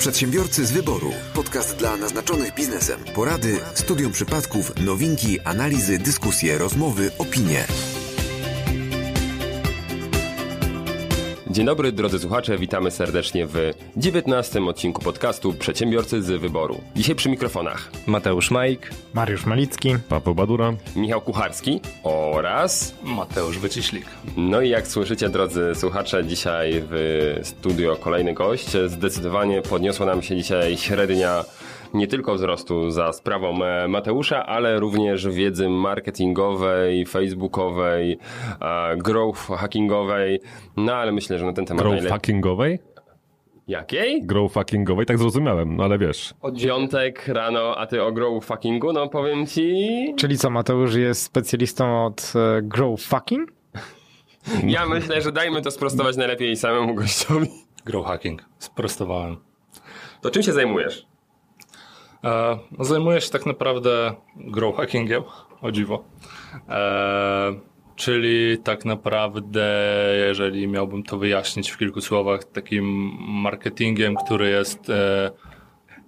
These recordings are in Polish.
Przedsiębiorcy z wyboru. Podcast dla naznaczonych biznesem. Porady, studium przypadków, nowinki, analizy, dyskusje, rozmowy, opinie. Dzień dobry drodzy słuchacze, witamy serdecznie w 19 odcinku podcastu Przedsiębiorcy z Wyboru. Dzisiaj przy mikrofonach Mateusz Majk, Mariusz Malicki, Paweł Badura, Michał Kucharski oraz Mateusz Wyciślik. No i jak słyszycie drodzy słuchacze, dzisiaj w studio kolejny gość. Zdecydowanie podniosła nam się dzisiaj średnia nie tylko wzrostu za sprawą e, Mateusza, ale również wiedzy marketingowej, facebookowej, e, growth hackingowej. No ale myślę, że na ten temat grow najlepiej... fuckingowej? Jakiej? Grow fuckingowej, tak zrozumiałem, no ale wiesz. Od piątek rano, a ty o grow fuckingu, no powiem ci... czyli co, Mateusz jest specjalistą od e, Grow Fucking? Ja myślę, że dajmy to sprostować najlepiej samemu gościowi. Grow hacking. Sprostowałem. To czym się zajmujesz? E, zajmuję się tak naprawdę grow hackingiem, o dziwo. E, czyli tak naprawdę, jeżeli miałbym to wyjaśnić w kilku słowach, takim marketingiem, który jest e,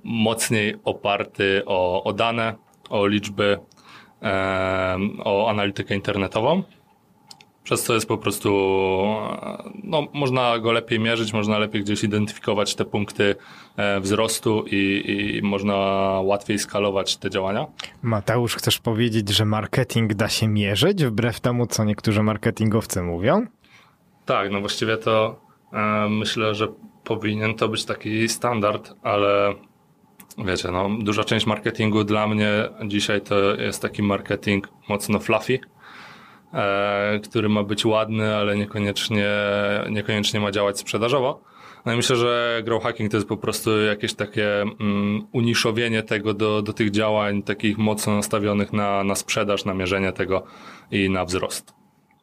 mocniej oparty o, o dane, o liczby, e, o analitykę internetową. Przez co jest po prostu, no, można go lepiej mierzyć, można lepiej gdzieś identyfikować te punkty e, wzrostu i, i można łatwiej skalować te działania. Mateusz, chcesz powiedzieć, że marketing da się mierzyć, wbrew temu, co niektórzy marketingowcy mówią? Tak, no właściwie to e, myślę, że powinien to być taki standard, ale wiecie, no, duża część marketingu dla mnie dzisiaj to jest taki marketing mocno fluffy, który ma być ładny, ale niekoniecznie, niekoniecznie ma działać sprzedażowo. No i myślę, że grow hacking to jest po prostu jakieś takie mm, uniszowienie tego do, do tych działań takich mocno nastawionych na, na sprzedaż, na mierzenie tego i na wzrost.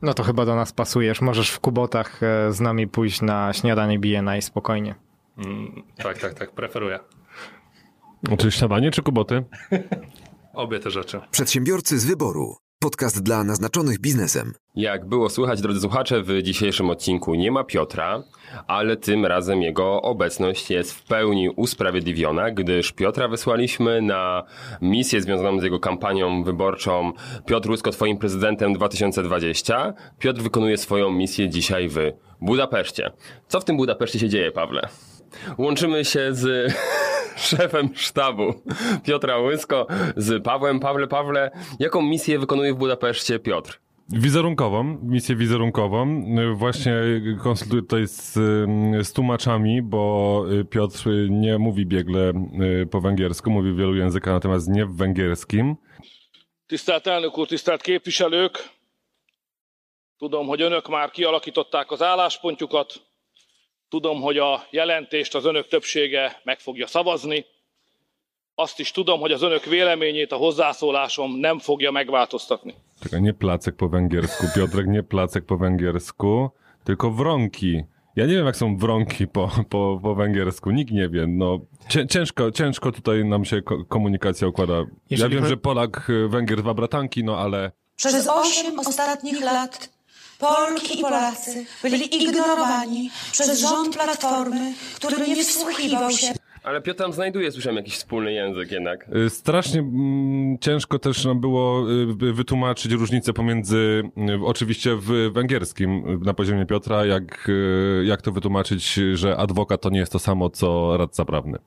No to chyba do nas pasujesz. Możesz w kubotach e, z nami pójść na śniadanie BNI spokojnie. Mm, tak, tak, tak, preferuję. Czy śniadanie, czy kuboty? Obie te rzeczy. Przedsiębiorcy z wyboru. Podcast dla naznaczonych biznesem. Jak było słychać, drodzy słuchacze, w dzisiejszym odcinku nie ma Piotra, ale tym razem jego obecność jest w pełni usprawiedliwiona, gdyż Piotra wysłaliśmy na misję związaną z jego kampanią wyborczą Piotr Łysko Twoim prezydentem 2020. Piotr wykonuje swoją misję dzisiaj w Budapeszcie. Co w tym Budapeszcie się dzieje, Pawle? Łączymy się z szefem sztabu Piotra Łysko, z Pawłem. Pawle, Pawle, jaką misję wykonuje w Budapeszcie Piotr? Wizerunkową, misję wizerunkową. Właśnie konsultuję tutaj z, z tłumaczami, bo Piotr nie mówi biegle po węgiersku, mówi w wielu językach, natomiast nie w węgierskim. Tisztelt elnök úr, tisztelt képviselők! Tudom, hogy önök már kialakították az álláspontjukat. Tudom, hogy a jelentést az önök többsége meg fogja szavazni. Azt is tudom, hogy az önök véleményét a hozzászólásom nem fogja megváltoztatni. Czekaj, nie placek po węgiersku, Piotrek, nie placek po węgiersku, tylko wronki. Ja nie wiem, jak są wronki po, po, po węgiersku, nikt nie wie. No, cię, ciężko, ciężko tutaj nam się ko- komunikacja układa. Ja Jeżeli wiem, cho- że Polak, y, Węgier, dwa bratanki, no ale Przez osiem ostatnich lat Polki i Polacy byli ignorowani przez rząd Platformy, który nie wsłuchiwał się Ale Piotr tam znajduje, słyszałem, jakiś wspólny język jednak. y, strasznie mm, ciężko też nam było y, wy- wytłumaczyć różnicę pomiędzy, y, oczywiście w węgierskim y, na poziomie Piotra, jak, y, jak to wytłumaczyć, że adwokat to nie jest to samo, co radca prawny.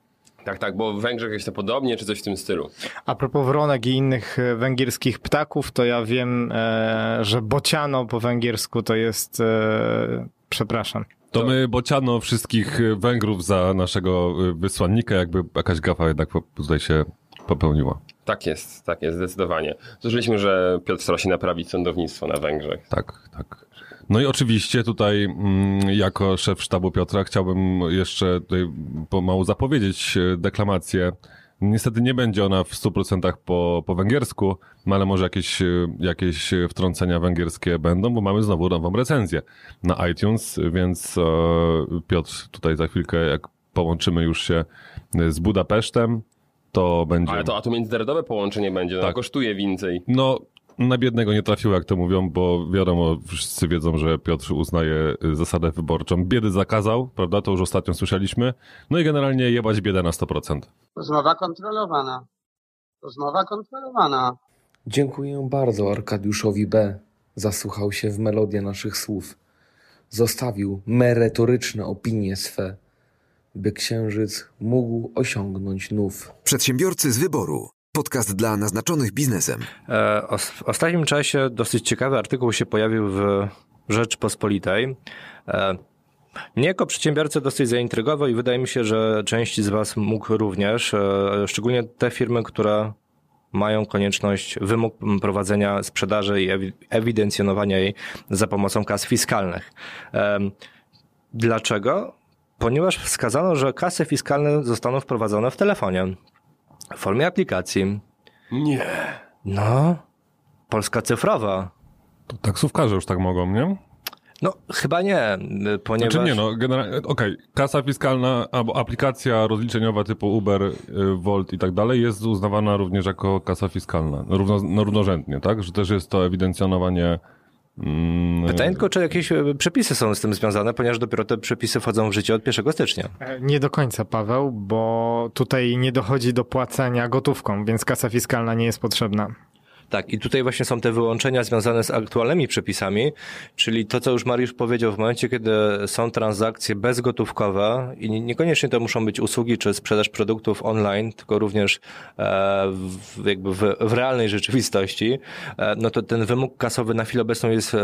Tak, tak, bo w Węgrzech jest to podobnie, czy coś w tym stylu. A propos wronek i innych e, węgierskich ptaków, to ja wiem, e, że bociano po węgiersku to jest... E, przepraszam. To my bociano wszystkich Węgrów za naszego wysłannika, jakby jakaś gafa jednak tutaj się popełniła. Tak jest, tak jest, zdecydowanie. Słyszeliśmy, że Piotr stara się naprawić sądownictwo na Węgrzech. Tak, tak. No i oczywiście tutaj mm, jako szef sztabu Piotra chciałbym jeszcze tutaj pomału zapowiedzieć e, deklamację. Niestety nie będzie ona w 100% po, po węgiersku, no ale może jakieś, e, jakieś wtrącenia węgierskie będą, bo mamy znowu nową recenzję na iTunes, więc e, Piotr tutaj za chwilkę, jak połączymy już się z Budapesztem, to będzie... Ale to, a to międzynarodowe połączenie będzie, no Tak. kosztuje więcej. No, na biednego nie trafiło, jak to mówią, bo wiadomo, wszyscy wiedzą, że Piotr uznaje y, zasadę wyborczą. Biedy zakazał, prawda? To już ostatnio słyszeliśmy. No i generalnie jebać biedę na 100%. Rozmowa kontrolowana. Rozmowa kontrolowana. Dziękuję bardzo Arkadiuszowi B. Zasłuchał się w melodię naszych słów. Zostawił merytoryczne opinie swe, by księżyc mógł osiągnąć nów. Przedsiębiorcy z wyboru. Podcast dla naznaczonych biznesem. E, W ostatnim czasie dosyć ciekawy artykuł się pojawił w Rzeczpospolitej. E, Mnie jako przedsiębiorcę dosyć zaintrygował i wydaje mi się, że część z Was mógł również, e, szczególnie te firmy, które mają konieczność, wymóg prowadzenia sprzedaży i ewi- ewidencjonowania jej za pomocą kas fiskalnych. Dlaczego? Ponieważ wskazano, że kasy fiskalne zostaną wprowadzone w telefonie w formie aplikacji. Nie. No, Polska cyfrowa. To taksówkarze już tak mogą, nie? No, chyba nie, ponieważ... Znaczy nie, no generalnie, okej, kasa fiskalna albo aplikacja rozliczeniowa typu Uber, y, Volt i tak dalej jest uznawana również jako kasa fiskalna, no, równo, no, równorzędnie, tak? Że też jest to ewidencjonowanie Pytanie tylko, czy jakieś e, przepisy są z tym związane, ponieważ dopiero te przepisy wchodzą w życie od 1 stycznia. E, Nie do końca, Paweł, bo tutaj nie dochodzi do płacenia gotówką, więc kasa fiskalna nie jest potrzebna. Tak, i tutaj właśnie są te wyłączenia związane z aktualnymi przepisami, czyli to, co już Mariusz powiedział, w momencie, kiedy są transakcje bezgotówkowe i nie- niekoniecznie to muszą być usługi czy sprzedaż produktów online, tylko również e, w, jakby w, w realnej rzeczywistości, e, no to ten wymóg kasowy na chwilę obecną jest, e,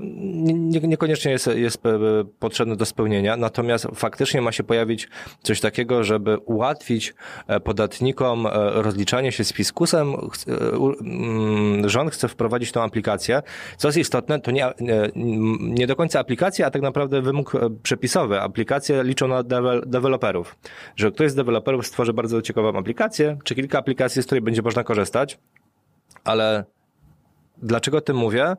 nie- niekoniecznie jest, jest e, potrzebny do spełnienia, natomiast faktycznie ma się pojawić coś takiego, żeby ułatwić e, podatnikom e, rozliczanie się z fiskusem. Mm, Rząd chce wprowadzić tą aplikację. Co jest istotne, to nie, nie do końca aplikacja, a tak naprawdę wymóg e, przepisowy. Aplikacje liczą na dewe- deweloperów. Że ktoś z deweloperów stworzy bardzo ciekawą aplikację, czy kilka aplikacji, z której będzie można korzystać, ale dlaczego o tym mówię?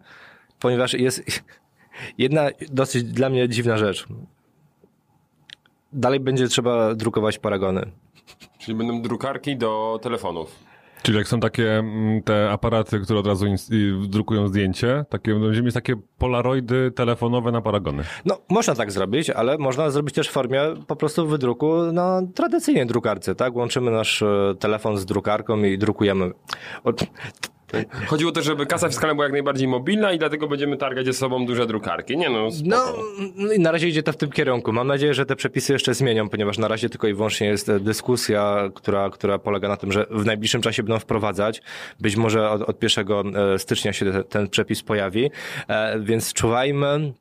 Ponieważ jest jedna dosyć dla mnie dziwna rzecz. Dalej będzie trzeba drukować paragony. Czyli będą drukarki do telefonów. Czyli jak są takie mm, te aparaty, które od razu drukują zdjęcie, takie będziemy mieć takie polaroidy telefonowe na paragony. No, można tak zrobić, ale można zrobić też w formie po prostu wydruku na tradycyjnej drukarce, tak? Łączymy nasz e, telefon z drukarką i drukujemy. Od... Chodziło też, żeby kasa fiskalna była jak najbardziej mobilna i dlatego będziemy targać ze sobą duże drukarki. Nie no, spoko. No, no i na razie idzie to w tym kierunku. Mam nadzieję, że te przepisy jeszcze zmienią, ponieważ na razie tylko i wyłącznie jest e, dyskusja, która, która polega na tym, że w najbliższym czasie będą wprowadzać. Być może od, od 1 e, stycznia się te- ten przepis pojawi, e, więc czuwajmy.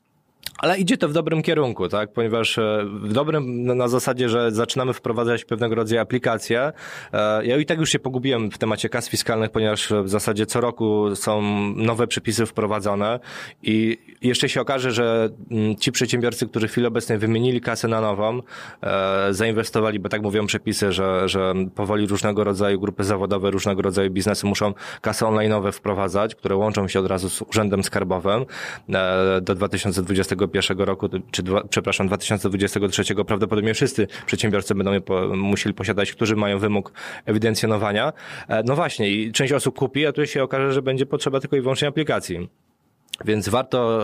Ale idzie to w dobrym kierunku, tak? Ponieważ e, w dobrym, na- na zasadzie, że zaczynamy wprowadzać pewnego rodzaju aplikacje. E, Ja i tak już się pogubiłem w temacie kas fiskalnych, ponieważ w zasadzie co roku są nowe przepisy wprowadzone i jeszcze się okaże, że mm, ci przedsiębiorcy, którzy w chwili obecnej wymienili kasę na nową, e, zainwestowali, bo tak mówią przepisy, że, że powoli różnego rodzaju grupy zawodowe, różnego rodzaju biznesy muszą kasy online'owe wprowadzać, które łączą się od razu z Urzędem Skarbowym do 2021 roku, czy dwa, przepraszam, 2023 prawdopodobnie wszyscy przedsiębiorcy będą po, musieli posiadać, którzy mają wymóg ewidencjonowania. E, No właśnie, i część osób kupi, a tu się okaże, że będzie potrzeba tylko i wyłącznie aplikacji. Więc warto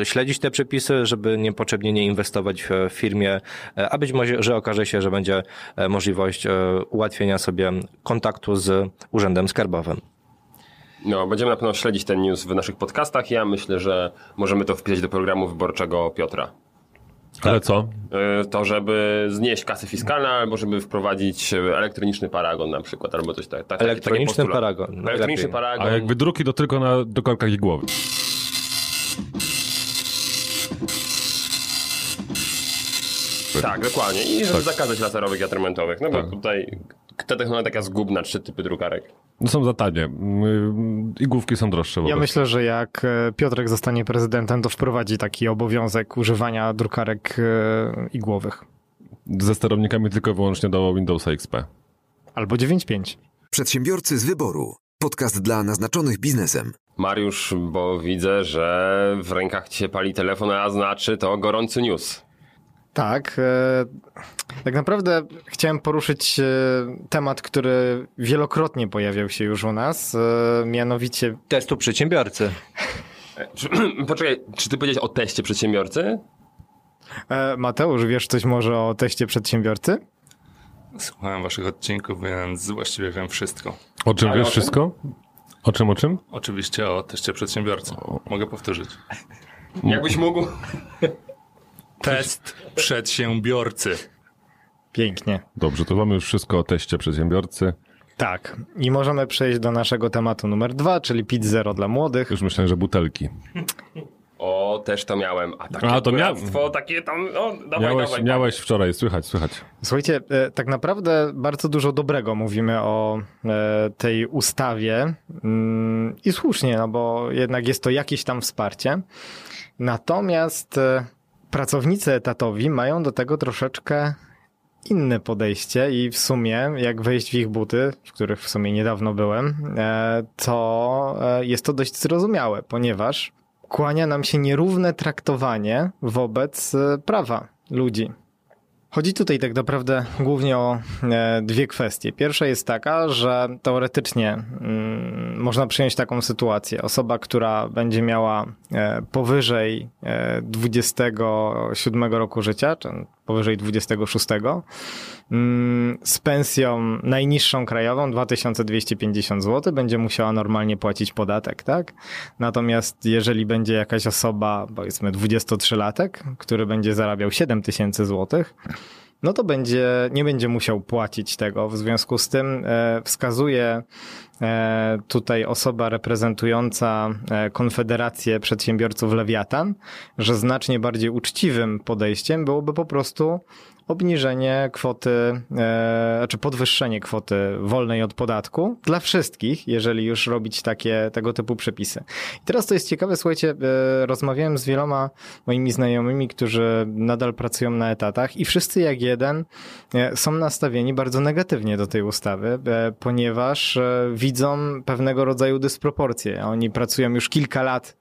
e, śledzić te przepisy, żeby niepotrzebnie nie inwestować w, w firmie, e, a być może, że okaże się, że będzie możliwość ułatwienia sobie kontaktu z Urzędem Skarbowym. No, będziemy na pewno śledzić ten news w naszych podcastach. Ja myślę, że możemy to wpisać do programu wyborczego Piotra. Ale co? E, To, żeby znieść kasę fiskalną, albo żeby wprowadzić elektroniczny paragon na przykład, albo coś tak. tak Elektroniczny postulat. paragon, Elektroniczny najlepiej. paragon. A jak wydruki, to tylko na drukarkach i głowy. Tak, dokładnie. I żeby zakazać laserowych i atramentowych. No bo Tak. tutaj ta technologia taka zgubna, trzy typy drukarek. No są za tanie. Mm, I główki są droższe. Ja myślę, że jak e, Piotrek zostanie prezydentem, to wprowadzi taki obowiązek używania drukarek e, igłowych. Ze sterownikami tylko wyłącznie do Windowsa XP. Albo 9.5. Przedsiębiorcy z wyboru. Podcast dla naznaczonych biznesem. Mariusz, bo widzę, że w rękach ci się pali telefon, a znaczy to gorący news. Tak. e, Tak naprawdę chciałem poruszyć e, temat, który wielokrotnie pojawiał się już u nas, e, mianowicie Testu przedsiębiorcy. Czy- Poczekaj, czy ty powiedziałeś o teście przedsiębiorcy? Mateusz, wiesz coś może o teście przedsiębiorcy? Słuchałem waszych odcinków, więc właściwie wiem wszystko. O czym Ale wiesz o czym? wszystko? O czym, o czym? Oczywiście o teście przedsiębiorcy. Mogę powtórzyć. Jakbyś mógł? Test przedsiębiorcy. Pięknie. Dobrze, to mamy już wszystko o teście przedsiębiorcy. Tak. I możemy przejść do naszego tematu numer dwa, czyli PIT Zero dla młodych. Już myślałem, że butelki. O, też to miałem. A takie A, to mia- kuractwo, takie tam, no, dawaj, Miałeś, dawaj. miałeś wczoraj, słychać, słychać. Słuchajcie, e, tak naprawdę bardzo dużo dobrego mówimy o e, tej ustawie Mm, i słusznie, no bo jednak jest to jakieś tam wsparcie. Natomiast e, pracownicy etatowi mają do tego troszeczkę inne podejście i w sumie, jak wejść w ich buty, w których w sumie niedawno byłem, e, to e, jest to dość zrozumiałe, ponieważ kłania nam się nierówne traktowanie wobec e, prawa ludzi. Chodzi tutaj tak naprawdę głównie o e, dwie kwestie. Pierwsza jest taka, że teoretycznie mm, można przyjąć taką sytuację. Osoba, która będzie miała e, powyżej e, 27 roku życia, czy powyżej 26, mm, z pensją najniższą krajową 2250 zł będzie musiała normalnie płacić podatek, tak? Natomiast jeżeli będzie jakaś osoba, powiedzmy 23-latek, który będzie zarabiał 7000 zł, no to będzie, nie będzie musiał płacić tego. W związku z tym e, wskazuje e, tutaj osoba reprezentująca e, Konfederację Przedsiębiorców Lewiatan, że znacznie bardziej uczciwym podejściem byłoby po prostu obniżenie kwoty, e, czy podwyższenie kwoty wolnej od podatku dla wszystkich, jeżeli już robić takie, tego typu przepisy. I teraz to jest ciekawe, słuchajcie, e, rozmawiałem z wieloma moimi znajomymi, którzy nadal pracują na etatach i wszyscy jak jeden e, są nastawieni bardzo negatywnie do tej ustawy, e, ponieważ e, widzą pewnego rodzaju dysproporcje. Oni pracują już kilka lat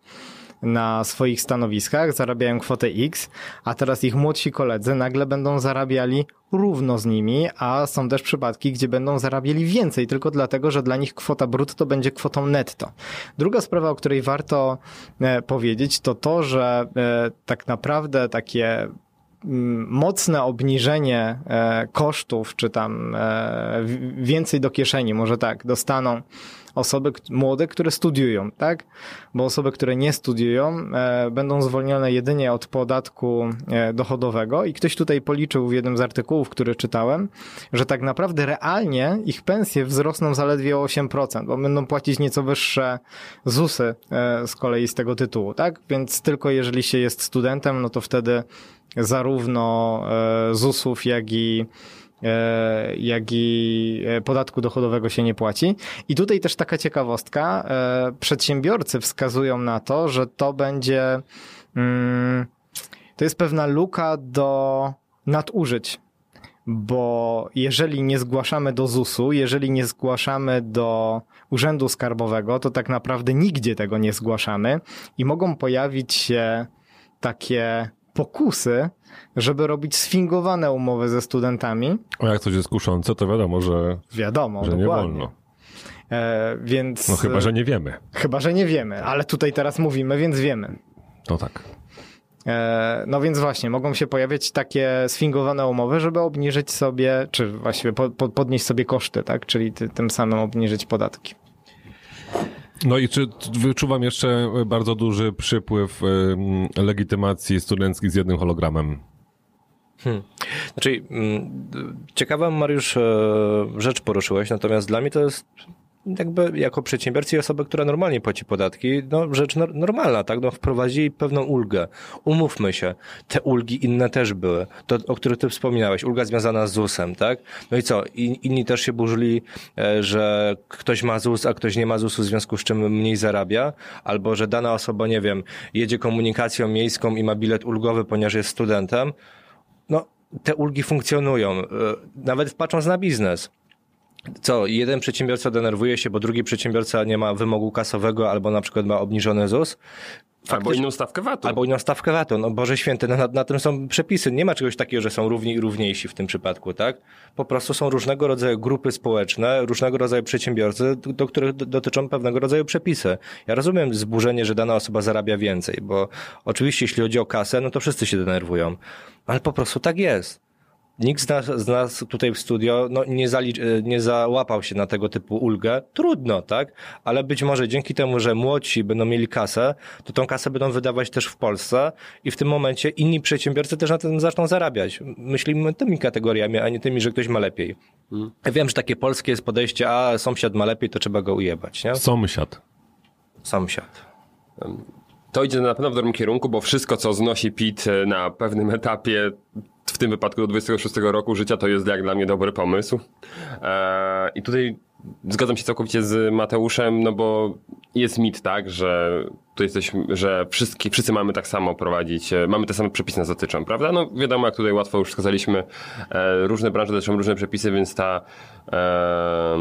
na swoich stanowiskach, zarabiają kwotę X, a teraz ich młodsi koledzy nagle będą zarabiali równo z nimi, a są też przypadki, gdzie będą zarabiali więcej, tylko dlatego, że dla nich kwota brutto będzie kwotą netto. Druga sprawa, o której warto e, powiedzieć, to to, że e, tak naprawdę takie mm, mocne obniżenie e, kosztów, czy tam więcej do kieszeni, może tak, dostaną osoby młode, które studiują, tak? Bo osoby, które nie studiują, e, będą zwolnione jedynie od podatku e, dochodowego i ktoś tutaj policzył w jednym z artykułów, który czytałem, że tak naprawdę realnie ich pensje wzrosną zaledwie o 8%, bo będą płacić nieco wyższe ZUSy e, z kolei z tego tytułu, tak? Więc tylko jeżeli się jest studentem, no to wtedy zarówno ZUSów, jak i jak i e, podatku dochodowego się nie płaci. I tutaj też taka ciekawostka, e, przedsiębiorcy wskazują na to, że to będzie, mm, to jest pewna luka do nadużyć. Bo jeżeli nie zgłaszamy do ZUS-u, jeżeli nie zgłaszamy do Urzędu Skarbowego, to tak naprawdę nigdzie tego nie zgłaszamy i mogą pojawić się takie pokusy, żeby robić sfingowane umowy ze studentami. A jak coś jest kuszące, to wiadomo, że, Wiadomo, że nie dokładnie. wolno. E, więc. No chyba, że nie wiemy. Chyba, że nie wiemy, ale tutaj teraz mówimy, więc wiemy. No tak. E, no więc właśnie, mogą się pojawiać takie sfingowane umowy, żeby obniżyć sobie, czy właściwie po, po, podnieść sobie koszty, tak? Czyli ty, tym samym obniżyć podatki. No i czy wyczuwam jeszcze bardzo duży przypływ ym, legitymacji studenckich z jednym hologramem? Hmm. Znaczy, mm, ciekawą Mariusz e, rzecz poruszyłeś, natomiast dla mnie to jest jakby jako przedsiębiorcy i osoby, która normalnie płaci podatki, no rzecz nor- normalna, tak? No wprowadzili pewną ulgę. Umówmy się, te ulgi inne też były, to, o których ty wspominałeś, ulga związana z ZUS-em, tak? No i co? Inni też się burzyli, e, że ktoś ma ZUS, a ktoś nie ma ZUS-u, w związku z czym mniej zarabia, albo że dana osoba, nie wiem, jedzie komunikacją miejską i ma bilet ulgowy, ponieważ jest studentem, no, te ulgi funkcjonują, e, nawet patrząc na biznes. Co, jeden przedsiębiorca denerwuje się, bo drugi przedsiębiorca nie ma wymogu kasowego albo na przykład ma obniżony ZUS. Albo inną stawkę VAT-u. Albo inną stawkę VAT-u. No Boże Święty, na, na tym są przepisy. Nie ma czegoś takiego, że są równi i równiejsi w tym przypadku, tak? Po prostu są różnego rodzaju grupy społeczne, różnego rodzaju przedsiębiorcy, do, do których dotyczą pewnego rodzaju przepisy. Ja rozumiem zburzenie, że dana osoba zarabia więcej, bo oczywiście jeśli chodzi o kasę, no to wszyscy się denerwują. Ale po prostu tak jest. Nikt z nas, z nas tutaj w studio no, nie, zalicz, e, nie załapał się na tego typu ulgę. Trudno, tak? Ale być może dzięki temu, że młodsi będą mieli kasę, to tą kasę będą wydawać też w Polsce i w tym momencie inni przedsiębiorcy też na tym zaczną zarabiać. Myślimy tymi kategoriami, a nie tymi, że ktoś ma lepiej. Ja wiem, że takie polskie jest podejście, a sąsiad ma lepiej, to trzeba go ujebać, nie? Sąsiad. Sąsiad. To idzie na pewno w dobrym kierunku, bo wszystko, co znosi PIT na pewnym etapie, w tym wypadku do 26 roku życia, to jest jak dla mnie dobry pomysł. Eee, I tutaj zgadzam się całkowicie z Mateuszem, no bo jest mit, tak, że tu jesteśmy, że wszyscy, wszyscy mamy tak samo prowadzić, e, mamy te same przepisy nas dotyczą, prawda? No wiadomo, jak tutaj łatwo już wskazaliśmy, e, różne branże dotyczą różne przepisy, więc ta, e,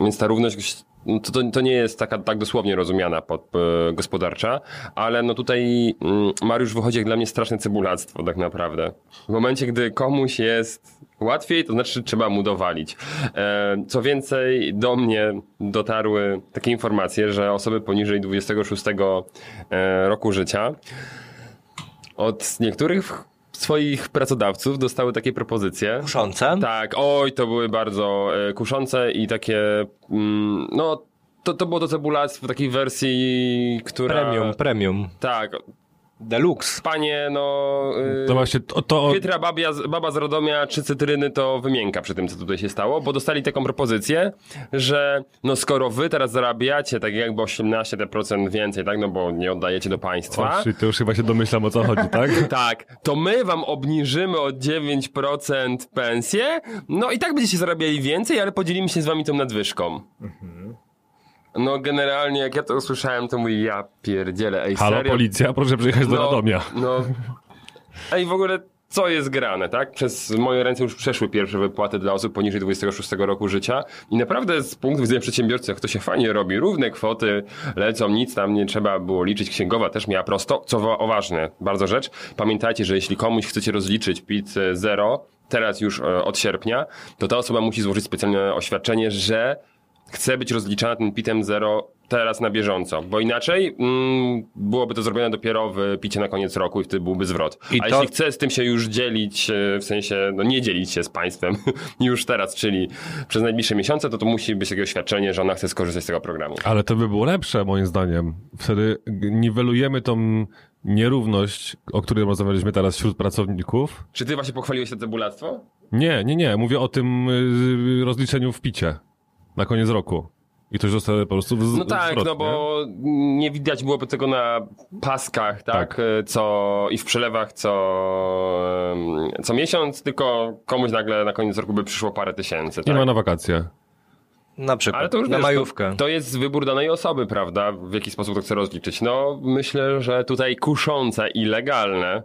więc ta równość no to, to, to nie jest taka tak dosłownie rozumiana pod, e, gospodarcza, ale no tutaj mm, Mariusz wychodzi jak dla mnie straszne cebulactwo tak naprawdę. W momencie, gdy komuś jest łatwiej, to znaczy trzeba mu dowalić. E, co więcej, do mnie dotarły takie informacje, że osoby poniżej 26 e, roku życia od niektórych swoich pracodawców dostały takie propozycje. Kuszące? Tak, oj, to były bardzo e, kuszące i takie, mm, no, to, to było to cebulactwo w takiej wersji, która... Premium, premium. Tak. Deluxe. Panie, no... y, To właśnie to, to Pietra babia, baba z Radomia czy cytryny to wymienka przy tym, co tutaj się stało, bo dostali taką propozycję, że no skoro wy teraz zarabiacie tak jakby 18% więcej, tak, no bo nie oddajecie do państwa, O, czyli to już chyba się domyślam o co chodzi, tak? tak, to my wam obniżymy o 9% pensję, no i tak będziecie zarabiali więcej, ale podzielimy się z wami tą nadwyżką. No generalnie jak ja to usłyszałem, to mówię, ja pierdzielę, ej Halo, serio? policja, proszę przyjechać do Radomia. No, ej w ogóle co jest grane, tak? Przez moje ręce już przeszły pierwsze wypłaty dla osób poniżej 26 roku życia i naprawdę z punktu widzenia przedsiębiorcy, jak to się fajnie robi, równe kwoty lecą, nic tam nie trzeba było liczyć, księgowa też miała prosto, co o ważne, bardzo rzecz, pamiętajcie, że jeśli komuś chcecie rozliczyć PIT zero, teraz już e, od sierpnia, to ta osoba musi złożyć specjalne oświadczenie, że chce być rozliczana tym pitem zero teraz na bieżąco, bo inaczej mm, byłoby to zrobione dopiero w picie na koniec roku i wtedy byłby zwrot. I A to- jeśli chce z tym się już dzielić, e, w sensie, no nie dzielić się z państwem już teraz, czyli przez najbliższe miesiące, to to musi być takie oświadczenie, że ona chce skorzystać z tego programu. Ale to by było lepsze, moim zdaniem. Wtedy niwelujemy tą nierówność, o której rozmawialiśmy teraz wśród pracowników. Czy ty właśnie pochwaliłeś to cebulactwo? Nie, nie, nie. Mówię o tym y, rozliczeniu w picie na koniec roku. I to już zostało po prostu w, No tak, no nie? bo nie widać byłoby tego na paskach, tak, Tak. co i w przelewach co, co miesiąc, tylko komuś nagle na koniec roku by przyszło parę tysięcy. Nie tak? ma na wakacje. Na przykład. Ale to już na wiesz, majówkę. To, to jest wybór danej osoby, prawda? W jaki sposób to chce rozliczyć. No, myślę, że tutaj kuszące i legalne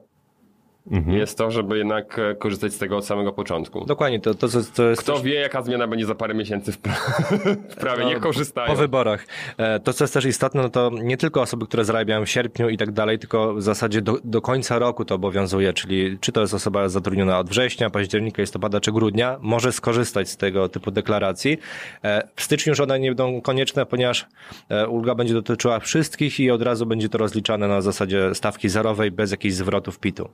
Mhm. jest to, żeby jednak e, korzystać z tego od samego początku. Dokładnie, to, to, to, jest Kto też- wie, jaka zmiana będzie za parę miesięcy w, pra- w prawie, nie No, korzystają. Po wyborach. E, To, co jest też istotne, no to nie tylko osoby, które zarabiają w sierpniu i tak dalej, tylko w zasadzie do, do końca roku to obowiązuje, czyli czy to jest osoba zatrudniona od września, października, listopada czy grudnia, może skorzystać z tego typu deklaracji. E, W styczniu już one nie będą konieczne, ponieważ ulga będzie dotyczyła wszystkich i od razu będzie to rozliczane na zasadzie stawki zerowej bez jakichś zwrotów PIT-u.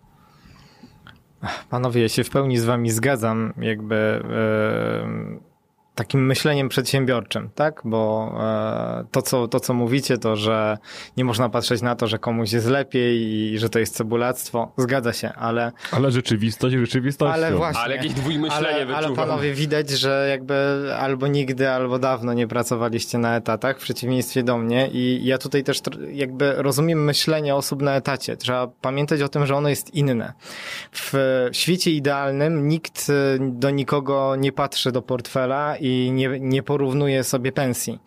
Panowie, ja się w pełni z wami zgadzam, jakby e, takim myśleniem przedsiębiorczym, tak? Bo e, to, co, to, co mówicie, to, że nie można patrzeć na to, że komuś jest lepiej i że to jest cebulactwo, zgadza się, ale Ale rzeczywistość rzeczywistością. Ale właśnie. Ale jakieś dwójmyślenie ale, ale panowie widać, że jakby albo nigdy, albo dawno nie pracowaliście na etatach, w przeciwieństwie do mnie i ja tutaj też jakby rozumiem myślenie osób na etacie. Trzeba pamiętać o tym, że ono jest inne. W świecie idealnym nikt y, do nikogo nie patrzy do portfela i nie, nie porównuje sobie pensji.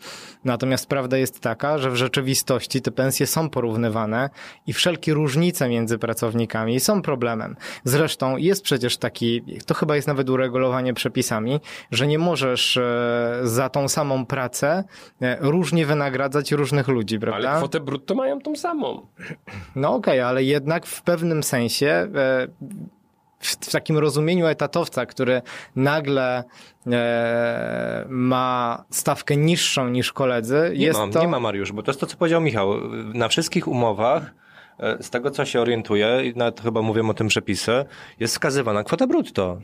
Natomiast prawda jest taka, że w rzeczywistości te pensje są porównywane i wszelkie różnice między pracownikami są problemem. Zresztą jest przecież taki, to chyba jest nawet uregulowanie przepisami, że nie możesz e, za tą samą pracę e, różnie wynagradzać różnych ludzi, prawda? Ale kwotę brutto mają tą samą. No okej, okay, ale jednak w pewnym sensie e, w takim rozumieniu etatowca, który nagle e, ma stawkę niższą niż koledzy, nie jest ma, to... Nie ma, Mariusz, bo to jest to, co powiedział Michał. Na wszystkich umowach z tego co się orientuję, i nawet chyba mówię o tym przepisy, jest wskazywana kwota brutto.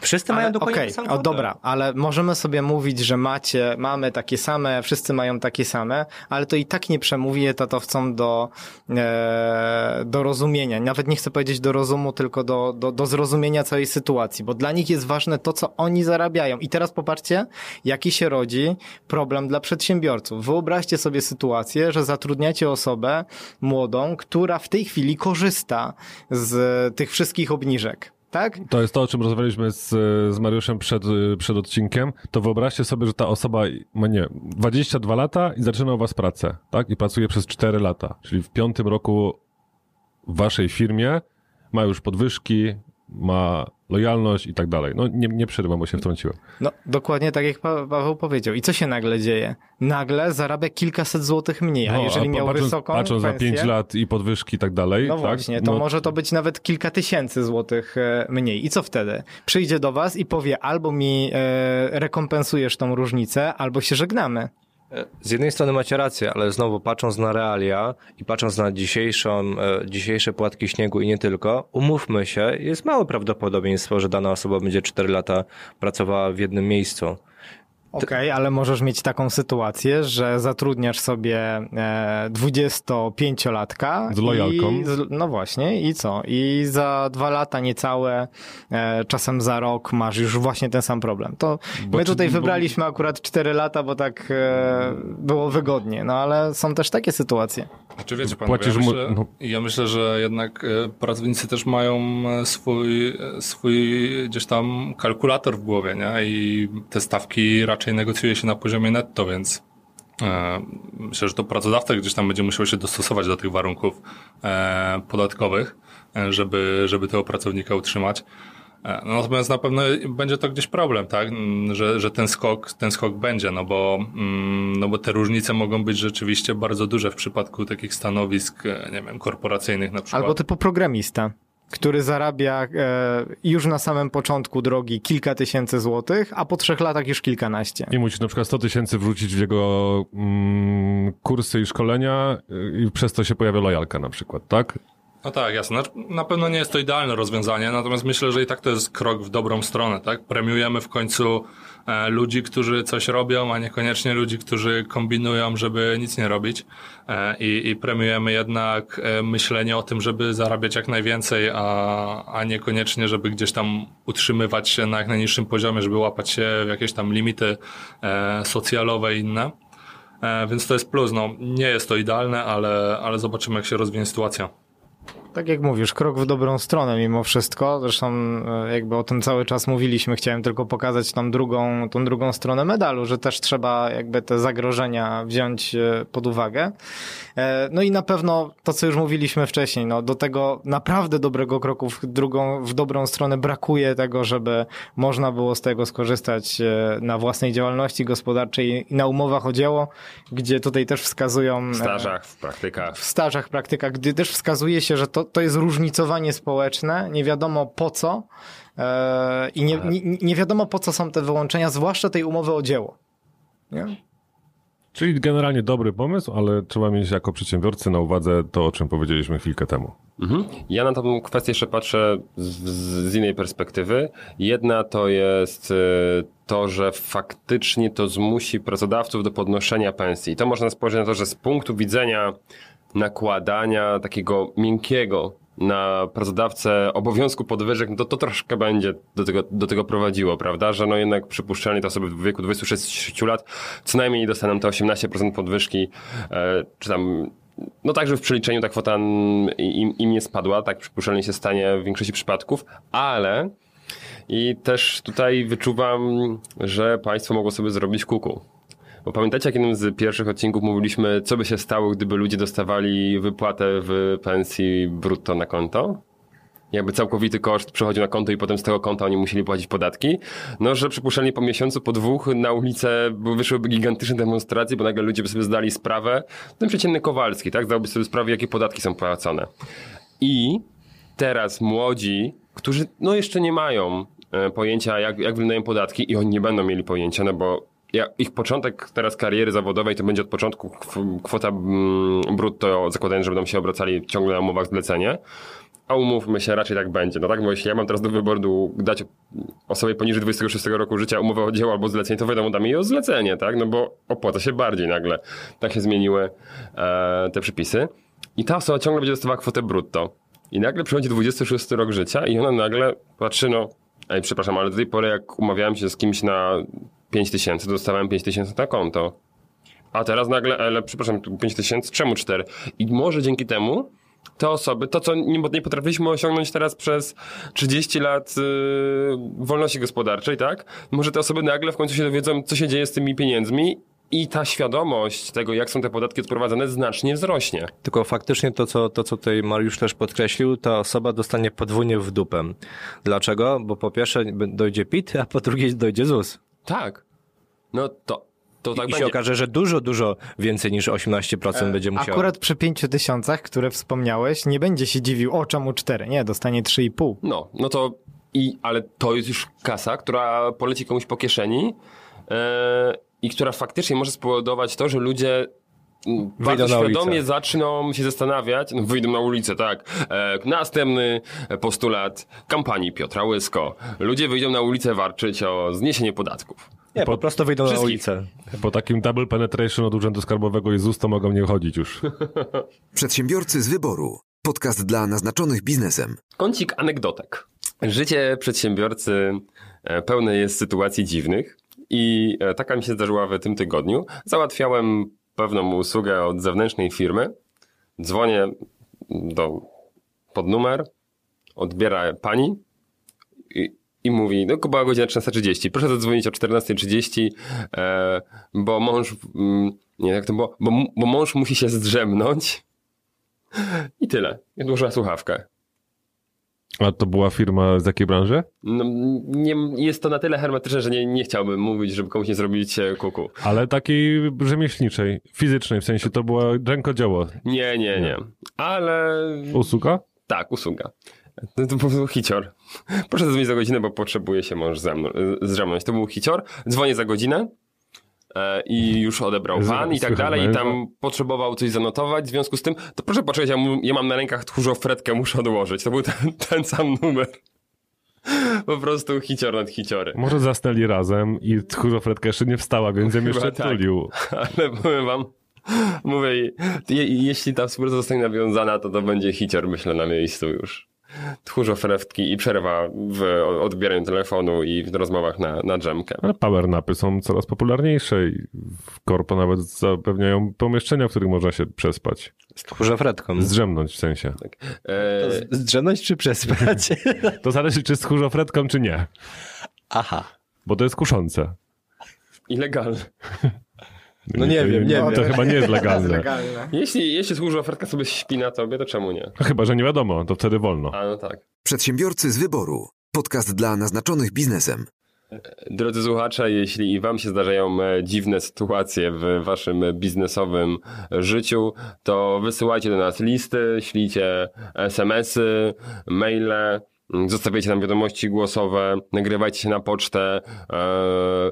Wszyscy ale, mają dokładnie okay, samą kwotę. Dobra, ale możemy sobie mówić, że macie, mamy takie same, wszyscy mają takie same, ale to i tak nie przemówi etatowcom do, e, do rozumienia. Nawet nie chcę powiedzieć do rozumu, tylko do, do, do zrozumienia całej sytuacji, bo dla nich jest ważne to, co oni zarabiają. I teraz popatrzcie, jaki się rodzi problem dla przedsiębiorców. Wyobraźcie sobie sytuację, że zatrudniacie osobę młodą, która która w tej chwili korzysta z tych wszystkich obniżek. Tak? To jest to, o czym rozmawialiśmy z, z Mariuszem przed, przed odcinkiem. To wyobraźcie sobie, że ta osoba ma nie 22 lata i zaczyna u was pracę, tak? I pracuje przez 4 lata. Czyli w piątym roku w waszej firmie ma już podwyżki, ma lojalność i tak dalej. No nie, nie przerywam, bo się wtrąciłem. No dokładnie tak jak Paweł powiedział. I co się nagle dzieje? Nagle zarabia kilkaset złotych mniej, a no, jeżeli a miał patrząc, wysoką Patrząc pensję, na 5 lat i podwyżki i tak dalej. No tak? właśnie, to no... może to być nawet kilka tysięcy złotych e, mniej. I co wtedy? Przyjdzie do was i powie albo mi e, rekompensujesz tą różnicę, albo się żegnamy. Z jednej strony macie rację, ale znowu patrząc na realia i patrząc na dzisiejszą, e, dzisiejsze płatki śniegu i nie tylko, umówmy się, jest małe prawdopodobieństwo, że dana osoba będzie 4 lata pracowała w jednym miejscu. Okej, okay, ale możesz mieć taką sytuację, że zatrudniasz sobie e, 25-latka. Z lojalką. Z, no właśnie, i co? I za dwa lata niecałe, e, czasem za rok masz już właśnie ten sam problem. To bo my tutaj czy, wybraliśmy bo... akurat 4 lata, bo tak e, było wygodnie, no ale są też takie sytuacje. Znaczy wiecie panowie, Płacisz ja, myślę, mu... no. ja myślę, że jednak e, pracownicy też mają e, swój, e, swój gdzieś tam kalkulator w głowie, nie? I te stawki raczej raczej negocjuje się na poziomie netto, więc e, myślę, że to pracodawca gdzieś tam będzie musiał się dostosować do tych warunków e, podatkowych, e, żeby, żeby tego pracownika utrzymać. Natomiast na pewno będzie to gdzieś problem, tak? Że, że ten skok, ten skok będzie, no bo, mm, no bo te różnice mogą być rzeczywiście bardzo duże w przypadku takich stanowisk, nie wiem, korporacyjnych na przykład. Albo typu programista który zarabia e, już na samym początku drogi kilka tysięcy złotych, a po trzech latach już kilkanaście. I musisz na przykład 100 tysięcy wrzucić w jego mm, kursy i szkolenia i przez to się pojawia lojalka na przykład, tak? No tak, jasne. Znaczy, na pewno nie jest to idealne rozwiązanie, natomiast myślę, że i tak to jest krok w dobrą stronę, tak? Premiujemy w końcu e, ludzi, którzy coś robią, a niekoniecznie ludzi, którzy kombinują, żeby nic nie robić. E, i, I premiujemy jednak e, myślenie o tym, żeby zarabiać jak najwięcej, a, a niekoniecznie, żeby gdzieś tam utrzymywać się na jak najniższym poziomie, żeby łapać się w jakieś tam limity socjalowe i inne. Więc to jest plus. No, nie jest to idealne, ale, ale zobaczymy, jak się rozwinie sytuacja tak jak mówisz, krok w dobrą stronę mimo wszystko. Zresztą e, jakby o tym cały czas mówiliśmy. Chciałem tylko pokazać tą drugą, tą drugą stronę medalu, że też trzeba jakby te zagrożenia wziąć e, pod uwagę. E, no i na pewno to, co już mówiliśmy wcześniej, no do tego naprawdę dobrego kroku w, drugą, w dobrą stronę brakuje tego, żeby można było z tego skorzystać na własnej działalności gospodarczej i na umowach o dzieło, gdzie tutaj też wskazują... W stażach, w praktykach. W stażach, praktykach, gdy też wskazuje się, że to to, jest różnicowanie społeczne, nie wiadomo po co e, i nie, nie, nie wiadomo po co są te wyłączenia, zwłaszcza tej umowy o dzieło. Nie? Czyli generalnie dobry pomysł, ale trzeba mieć jako przedsiębiorcy na uwadze to, o czym powiedzieliśmy chwilkę temu. Mhm. Ja na tą kwestię jeszcze patrzę z, z, innej perspektywy. Jedna to jest e, to, że faktycznie to zmusi pracodawców do podnoszenia pensji. To można spojrzeć na to, że z punktu widzenia nakładania takiego miękkiego na pracodawcę obowiązku podwyżek, no to to troszkę będzie do tego, do tego prowadziło, prawda? Że no jednak przypuszczalnie te osoby w wieku 26 lat co najmniej dostaną te 18% podwyżki, e, czy tam no tak, że w przeliczeniu ta kwota im, im nie spadła, tak przypuszczalnie się stanie w większości przypadków, ale I też tutaj wyczuwam, że państwo mogło sobie zrobić kuku. Bo pamiętacie, jak jednym z pierwszych odcinków mówiliśmy, co by się stało, gdyby ludzie dostawali wypłatę w pensji brutto na konto? Jakby całkowity koszt przechodził na konto i potem z tego konta oni musieli płacić podatki. No, że przypuszczalnie po miesiącu, po dwóch na ulicę wyszłyby gigantyczne demonstracje, bo nagle ludzie by sobie zdali sprawę, ten przeciętny Kowalski, tak? Zdałby sobie sprawę, jakie podatki są płacone. I teraz młodzi, którzy no jeszcze nie mają e, pojęcia, jak, jak wyglądają podatki i oni nie będą mieli pojęcia, no bo ja, ich początek teraz kariery zawodowej to będzie od początku kw- kwota mm, brutto, zakładając, że będą się obracali ciągle na umowach zlecenie. A umówmy się, raczej tak będzie. No tak, bo jeśli ja mam teraz do wyboru dać osobie poniżej 26 roku życia umowę o dzieło albo zlecenie, to wiadomo, dam jej o zlecenie, tak? No bo opłaca się bardziej nagle. Tak się zmieniły e, te przepisy. I ta osoba ciągle będzie dostawała kwotę brutto. I nagle przychodzi 26 rok życia i ona nagle patrzy, no, ej, przepraszam, ale do tej pory jak umawiałem się z kimś na 5 tysięcy, dostawałem 5 tysięcy na konto. A teraz nagle, ale przepraszam, 5 tysięcy, czemu 4? I może dzięki temu te osoby, to co nie, nie potrafiliśmy osiągnąć teraz przez 30 lat yy, wolności gospodarczej, tak? Może te osoby nagle w końcu się dowiedzą, co się dzieje z tymi pieniędzmi i ta świadomość tego, jak są te podatki odprowadzane, znacznie wzrośnie. Tylko faktycznie to co, to, co tutaj Mariusz też podkreślił, ta osoba dostanie podwójnie w dupę. Dlaczego? Bo po pierwsze dojdzie PIT, a po drugie dojdzie ZUS. Tak. No to, to tak I będzie. się okaże, że dużo, dużo więcej niż 18% będzie musiało. Akurat przy 5 tysiącach, które wspomniałeś, nie będzie się dziwił, o czemu 4? Nie, dostanie 3,5. No, no to i, ale to jest już kasa, która poleci komuś po kieszeni yy, i która faktycznie może spowodować to, że ludzie bardzo na świadomie ulicę. zaczną się zastanawiać, no wyjdą na ulicę, tak. E, następny postulat kampanii Piotra Łysko. Ludzie wyjdą na ulicę walczyć o zniesienie podatków. Nie, po prostu wyjdą na Wszystkich. ulicę. Po takim double penetration od Urzędu Skarbowego i ZUS to mogą nie chodzić już. Przedsiębiorcy z wyboru. Podcast dla naznaczonych biznesem. Kącik anegdotek. Życie przedsiębiorcy e, pełne jest sytuacji dziwnych i e, taka mi się zdarzyła w tym tygodniu. Załatwiałem pewną usługę od zewnętrznej firmy. Dzwonię do, pod numer, odbiera pani i, i mówi, no była godzina 13.30, proszę zadzwonić o 14.30, e, bo mąż, mm, nie jak to było, bo, bo mąż musi się zdrzemnąć. I tyle. I odłożyła słuchawkę. A to była firma z jakiej branży? No, nie, jest to na tyle hermetyczne, że nie, nie chciałbym mówić, żeby komuś nie zrobić e, kuku. Ale takiej rzemieślniczej, fizycznej, w sensie to było rękodzieło. Nie, nie, nie. Ale Usługa? tak, usługa. No, to był hicior. Proszę zadzwonić za godzinę, bo potrzebuje się mąż ze mną, e. To był hicior. Dzwonię za godzinę i już odebrał pan i tak dalej i tam potrzebował coś zanotować. W związku z tym, to proszę poczekać, ja, ja mam na rękach tchórzą fretkę, muszę odłożyć. To był ten, ten sam numer. Po prostu hicior nad hiciory. Może zasnęli razem i tchórzofretka jeszcze nie wstała, więc ją Chyba jeszcze tak. tulił. Ale powiem wam, mówię, je, jeśli ta współpraca zostanie nawiązana, to to będzie hicior, myślę, na miejscu już. Tchórzo frewtki i przerwa w odbieraniu telefonu i w rozmowach na, na dżemkę. Ale powernapy są coraz popularniejsze i w korpo nawet zapewniają pomieszczenia, w których można się przespać. Z tchórzofretką. Zdrzemnąć w sensie. E, Zdrzemnąć czy przespać? To zależy, czy z tchórzofretką, czy nie. Aha. Bo to jest kuszące. I legalne. No nie wiem, nie to wiem. chyba nie jest legalne. Jeśli, jeśli tchórzo fredka sobie śpi na tobie, to czemu nie? No Chyba, że nie wiadomo, to wtedy wolno. A no tak. Przedsiębiorcy z wyboru. Podcast dla naznaczonych biznesem. Drodzy słuchacze, jeśli i wam się zdarzają e, dziwne sytuacje w waszym biznesowym życiu, to wysyłajcie do nas listy, ślijcie SMS-y, maile, zostawiajcie nam wiadomości głosowe, nagrywajcie się na pocztę, e,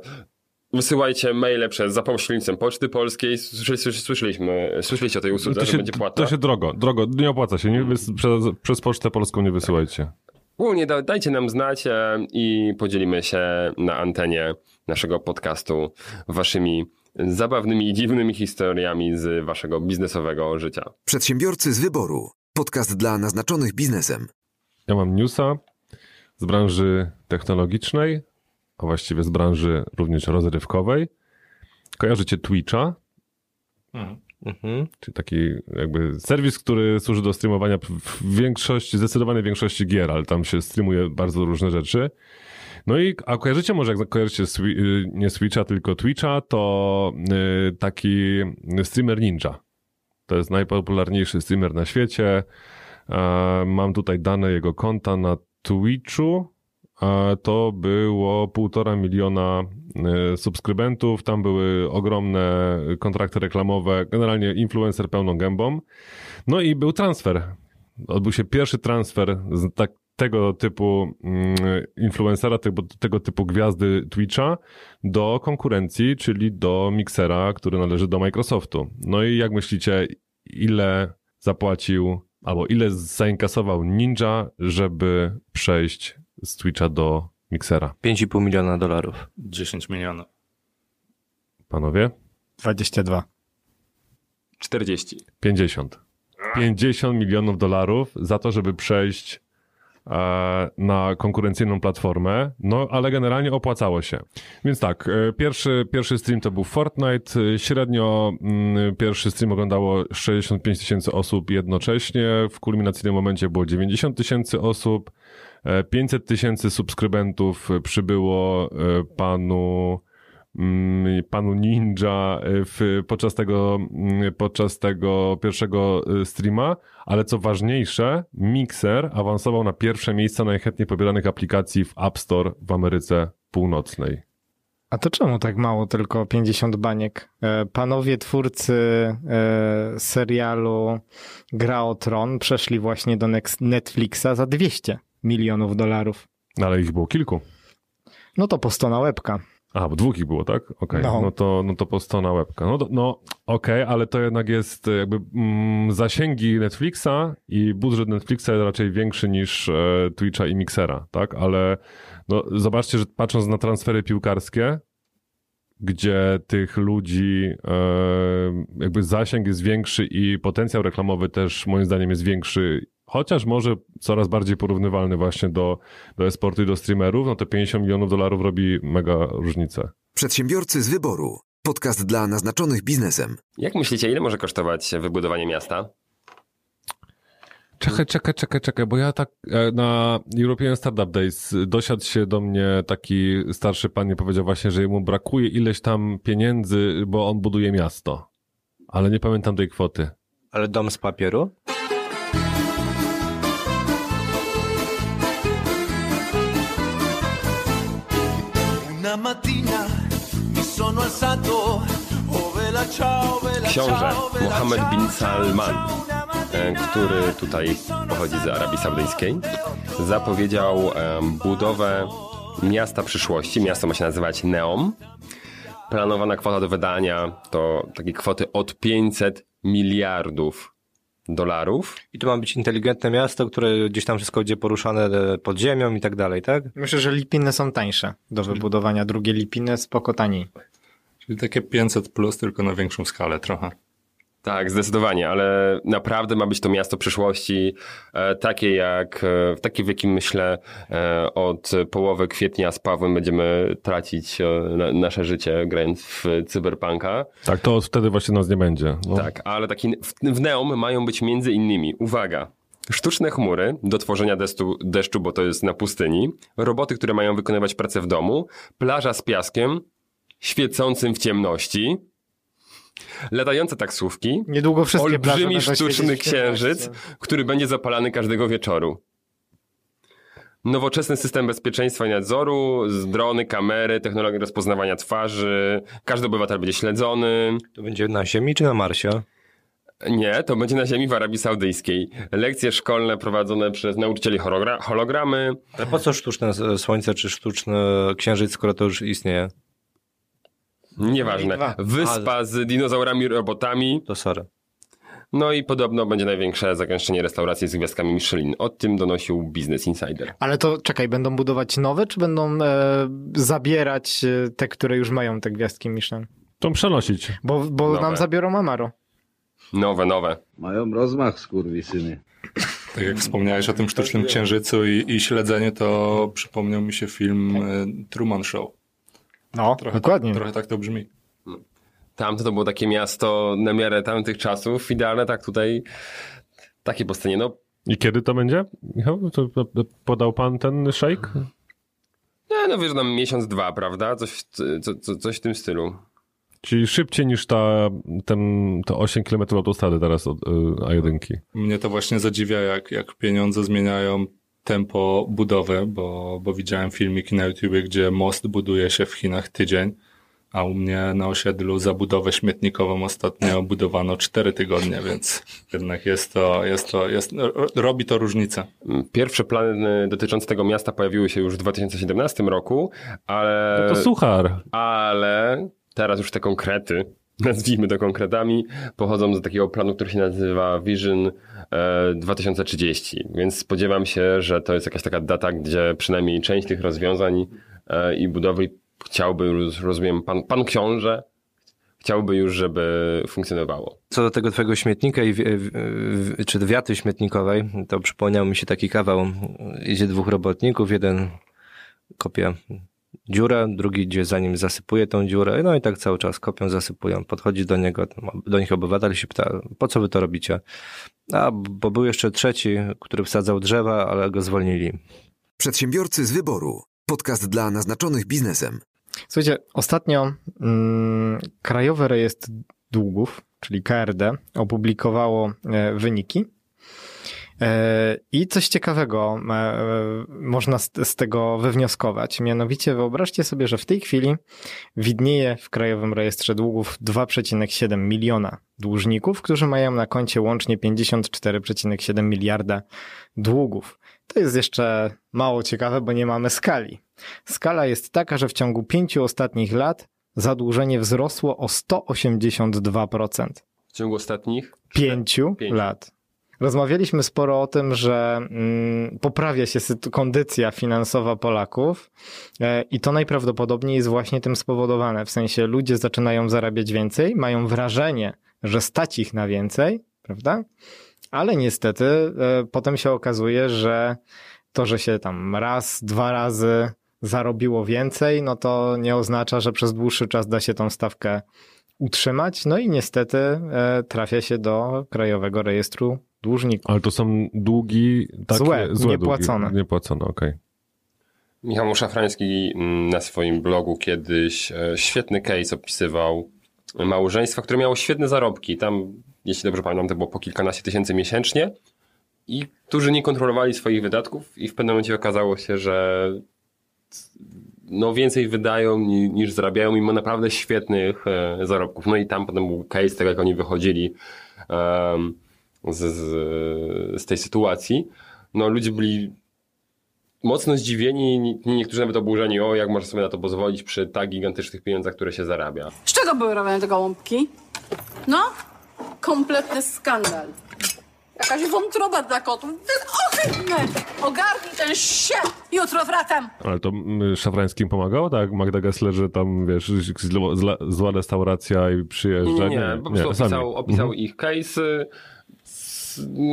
wysyłajcie maile przez za pośrednictwem Poczty Polskiej. Słyszeli, słysz- słyszeliśmy, słyszeliście o tej usłudze, To że się, będzie płatna? to się drogo, drogo, nie opłaca się. Nie, przez, przez Pocztę Polską nie wysyłajcie. Ogólnie da, dajcie nam znać e, i podzielimy się na antenie naszego podcastu waszymi zabawnymi i dziwnymi historiami z waszego biznesowego życia. Przedsiębiorcy z wyboru. Podcast dla naznaczonych biznesem. Ja mam newsa z branży technologicznej, a właściwie z branży również rozrywkowej. Kojarzycie Twitcha? Mhm. Czyli taki jakby serwis, który służy do streamowania w większości, zdecydowanej większości gier, ale tam się streamuje bardzo różne rzeczy. No i, a kojarzycie może, jak kojarzycie y, nie Switcha, tylko Twitcha, to y, taki streamer Ninja. To jest najpopularniejszy streamer na świecie. E, Mam tutaj dane jego konta na Twitchu. To było półtora miliona e, subskrybentów. Tam były ogromne kontrakty reklamowe. Generalnie influencer pełną gębą. No i był transfer. Odbył się pierwszy transfer z tak, tego typu mm, influencera, tego, tego typu gwiazdy Twitcha do konkurencji, czyli do Mixera, który należy do Microsoftu. No i jak myślicie, ile zapłacił albo ile zainkasował Ninja, żeby przejść z Twitcha do Mixera? 5,5 miliona dolarów. 10 milionów. Panowie? 22. 40. 50. 50 milionów dolarów za to, żeby przejść e, na konkurencyjną platformę, no ale generalnie opłacało się. Więc tak, e, pierwszy, pierwszy stream to był Fortnite, e, średnio mm, pierwszy stream oglądało 65 tysięcy osób jednocześnie, w kulminacyjnym momencie było 90 tysięcy osób, 500 tysięcy subskrybentów przybyło e, panu mm, panu Ninja e, w, podczas, tego, mm, podczas tego pierwszego e, streama, ale co ważniejsze, Mixer awansował na pierwsze miejsca najchętniej pobieranych aplikacji w App Store w Ameryce Północnej. A to czemu tak mało, tylko 50 baniek? E, Panowie twórcy e, serialu Gra o Tron przeszli właśnie do Netflixa za 200 milionów dolarów. No, ale ich było kilku. No to po 100 na łebka. A, bo dwóch ich było, tak? Okej, No. no. to, no to po 100 na łebka. No, no okej, ale to jednak jest e, jakby mm, zasięgi Netflixa i budżet Netflixa jest raczej większy niż e, Twitcha i Mixera, tak? Ale no, zobaczcie, że patrząc na transfery piłkarskie, gdzie tych ludzi e, jakby zasięg jest większy i potencjał reklamowy też moim zdaniem jest większy, chociaż może coraz bardziej porównywalny właśnie do, do e-sportu i do streamerów, no to 50 milionów dolarów robi mega różnicę. Przedsiębiorcy z wyboru. Podcast dla naznaczonych biznesem. Jak myślicie, ile może kosztować wybudowanie miasta? Czekaj, czekaj, czekaj, czekaj, bo ja tak e, na European Startup Days dosiadł się do mnie taki starszy pan i powiedział właśnie, że mu brakuje ileś tam pieniędzy, bo on buduje miasto. Ale nie pamiętam tej kwoty. Ale dom z papieru? Una mattina mi sono alzato, oh Książę Mohammed bin Salman, e, który tutaj pochodzi z Arabii Saudyjskiej, zapowiedział budowę miasta przyszłości. Miasto ma się nazywać Neom. Planowana kwota do wydania to takie kwoty od 500 miliardów dolarów. I to ma być inteligentne miasto, które gdzieś tam wszystko będzie poruszane e, pod ziemią i tak dalej, tak? Myślę, że lipiny są tańsze do wybudowania. Drugie lipiny spoko taniej. Czyli takie 500 plus, tylko na większą skalę trochę. Tak, zdecydowanie, ale naprawdę ma być to miasto przyszłości, e, takie jak, e, takie w jakim myślę e, od połowy kwietnia z Pawłem będziemy tracić na, nasze życie grając w cyberpunka. Tak, to wtedy właśnie nas nie będzie. No. Tak, ale taki w, w Neom mają być między innymi, uwaga, sztuczne chmury do tworzenia deszczu, deszczu, bo to jest na pustyni, roboty, które mają wykonywać pracę w domu, plaża z piaskiem, świecącym w ciemności, latające taksówki, Niedługo wszystkie olbrzymi sztuczny księżyc, który będzie zapalany każdego wieczoru. Nowoczesny system bezpieczeństwa i nadzoru, z drony, kamery, technologie rozpoznawania twarzy, każdy obywatel będzie śledzony. To będzie na Ziemi czy na Marsie? Nie, to będzie na ziemi w Arabii Saudyjskiej. Lekcje szkolne prowadzone przez nauczycieli hologra- hologramy. Ale po co sztuczne słońce czy sztuczny księżyc, skoro to już istnieje? Nieważne. Wyspa z dinozaurami robotami. To sorry. No i podobno będzie największe zagęszczenie restauracji z gwiazdkami Michelin. O tym donosił Business Insider. Ale to czekaj, będą budować nowe, czy będą e, zabierać e, te, które już mają te gwiazdki Michelin? To przenosić. Bo, bo Nowe. nam zabiorą Amaro. Nowe, nowe. Mają rozmach, skurwysyny. Tak jak wspomniałeś o tym sztucznym księżycu i, i śledzenie, to przypomniał mi się film e, Truman Show. No, Trochę dokładnie. Tak, trochę tak to brzmi. Tamto to było takie miasto na miarę tamtych czasów, idealne tak tutaj, takie postanie. No, I kiedy to będzie? Michał, to podał pan ten shake? nie, no wiesz, tam miesiąc, dwa, prawda? Coś, co, co, coś w tym stylu. Czyli szybciej niż ta, ten, to 8 km autostrady teraz od y, A1. Mnie to właśnie zadziwia, jak, jak pieniądze zmieniają tempo budowy, bo, bo widziałem filmiki na YouTubie, gdzie most buduje się w Chinach tydzień, a u mnie na osiedlu zabudowę śmietnikową ostatnio budowano 4 tygodnie, więc jednak jest to, jest to, jest, ro- robi to różnicę. Pierwsze plany dotyczące tego miasta pojawiły się już w 2017 roku, ale... No to suchar. Ale teraz już te konkrety, nazwijmy to konkretami, pochodzą z takiego planu, który się nazywa Vision 2030, więc spodziewam się, że to jest jakaś taka data, gdzie przynajmniej część tych rozwiązań e, i budowy chciałby rozumiem, pan, pan książę, chciałby już, żeby funkcjonowało. Co do tego twojego śmietnika i wi- wi- czy wiaty śmietnikowej, to przypomniał mi się taki kawał. Idzie dwóch robotników, jeden kopie dziurę, drugi idzie za nim zasypuje tą dziurę, no i tak cały czas kopią, zasypują. Podchodzi do niego, do nich obywatel się pyta, po co wy to robicie? A, bo był jeszcze trzeci, który wsadzał drzewa, ale go zwolnili. Przedsiębiorcy z wyboru. Podcast dla naznaczonych biznesem. Słuchajcie, ostatnio mm, Krajowy Rejestr Długów, czyli KRD, opublikowało e, wyniki. E, I coś ciekawego e, e, można z, z tego wywnioskować. Mianowicie wyobraźcie sobie, że w tej chwili widnieje w Krajowym Rejestrze Długów 2,7 miliona dłużników, którzy mają na koncie łącznie 54,7 miliarda długów. To jest jeszcze mało ciekawe, bo nie mamy skali. Skala jest taka, że w ciągu pięciu ostatnich lat zadłużenie wzrosło o 182%. W ciągu ostatnich Pięciu Pięciu. lat. Rozmawialiśmy sporo o tym, że mm, poprawia się kondycja finansowa Polaków e, i to najprawdopodobniej jest właśnie tym spowodowane. W sensie ludzie zaczynają zarabiać więcej, mają wrażenie, że stać ich na więcej, prawda? Ale niestety e, potem się okazuje, że to, że się tam raz, dwa razy zarobiło więcej, no to nie oznacza, że przez dłuższy czas da się tą stawkę utrzymać. No i niestety e, trafia się do Krajowego Rejestru Dłużników. Ale to są długi takie, Złe, złe niepłacone. Długi, niepłacone, okej. Michał Szafrański mm, na swoim blogu kiedyś e, świetny case opisywał małżeństwa, które miało świetne zarobki. Tam, jeśli dobrze pamiętam, to było po kilkanaście tysięcy miesięcznie i którzy nie kontrolowali swoich wydatków i w pewnym momencie okazało się, że no więcej wydają ni- niż zarabiają mimo naprawdę świetnych e, zarobków. No i tam potem był case tego, jak oni wychodzili em, z, z, z tej sytuacji. No ludzie byli mocno zdziwieni, nie- niektórzy nawet oburzeni, o jak można sobie na to pozwolić przy tak gigantycznych pieniądzach, które się zarabia. Z czego były robione te gołąbki? No, kompletny skandal. Jakaś wątroba dla kotów. To jest ohydne! Ogarnij ten się! Jutro wracam! Ale to mm, Szafrańskim pomagało, tak? Magda Gessler, że tam, wiesz, zła, zła, restauracja i przyjeżdża. Nie, nie, nie. Po prostu sami. opisał, opisał Mhm. ich case.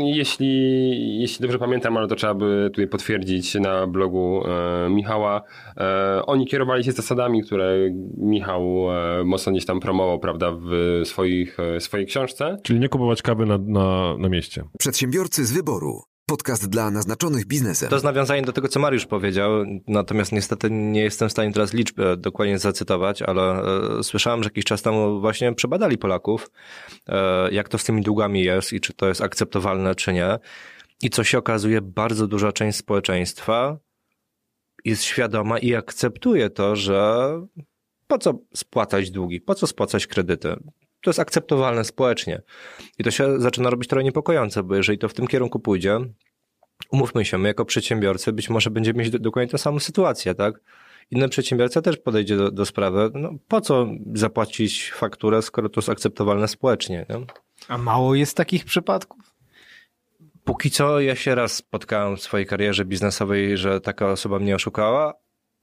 Jeśli, jeśli dobrze pamiętam, ale to trzeba by tutaj potwierdzić na blogu e, Michała. E, oni kierowali się zasadami, które Michał e, mocno gdzieś tam promował, prawda, w swoich, e, swojej książce. Czyli nie kupować kawy na, na, na mieście. Przedsiębiorcy z wyboru. Podcast dla naznaczonych biznesem. To jest nawiązanie do tego, co Mariusz powiedział, natomiast niestety nie jestem w stanie teraz liczb dokładnie zacytować, ale e, słyszałem, że jakiś czas temu właśnie przebadali Polaków, e, jak to z tymi długami jest i czy to jest akceptowalne, czy nie. I co się okazuje, bardzo duża część społeczeństwa jest świadoma i akceptuje to, że po co spłacać długi, po co spłacać kredyty. To jest akceptowalne społecznie. I to się zaczyna robić trochę niepokojące, bo jeżeli to w tym kierunku pójdzie, umówmy się, my jako przedsiębiorcy być może będziemy mieć do- dokładnie tę samą sytuację, tak? Inny przedsiębiorca też podejdzie do, do sprawy, no po co zapłacić fakturę, skoro to jest akceptowalne społecznie, nie? A mało jest takich przypadków? Póki co ja się raz spotkałem w swojej karierze biznesowej, że taka osoba mnie oszukała,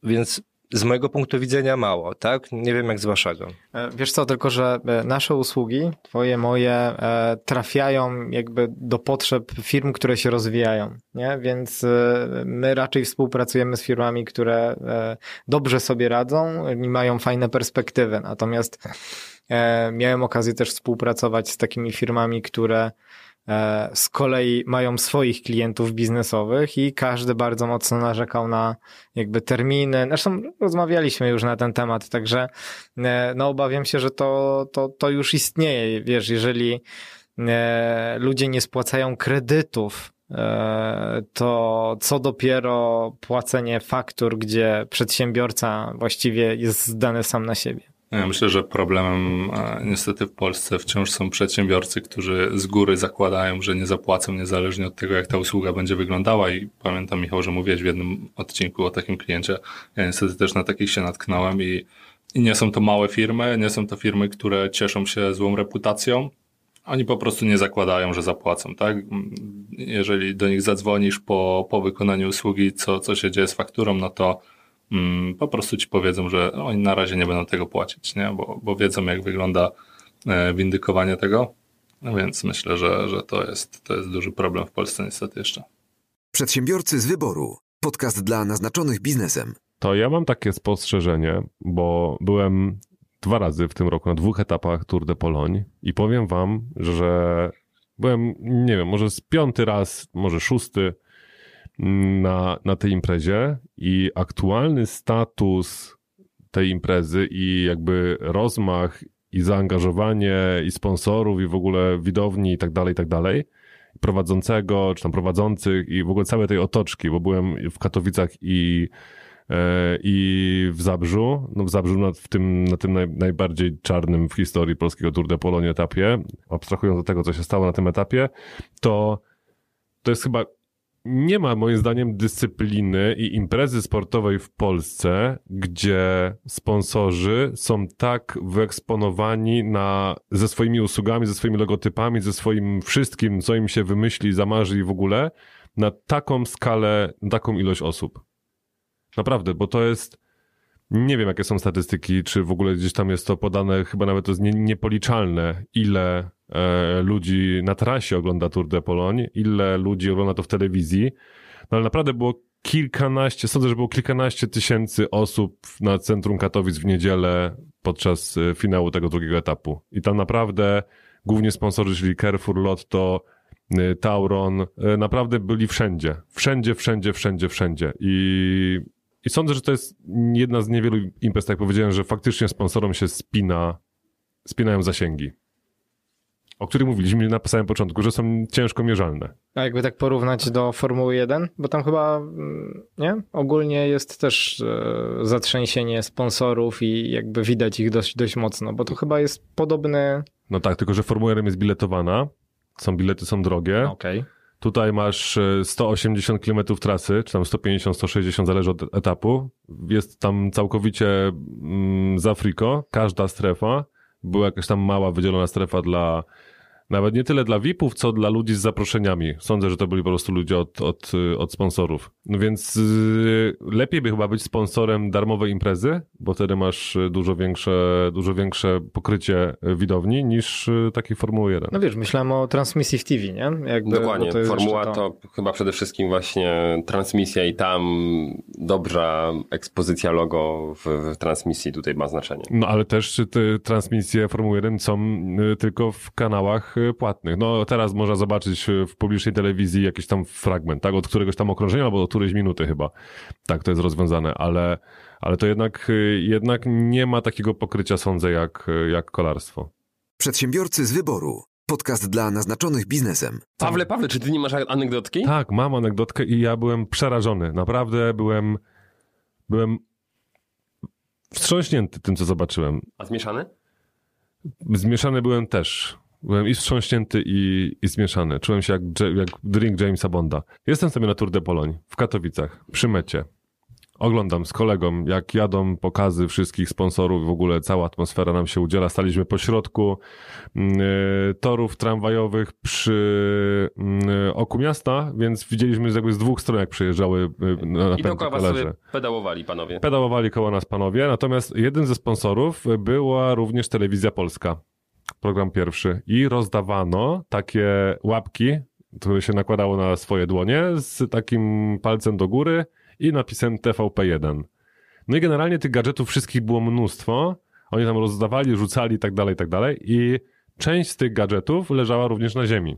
więc z mojego punktu widzenia mało, tak? Nie wiem jak z waszego. E, Wiesz co, tylko że e, nasze usługi, twoje, moje, e, trafiają jakby do potrzeb firm, które się rozwijają, nie? Więc my raczej współpracujemy z firmami, które dobrze sobie radzą i mają fajne perspektywy. Natomiast miałem okazję też współpracować z takimi firmami, które z kolei mają swoich klientów biznesowych i każdy bardzo mocno narzekał na jakby terminy. Zresztą rozmawialiśmy już na ten temat, także e, no obawiam się, że to, to, to już istnieje. Wiesz, jeżeli e, ludzie nie spłacają kredytów, e, to co dopiero płacenie faktur, gdzie przedsiębiorca właściwie jest zdany sam na siebie. Ja myślę, że problemem niestety w Polsce wciąż są przedsiębiorcy, którzy z góry zakładają, że nie zapłacą niezależnie od tego, jak ta usługa będzie wyglądała. I pamiętam, Michał, że mówiłeś w jednym odcinku o takim kliencie. Ja niestety też na takich się natknąłem i, i nie są to małe firmy, nie są to firmy, które cieszą się złą reputacją. Oni po prostu nie zakładają, że zapłacą, tak? Jeżeli do nich zadzwonisz po, po wykonaniu usługi, co, co się dzieje z fakturą, no to po prostu ci powiedzą, że oni na razie nie będą tego płacić, nie? Bo, bo wiedzą, jak wygląda e, windykowanie tego. No więc myślę, że, że to, jest, to jest duży problem w Polsce niestety jeszcze. Przedsiębiorcy z wyboru. Podcast dla naznaczonych biznesem. To ja mam takie spostrzeżenie, bo byłem dwa razy w tym roku na dwóch etapach Tour de Pologne i powiem wam, że byłem, nie wiem, może z piąty raz, może szósty na, na tej imprezie i aktualny status tej imprezy i jakby rozmach i zaangażowanie i sponsorów i w ogóle widowni i tak dalej, i tak dalej, prowadzącego, czy tam prowadzących i w ogóle całej tej otoczki, bo byłem w Katowicach i e, i w Zabrzu, no w Zabrzu na, w tym, na tym naj, najbardziej czarnym w historii polskiego Tour de Pologne etapie, abstrahując od tego, co się stało na tym etapie, to to jest chyba nie ma moim zdaniem dyscypliny i imprezy sportowej w Polsce, gdzie sponsorzy są tak wyeksponowani na, ze swoimi usługami, ze swoimi logotypami, ze swoim wszystkim, co im się wymyśli, zamarzy i w ogóle, na taką skalę, na taką ilość osób. Naprawdę, bo to jest, nie wiem jakie są statystyki, czy w ogóle gdzieś tam jest to podane, chyba nawet to jest nie, niepoliczalne, ile e, ludzi na trasie ogląda Tour de Pologne, ile ludzi ogląda to w telewizji, no ale naprawdę było kilkanaście, sądzę, że było kilkanaście tysięcy osób na centrum Katowic w niedzielę podczas e, finału tego drugiego etapu. I tam naprawdę głównie sponsorzy, czyli Carrefour, Lotto, e, Tauron, e, naprawdę byli wszędzie. Wszędzie, wszędzie, wszędzie, wszędzie. I, I sądzę, że to jest jedna z niewielu imprez, tak jak powiedziałem, że faktycznie sponsorom się spina, spinają zasięgi. O których mówiliśmy na samym początku, że są ciężko mierzalne. A jakby tak porównać do Formuły 1, bo tam chyba, mm, nie? Ogólnie jest też e, zatrzęsienie sponsorów i jakby widać ich dość, dość mocno, bo to chyba jest podobny... No tak, tylko że Formuła 1 jest biletowana, są bilety, są drogie. Okej. Tutaj masz e, 180 km trasy, czy tam 150, 160, zależy od etapu. Jest tam całkowicie mm, z Afriko, każda strefa. Była jakaś tam mała wydzielona strefa dla, nawet nie tyle dla VIP-ów, co dla ludzi z zaproszeniami. Sądzę, że to byli po prostu ludzie od, od, od sponsorów. No więc yy, lepiej by chyba być sponsorem darmowej imprezy, bo wtedy masz dużo większe, dużo większe pokrycie widowni niż y, takiej Formuły 1. No wiesz, myślałem o transmisji w TV, nie? Jakby, Dokładnie. to Formuła jeszcze to... chyba przede wszystkim właśnie transmisja i tam dobra ekspozycja logo w, w transmisji tutaj ma znaczenie. No ale też te transmisje Formuły 1 są y, tylko w kanałach y, płatnych. No teraz można zobaczyć y, w publicznej telewizji jakiś tam fragment, tak? Od któregoś tam okrążenia albo od którejś minuty chyba. Tak, to jest rozwiązane, ale, ale to jednak, y, jednak nie ma takiego pokrycia, sądzę, jak, jak kolarstwo. Przedsiębiorcy z wyboru. Podcast dla naznaczonych biznesem. Pawle, Pawle, czy ty nie masz anegdotki? Tak, mam anegdotkę i ja byłem przerażony. Naprawdę byłem, byłem wstrząśnięty tym, co zobaczyłem. A zmieszany? Zmieszany byłem też. Byłem i wstrząśnięty, i, i zmieszany. Czułem się jak, jak drink Jamesa Bonda. Jestem sobie na Tour de Pologne w Katowicach, przy mecie. oglądam z kolegą, jak jadą pokazy wszystkich sponsorów, w ogóle cała atmosfera nam się udziela. Staliśmy po środku mm, e, torów tramwajowych przy mm, oku miasta, więc widzieliśmy jakby z dwóch stron, jak przejeżdżały e, na I dookoła was sobie pedałowali panowie. Pedałowali koło nas panowie, natomiast jeden ze sponsorów była również Telewizja Polska, program pierwszy i rozdawano takie łapki, które się nakładało na swoje dłonie z takim palcem do góry i napisem TVP1. No i generalnie tych gadżetów wszystkich było mnóstwo, oni tam rozdawali, rzucali i tak dalej, i tak dalej i część z tych gadżetów leżała również na ziemi.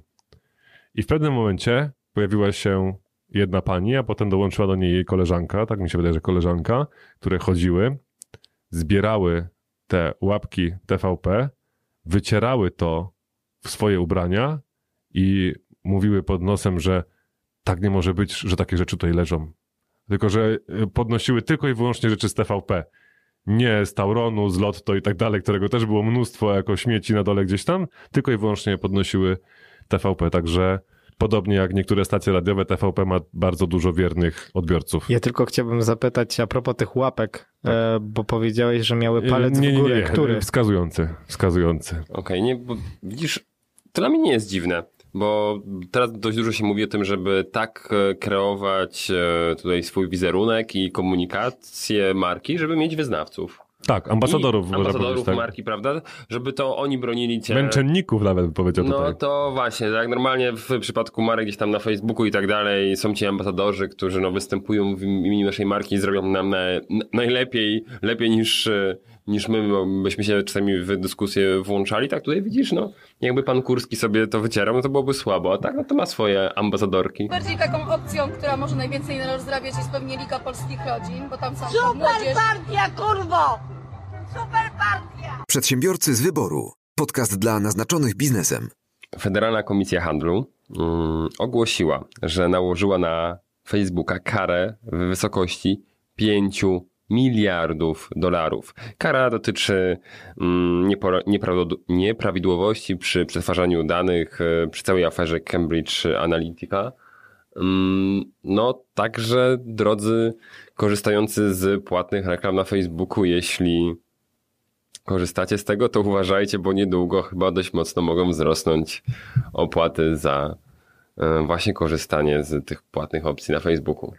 I w pewnym momencie pojawiła się jedna pani, a potem dołączyła do niej jej koleżanka, tak mi się wydaje, że koleżanka, które chodziły, zbierały te łapki TVP, wycierały to w swoje ubrania i mówiły pod nosem, że tak nie może być, że takie rzeczy tutaj leżą. Tylko, że y, podnosiły tylko i wyłącznie rzeczy z TVP. Nie z Tauronu, z Lotto i tak dalej, którego też było mnóstwo jako śmieci na dole gdzieś tam, tylko i wyłącznie podnosiły TVP. Także podobnie jak niektóre stacje radiowe, TVP ma bardzo dużo wiernych odbiorców. Ja tylko chciałbym zapytać a propos tych łapek, e, bo powiedziałeś, że miały palec Tak. nie, w nie, górę. nie, Który? Wskazujący, wskazujący. Okej, nie, bo widzisz, to dla mnie nie jest dziwne, bo teraz dość dużo się mówi o tym, żeby tak e, kreować e, tutaj swój wizerunek i komunikację marki, żeby mieć wyznawców. Tak, ambasadorów. I ambasadorów tak. marki, prawda? Żeby to oni bronili cię. Męczenników nawet bym powiedział No tutaj. to właśnie, tak normalnie w przypadku marek gdzieś tam na Facebooku i tak dalej są ci ambasadorzy, którzy no występują w imieniu naszej marki i zrobią nam na, na, najlepiej, lepiej niż, e, niż my, bo byśmy się czasami w dyskusję włączali. Tak tutaj widzisz, no jakby pan Kurski sobie to wycierał, no to byłoby słabo, a tak no to ma swoje ambasadorki. Bardziej taką opcją, która może najwięcej rozrabiać jest pewnie Liga Polskich Rodzin, bo tam są Super młodzież. partia, kurwo! Super partia! Przedsiębiorcy z wyboru. Podcast dla naznaczonych biznesem. Federalna Komisja Handlu mm, ogłosiła, że nałożyła na Facebooka karę w wysokości 5 miliardów dolarów. Kara dotyczy mm, nieprawidłowości przy przetwarzaniu danych e, przy całej aferze Cambridge Analytica. Mm, No, także drodzy korzystający z płatnych reklam na Facebooku, jeśli korzystacie z tego, to uważajcie, bo niedługo chyba dość mocno mogą wzrosnąć opłaty za e, właśnie korzystanie z tych płatnych opcji na Facebooku.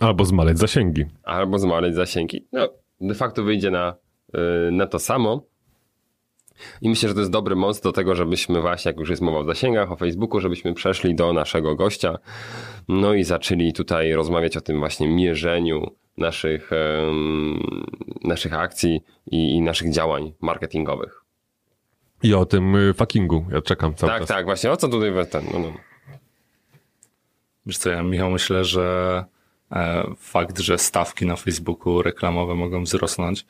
Albo zmaleć zasięgi. Albo zmaleć zasięgi. No, de facto wyjdzie na, e, na to samo. I myślę, że to jest dobry most do tego, żebyśmy właśnie, jak już jest mowa o zasięgach, o Facebooku, żebyśmy przeszli do naszego gościa. No i zaczęli tutaj rozmawiać o tym właśnie mierzeniu naszych, naszych akcji i, i naszych działań marketingowych. I o tym y, fuckingu. Ja czekam cały tak, czas. tak, właśnie o co tutaj we- ten, no, no. Wiesz co, ja Michał myślę, że e, fakt, że stawki na Facebooku reklamowe mogą wzrosnąć,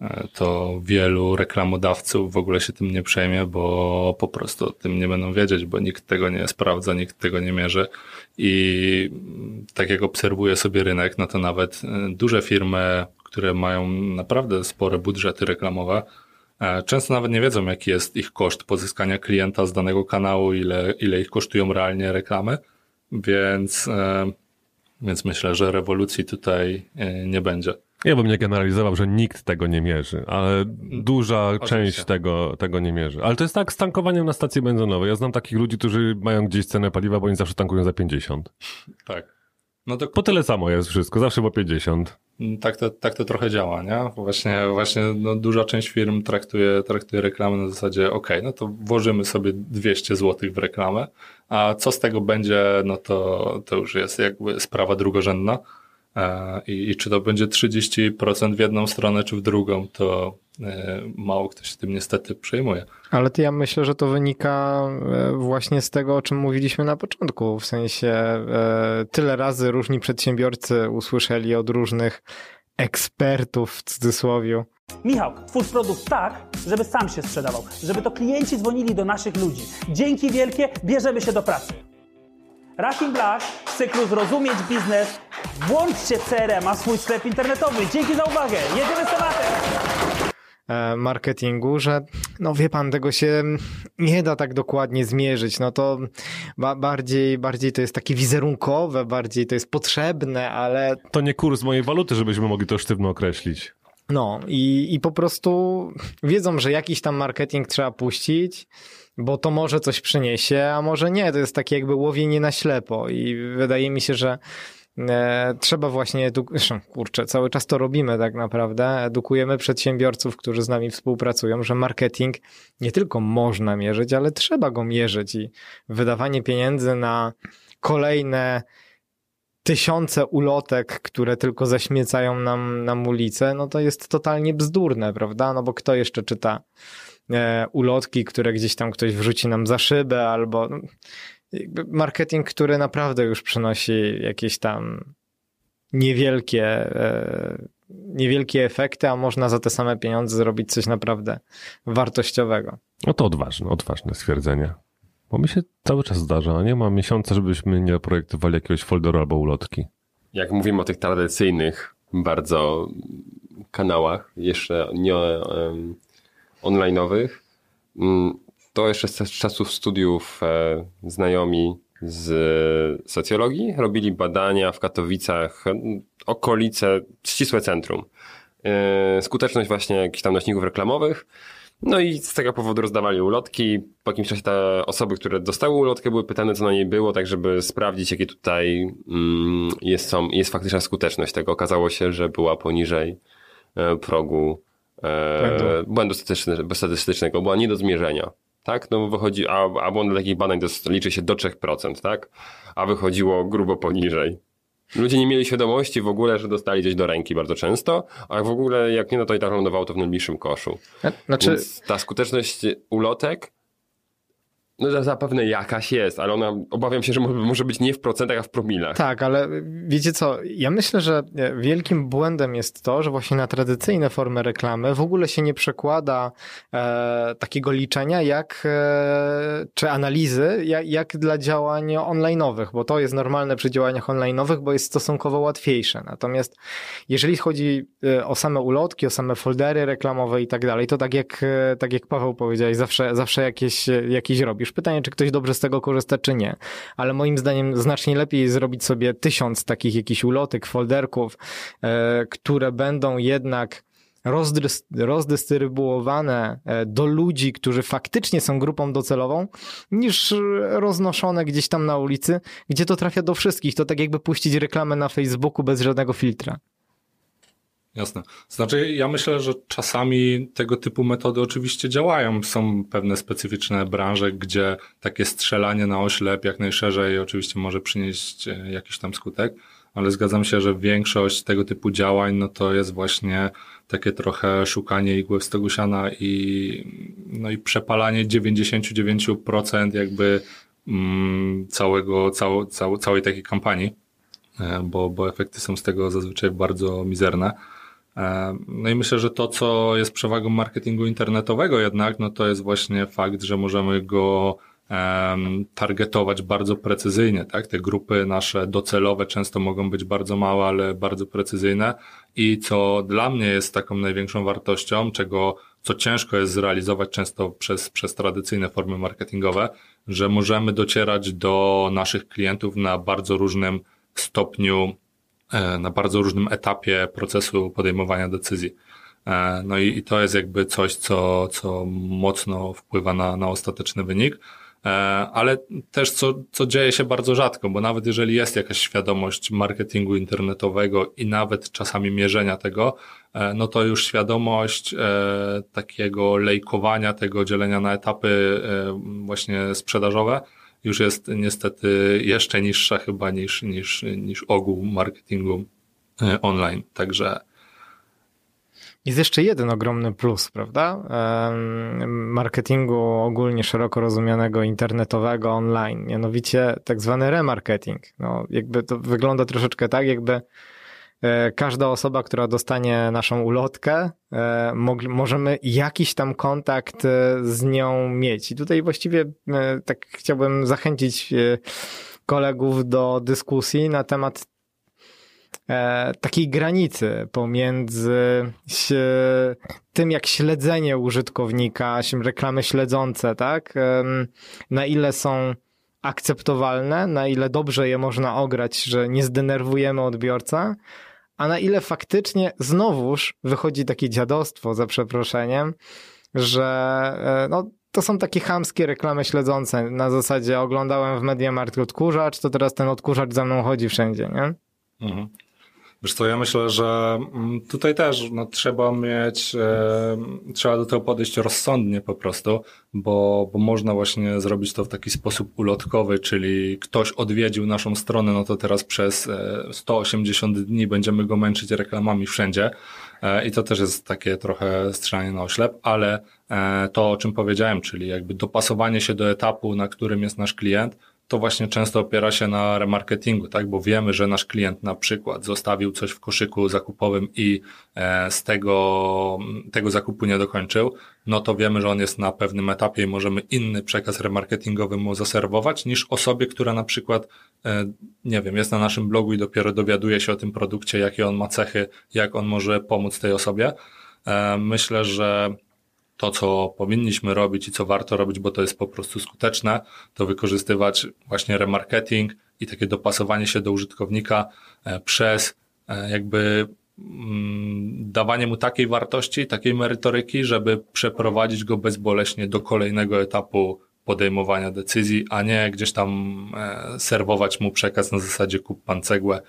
e, to wielu reklamodawców w ogóle się tym nie przejmie, bo po prostu o tym nie będą wiedzieć, bo nikt tego nie sprawdza, nikt tego nie mierzy i tak jak obserwuję sobie rynek, no to nawet e, duże firmy, które mają naprawdę spore budżety reklamowe, e, często nawet nie wiedzą, jaki jest ich koszt pozyskania klienta z danego kanału, ile, ile ich kosztują realnie reklamy, więc, e, więc myślę, że rewolucji tutaj nie będzie. Ja bym nie generalizował, że nikt tego nie mierzy, ale duża Oczywiście. część tego, tego nie mierzy. Ale to jest tak z tankowaniem na stacji benzynowej. Ja znam takich ludzi, którzy mają gdzieś cenę paliwa, bo oni zawsze tankują za 50. Tak. No to Po tyle samo jest wszystko, zawsze po 50. tak to, tak to trochę działa, nie? Właśnie, właśnie no, duża część firm traktuje, traktuje reklamy na zasadzie, ok, no to włożymy sobie 200 zł w reklamę, a co z tego będzie, no to, to już jest jakby sprawa drugorzędna. E, I, I czy to będzie 30% w jedną stronę, czy w drugą, to e, mało kto się tym niestety przejmuje. Ale to ja myślę, że to wynika e, właśnie z tego, o czym mówiliśmy na początku. W sensie tyle razy różni przedsiębiorcy usłyszeli od różnych ekspertów w cudzysłowie. Michał, twórz produkt tak, żeby sam się sprzedawał, żeby to klienci dzwonili do naszych ludzi. Dzięki wielkie, bierzemy się do pracy. Racking Black w cyklu Zrozumieć Biznes. Włączcie CRM, a swój sklep internetowy. Dzięki za uwagę. Jedziemy z tematem. e, marketingu, że no wie pan, tego się nie da tak dokładnie zmierzyć. No to ba bardziej, bardziej to jest takie wizerunkowe, bardziej to jest potrzebne, ale. To nie kurs mojej waluty, żebyśmy mogli to sztywno określić. No i, i po prostu wiedzą, że jakiś tam marketing trzeba puścić, bo to może coś przyniesie, a może nie. To jest takie jakby łowienie na ślepo i wydaje mi się, że trzeba właśnie, edu- kurczę, cały czas to robimy tak naprawdę, edukujemy przedsiębiorców, którzy z nami współpracują, że marketing nie tylko można mierzyć, ale trzeba go mierzyć i wydawanie pieniędzy na kolejne tysiące ulotek, które tylko zaśmiecają nam, nam ulicę, no to jest totalnie bzdurne, prawda? No bo kto jeszcze czyta e, ulotki, które gdzieś tam ktoś wrzuci nam za szybę, albo no, marketing, który naprawdę już przynosi jakieś tam niewielkie, e, niewielkie efekty, a można za te same pieniądze zrobić coś naprawdę wartościowego. No to odważne, odważne stwierdzenie. Bo mi się cały czas zdarza, a nie ma miesiąca, żebyśmy nie projektowali jakiegoś folderu albo ulotki. Jak mówimy o tych tradycyjnych bardzo kanałach, jeszcze nie um, online'owych, mm, to jeszcze z czasów studiów e, znajomi z socjologii robili badania w Katowicach, okolice, ścisłe centrum. E, skuteczność właśnie jakichś tam nośników reklamowych, no i z tego powodu rozdawali ulotki. Po jakimś czasie te osoby, które dostały ulotkę, były pytane, co na niej było, tak żeby sprawdzić, jakie tutaj mm, jest, są, jest faktyczna skuteczność tego. Okazało się, że była poniżej e, progu e, błędu statystycznego, statystycznego, była nie do zmierzenia. Tak, no wychodzi, a, a błąd takich badań to liczy się do 3%, tak? A wychodziło grubo poniżej. Ludzie nie mieli świadomości w ogóle, że dostali gdzieś do ręki bardzo często, a w ogóle jak nie, no to i tak lądowało to w najbliższym koszu. Znaczy... Więc ta skuteczność ulotek no zapewne jakaś jest, ale ona obawiam się, że może być nie w procentach, a w promilach. Tak, ale wiecie co, ja myślę, że wielkim błędem jest to, że właśnie na tradycyjne formy reklamy w ogóle się nie przekłada e, takiego liczenia jak, e, czy analizy, jak, jak dla działań online'owych, bo to jest normalne przy działaniach online'owych, bo jest stosunkowo łatwiejsze. Natomiast jeżeli chodzi e, o same ulotki, o same foldery reklamowe i tak dalej, to tak jak, e, tak jak Paweł powiedziałeś, zawsze, zawsze jakieś, jakieś robisz. Pytanie, czy ktoś dobrze z tego korzysta, czy nie. Ale moim zdaniem znacznie lepiej zrobić sobie tysiąc takich jakichś ulotek, folderków, e, które będą jednak rozdystrybuowane e, do ludzi, którzy faktycznie są grupą docelową, niż roznoszone gdzieś tam na ulicy, gdzie to trafia do wszystkich. To tak jakby puścić reklamę na Facebooku bez żadnego filtra. Jasne. Znaczy, ja myślę, że czasami tego typu metody oczywiście działają. Są pewne specyficzne branże, gdzie takie strzelanie na oślep jak najszerzej oczywiście może przynieść e, jakiś tam skutek, ale zgadzam się, że większość tego typu działań, no to jest właśnie takie trochę szukanie igły w stogu siana i, no i przepalanie 99% jakby mm, całego, cał, cał, całej takiej kampanii, e, bo, bo efekty są z tego zazwyczaj bardzo mizerne. E, no i myślę, że to, co jest przewagą marketingu internetowego jednak, no to jest właśnie fakt, że możemy go targetować bardzo precyzyjnie, tak? Te grupy nasze docelowe często mogą być bardzo małe, ale bardzo precyzyjne i co dla mnie jest taką największą wartością, czego co ciężko jest zrealizować często przez, przez tradycyjne formy marketingowe, że możemy docierać do naszych klientów na bardzo różnym stopniu na bardzo różnym etapie procesu podejmowania decyzji. E, no i, i to jest jakby coś, co, co mocno wpływa na, na ostateczny wynik, e, ale też co, co dzieje się bardzo rzadko, bo nawet jeżeli jest jakaś świadomość marketingu internetowego i nawet czasami mierzenia tego, no to już świadomość takiego lejkowania tego, dzielenia na etapy właśnie sprzedażowe, już jest niestety jeszcze niższa chyba niż, niż, niż ogół marketingu e, online. Także jest jeszcze jeden ogromny plus, prawda? Marketingu ogólnie szeroko rozumianego internetowego online, mianowicie tak zwany remarketing. No, jakby to wygląda troszeczkę tak, jakby każda osoba, która dostanie naszą ulotkę, e, możemy jakiś tam kontakt e, z nią mieć. I tutaj właściwie tak chciałbym zachęcić kolegów do dyskusji na temat e, takiej granicy pomiędzy tym, jak śledzenie użytkownika, reklamy śledzące, tak? Na ile są akceptowalne, na ile dobrze je można ograć, że nie zdenerwujemy odbiorcę, a na ile faktycznie znowuż wychodzi takie dziadostwo, za przeproszeniem, że e, no, to są takie chamskie reklamy śledzące. Na zasadzie oglądałem w Mediamarkt odkurzacz, to teraz ten odkurzacz za mną chodzi wszędzie, nie? Mhm. Wiesz co, ja myślę, że mm, tutaj też no, trzeba mieć, e, trzeba do tego podejść rozsądnie po prostu, bo, bo można właśnie zrobić to w taki sposób ulotkowy, czyli ktoś odwiedził naszą stronę, no to teraz przez e, 180 dni będziemy go męczyć reklamami wszędzie e, i to też jest takie trochę strzelanie na oślep, ale e, to o czym powiedziałem, czyli jakby dopasowanie się do etapu, na którym jest nasz klient, to właśnie często opiera się na remarketingu, tak? Bo wiemy, że nasz klient na przykład zostawił coś w koszyku zakupowym i e, z tego, tego zakupu nie dokończył, no to wiemy, że on jest na pewnym etapie i możemy inny przekaz remarketingowy mu zaserwować niż osobie, która na przykład, e, nie wiem, jest na naszym blogu i dopiero dowiaduje się o tym produkcie, jakie on ma cechy, jak on może pomóc tej osobie. E, Myślę, że to, co powinniśmy robić i co warto robić, bo to jest po prostu skuteczne, to wykorzystywać właśnie remarketing i takie dopasowanie się do użytkownika e, przez e, jakby mm, dawanie mu takiej wartości, takiej merytoryki, żeby przeprowadzić go bezboleśnie do kolejnego etapu podejmowania decyzji, a nie gdzieś tam e, serwować mu przekaz na zasadzie kup pan cegłę,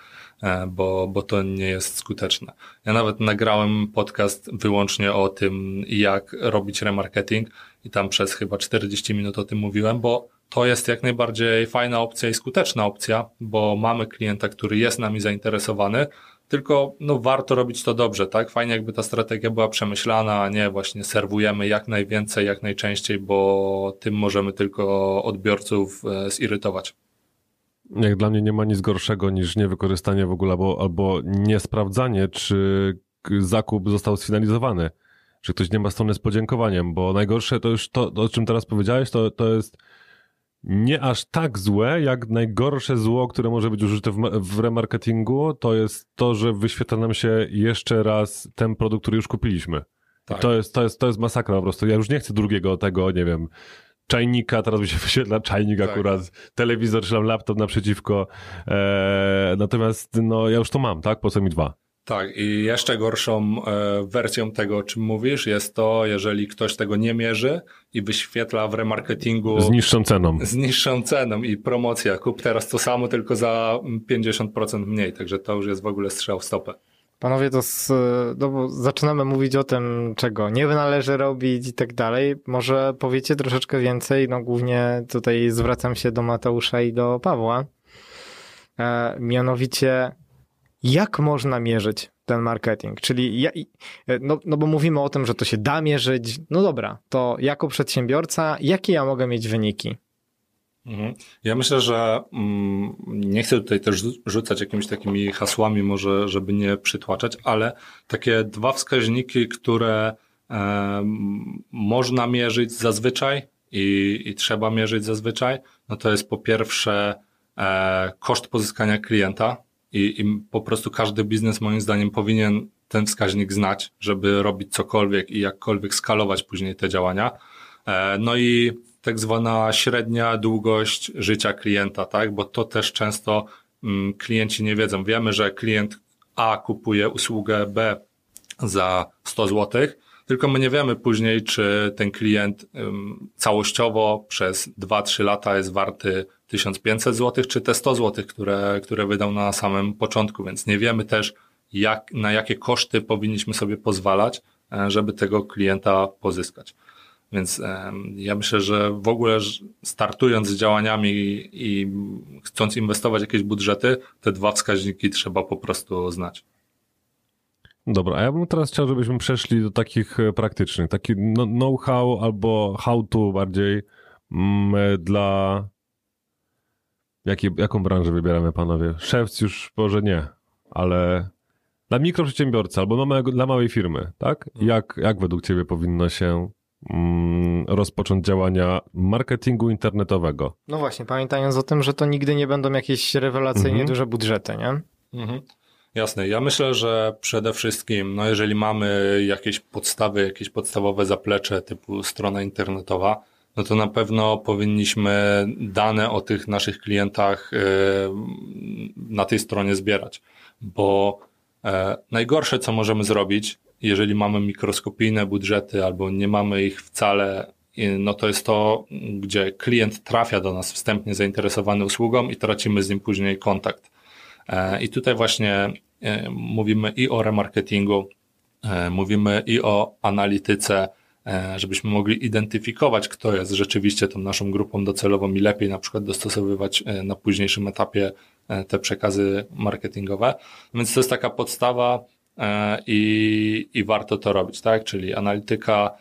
bo, bo to nie jest skuteczne. Ja nawet nagrałem podcast wyłącznie o tym, jak robić remarketing i tam przez chyba 40 minut o tym mówiłem, bo to jest jak najbardziej fajna opcja i skuteczna opcja, bo mamy klienta, który jest nami zainteresowany, tylko no, warto robić to dobrze, tak? Fajnie jakby ta strategia była przemyślana, a nie właśnie serwujemy jak najwięcej, jak najczęściej, bo tym możemy tylko odbiorców e, zirytować. Jak dla mnie nie ma nic gorszego niż niewykorzystanie w ogóle albo, albo niesprawdzanie, czy zakup został sfinalizowany. Czy ktoś nie ma strony z podziękowaniem, bo najgorsze to już to, o czym teraz powiedziałeś, to, to jest nie aż tak złe, jak najgorsze zło, które może być użyte w, w remarketingu, to jest to, że wyświetla nam się jeszcze raz ten produkt, który już kupiliśmy. Tak. To jest, to, jest, to jest masakra po prostu. Ja już nie chcę drugiego tego, nie wiem, czajnika, teraz mi się wyświetla czajnik Tak. akurat, telewizor czy tam laptop naprzeciwko. Eee, natomiast no ja już to mam, tak? Po co mi dwa? Tak, i jeszcze gorszą e, wersją tego, o czym mówisz, jest to, jeżeli ktoś tego nie mierzy i wyświetla w remarketingu Z niższą ceną. z niższą ceną i promocja. Kup teraz to samo, tylko za 50% mniej. Także to już jest w ogóle strzał w stopę. Panowie, to z, no zaczynamy mówić o tym, czego nie należy robić i tak dalej. Może powiecie troszeczkę więcej, no głównie tutaj zwracam się do Mateusza i do Pawła. E, mianowicie, jak można mierzyć ten marketing? Czyli, ja, e, no, no bo mówimy o tym, że to się da mierzyć. No dobra, to jako przedsiębiorca, jakie ja mogę mieć wyniki? Mhm. Ja myślę, że mm, nie chcę tutaj też rzu- rzucać jakimiś takimi hasłami, może żeby nie przytłaczać, ale takie dwa wskaźniki, które można mierzyć zazwyczaj i, i trzeba mierzyć zazwyczaj, no to jest po pierwsze e, koszt pozyskania klienta i, i po prostu każdy biznes moim zdaniem powinien ten wskaźnik znać, żeby robić cokolwiek i jakkolwiek skalować później te działania. E, No i tak zwana średnia długość życia klienta, tak? Bo to też często mm, klienci nie wiedzą. Wiemy, że klient A kupuje usługę B za 100 zł, tylko my nie wiemy później, czy ten klient całościowo przez 2-3 lata jest warty 1500 zł, czy te 100 zł, które, które wydał na samym początku, więc nie wiemy też, jak, na jakie koszty powinniśmy sobie pozwalać, e, żeby tego klienta pozyskać. Więc ja myślę, że w ogóle startując z działaniami i, chcąc inwestować jakieś budżety, te dwa wskaźniki trzeba po prostu znać. Dobra, a ja bym teraz chciał, żebyśmy przeszli do takich e, praktycznych, taki no- know-how albo how-to bardziej mm, e, dla... Jakie, jaką branżę wybieramy, panowie? Szewc już może nie, ale dla mikroprzedsiębiorcy albo dla, małej firmy, tak? Jak, jak według ciebie powinno się rozpocząć działania marketingu internetowego? No właśnie, pamiętając o tym, że to nigdy nie będą jakieś rewelacyjnie Mhm. duże budżety, nie? Mhm. Jasne. Ja myślę, że przede wszystkim, no jeżeli mamy jakieś podstawy, jakieś podstawowe zaplecze typu strona internetowa, no to na pewno powinniśmy dane o tych naszych klientach e, na tej stronie zbierać, bo e, najgorsze, co możemy zrobić, jeżeli mamy mikroskopijne budżety albo nie mamy ich wcale, no to jest to, gdzie klient trafia do nas wstępnie zainteresowany usługą i tracimy z nim później kontakt. E, I tutaj właśnie mówimy i o remarketingu, mówimy i o analityce, E, żebyśmy mogli identyfikować, kto jest rzeczywiście tą naszą grupą docelową i lepiej na przykład dostosowywać e, na późniejszym etapie e, te przekazy marketingowe. Więc to jest taka podstawa i, i warto to robić, tak? Czyli analityka,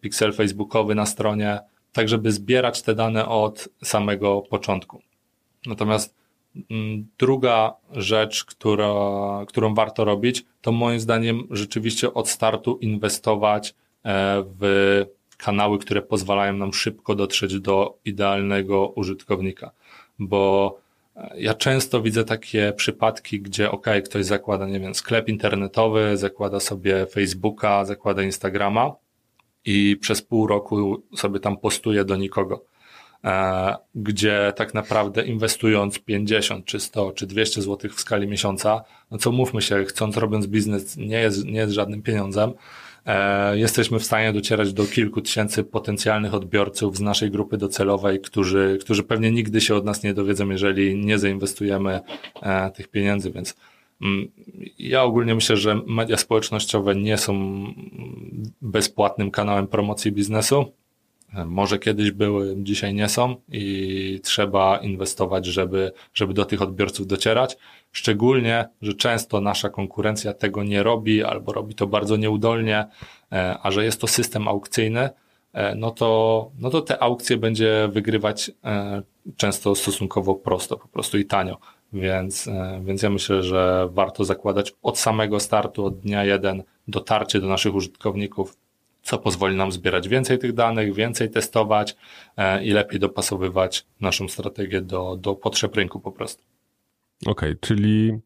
pixel facebookowy na stronie, tak żeby zbierać te dane od samego początku. Natomiast Mm, druga rzecz, która, którą warto robić, to moim zdaniem rzeczywiście od startu inwestować e, w kanały, które pozwalają nam szybko dotrzeć do idealnego użytkownika. Bo e, ja często widzę takie przypadki, gdzie ok, ktoś zakłada, nie wiem, sklep internetowy, zakłada sobie Facebooka, zakłada Instagrama i przez pół roku sobie tam postuje do nikogo. E, gdzie tak naprawdę inwestując 50 czy 100 czy 200 zł w skali miesiąca, no co mówmy się, chcąc robiąc biznes nie jest, nie jest żadnym pieniądzem, e, jesteśmy w stanie docierać do kilku tysięcy potencjalnych odbiorców z naszej grupy docelowej, którzy, którzy pewnie nigdy się od nas nie dowiedzą, jeżeli nie zainwestujemy e, tych pieniędzy, więc mm, ja ogólnie myślę, że media społecznościowe nie są bezpłatnym kanałem promocji biznesu. Może kiedyś były, dzisiaj nie są i trzeba inwestować, żeby, żeby do tych odbiorców docierać. Szczególnie, że często nasza konkurencja tego nie robi albo robi to bardzo nieudolnie, e, a że jest to system aukcyjny, e, no to, no to te aukcje będzie wygrywać e, często stosunkowo prosto, po prostu i tanio. Więc, więc ja myślę, że warto zakładać od samego startu, od dnia jeden, dotarcie do naszych użytkowników co pozwoli nam zbierać więcej tych danych, więcej testować e, i lepiej dopasowywać naszą strategię do, do potrzeb rynku po prostu. Okej, okay, czyli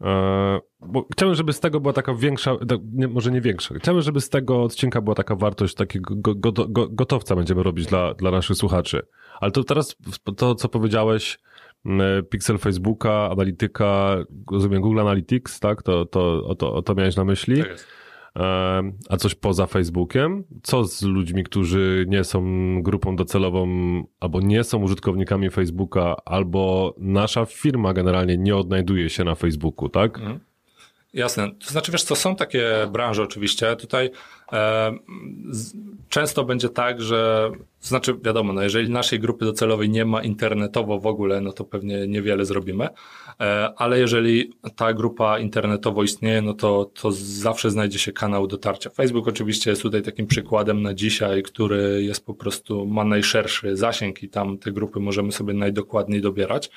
e, bo chciałbym, żeby z tego była taka większa, nie, może nie większa, chciałbym, żeby z tego odcinka była taka wartość takiego go, go, go, gotowca będziemy robić dla, dla naszych słuchaczy. Ale to teraz to, co powiedziałeś, Pixel Facebooka, analityka, rozumiem Google Analytics, tak? To, to, o, to, o to miałeś na myśli? Tak jest. A coś poza Facebookiem? Co z ludźmi, którzy nie są grupą docelową, albo nie są użytkownikami Facebooka, albo nasza firma generalnie nie odnajduje się na Facebooku, tak? Mhm. Jasne. To znaczy, wiesz co, są takie branże oczywiście. Tutaj e, z, często będzie tak, że, to znaczy wiadomo, no jeżeli naszej grupy docelowej nie ma internetowo w ogóle, no to pewnie niewiele zrobimy, e, ale jeżeli ta grupa internetowo istnieje, no to, to zawsze znajdzie się kanał dotarcia. Facebook oczywiście jest tutaj takim przykładem na dzisiaj, który jest po prostu, ma najszerszy zasięg i tam te grupy możemy sobie najdokładniej dobierać.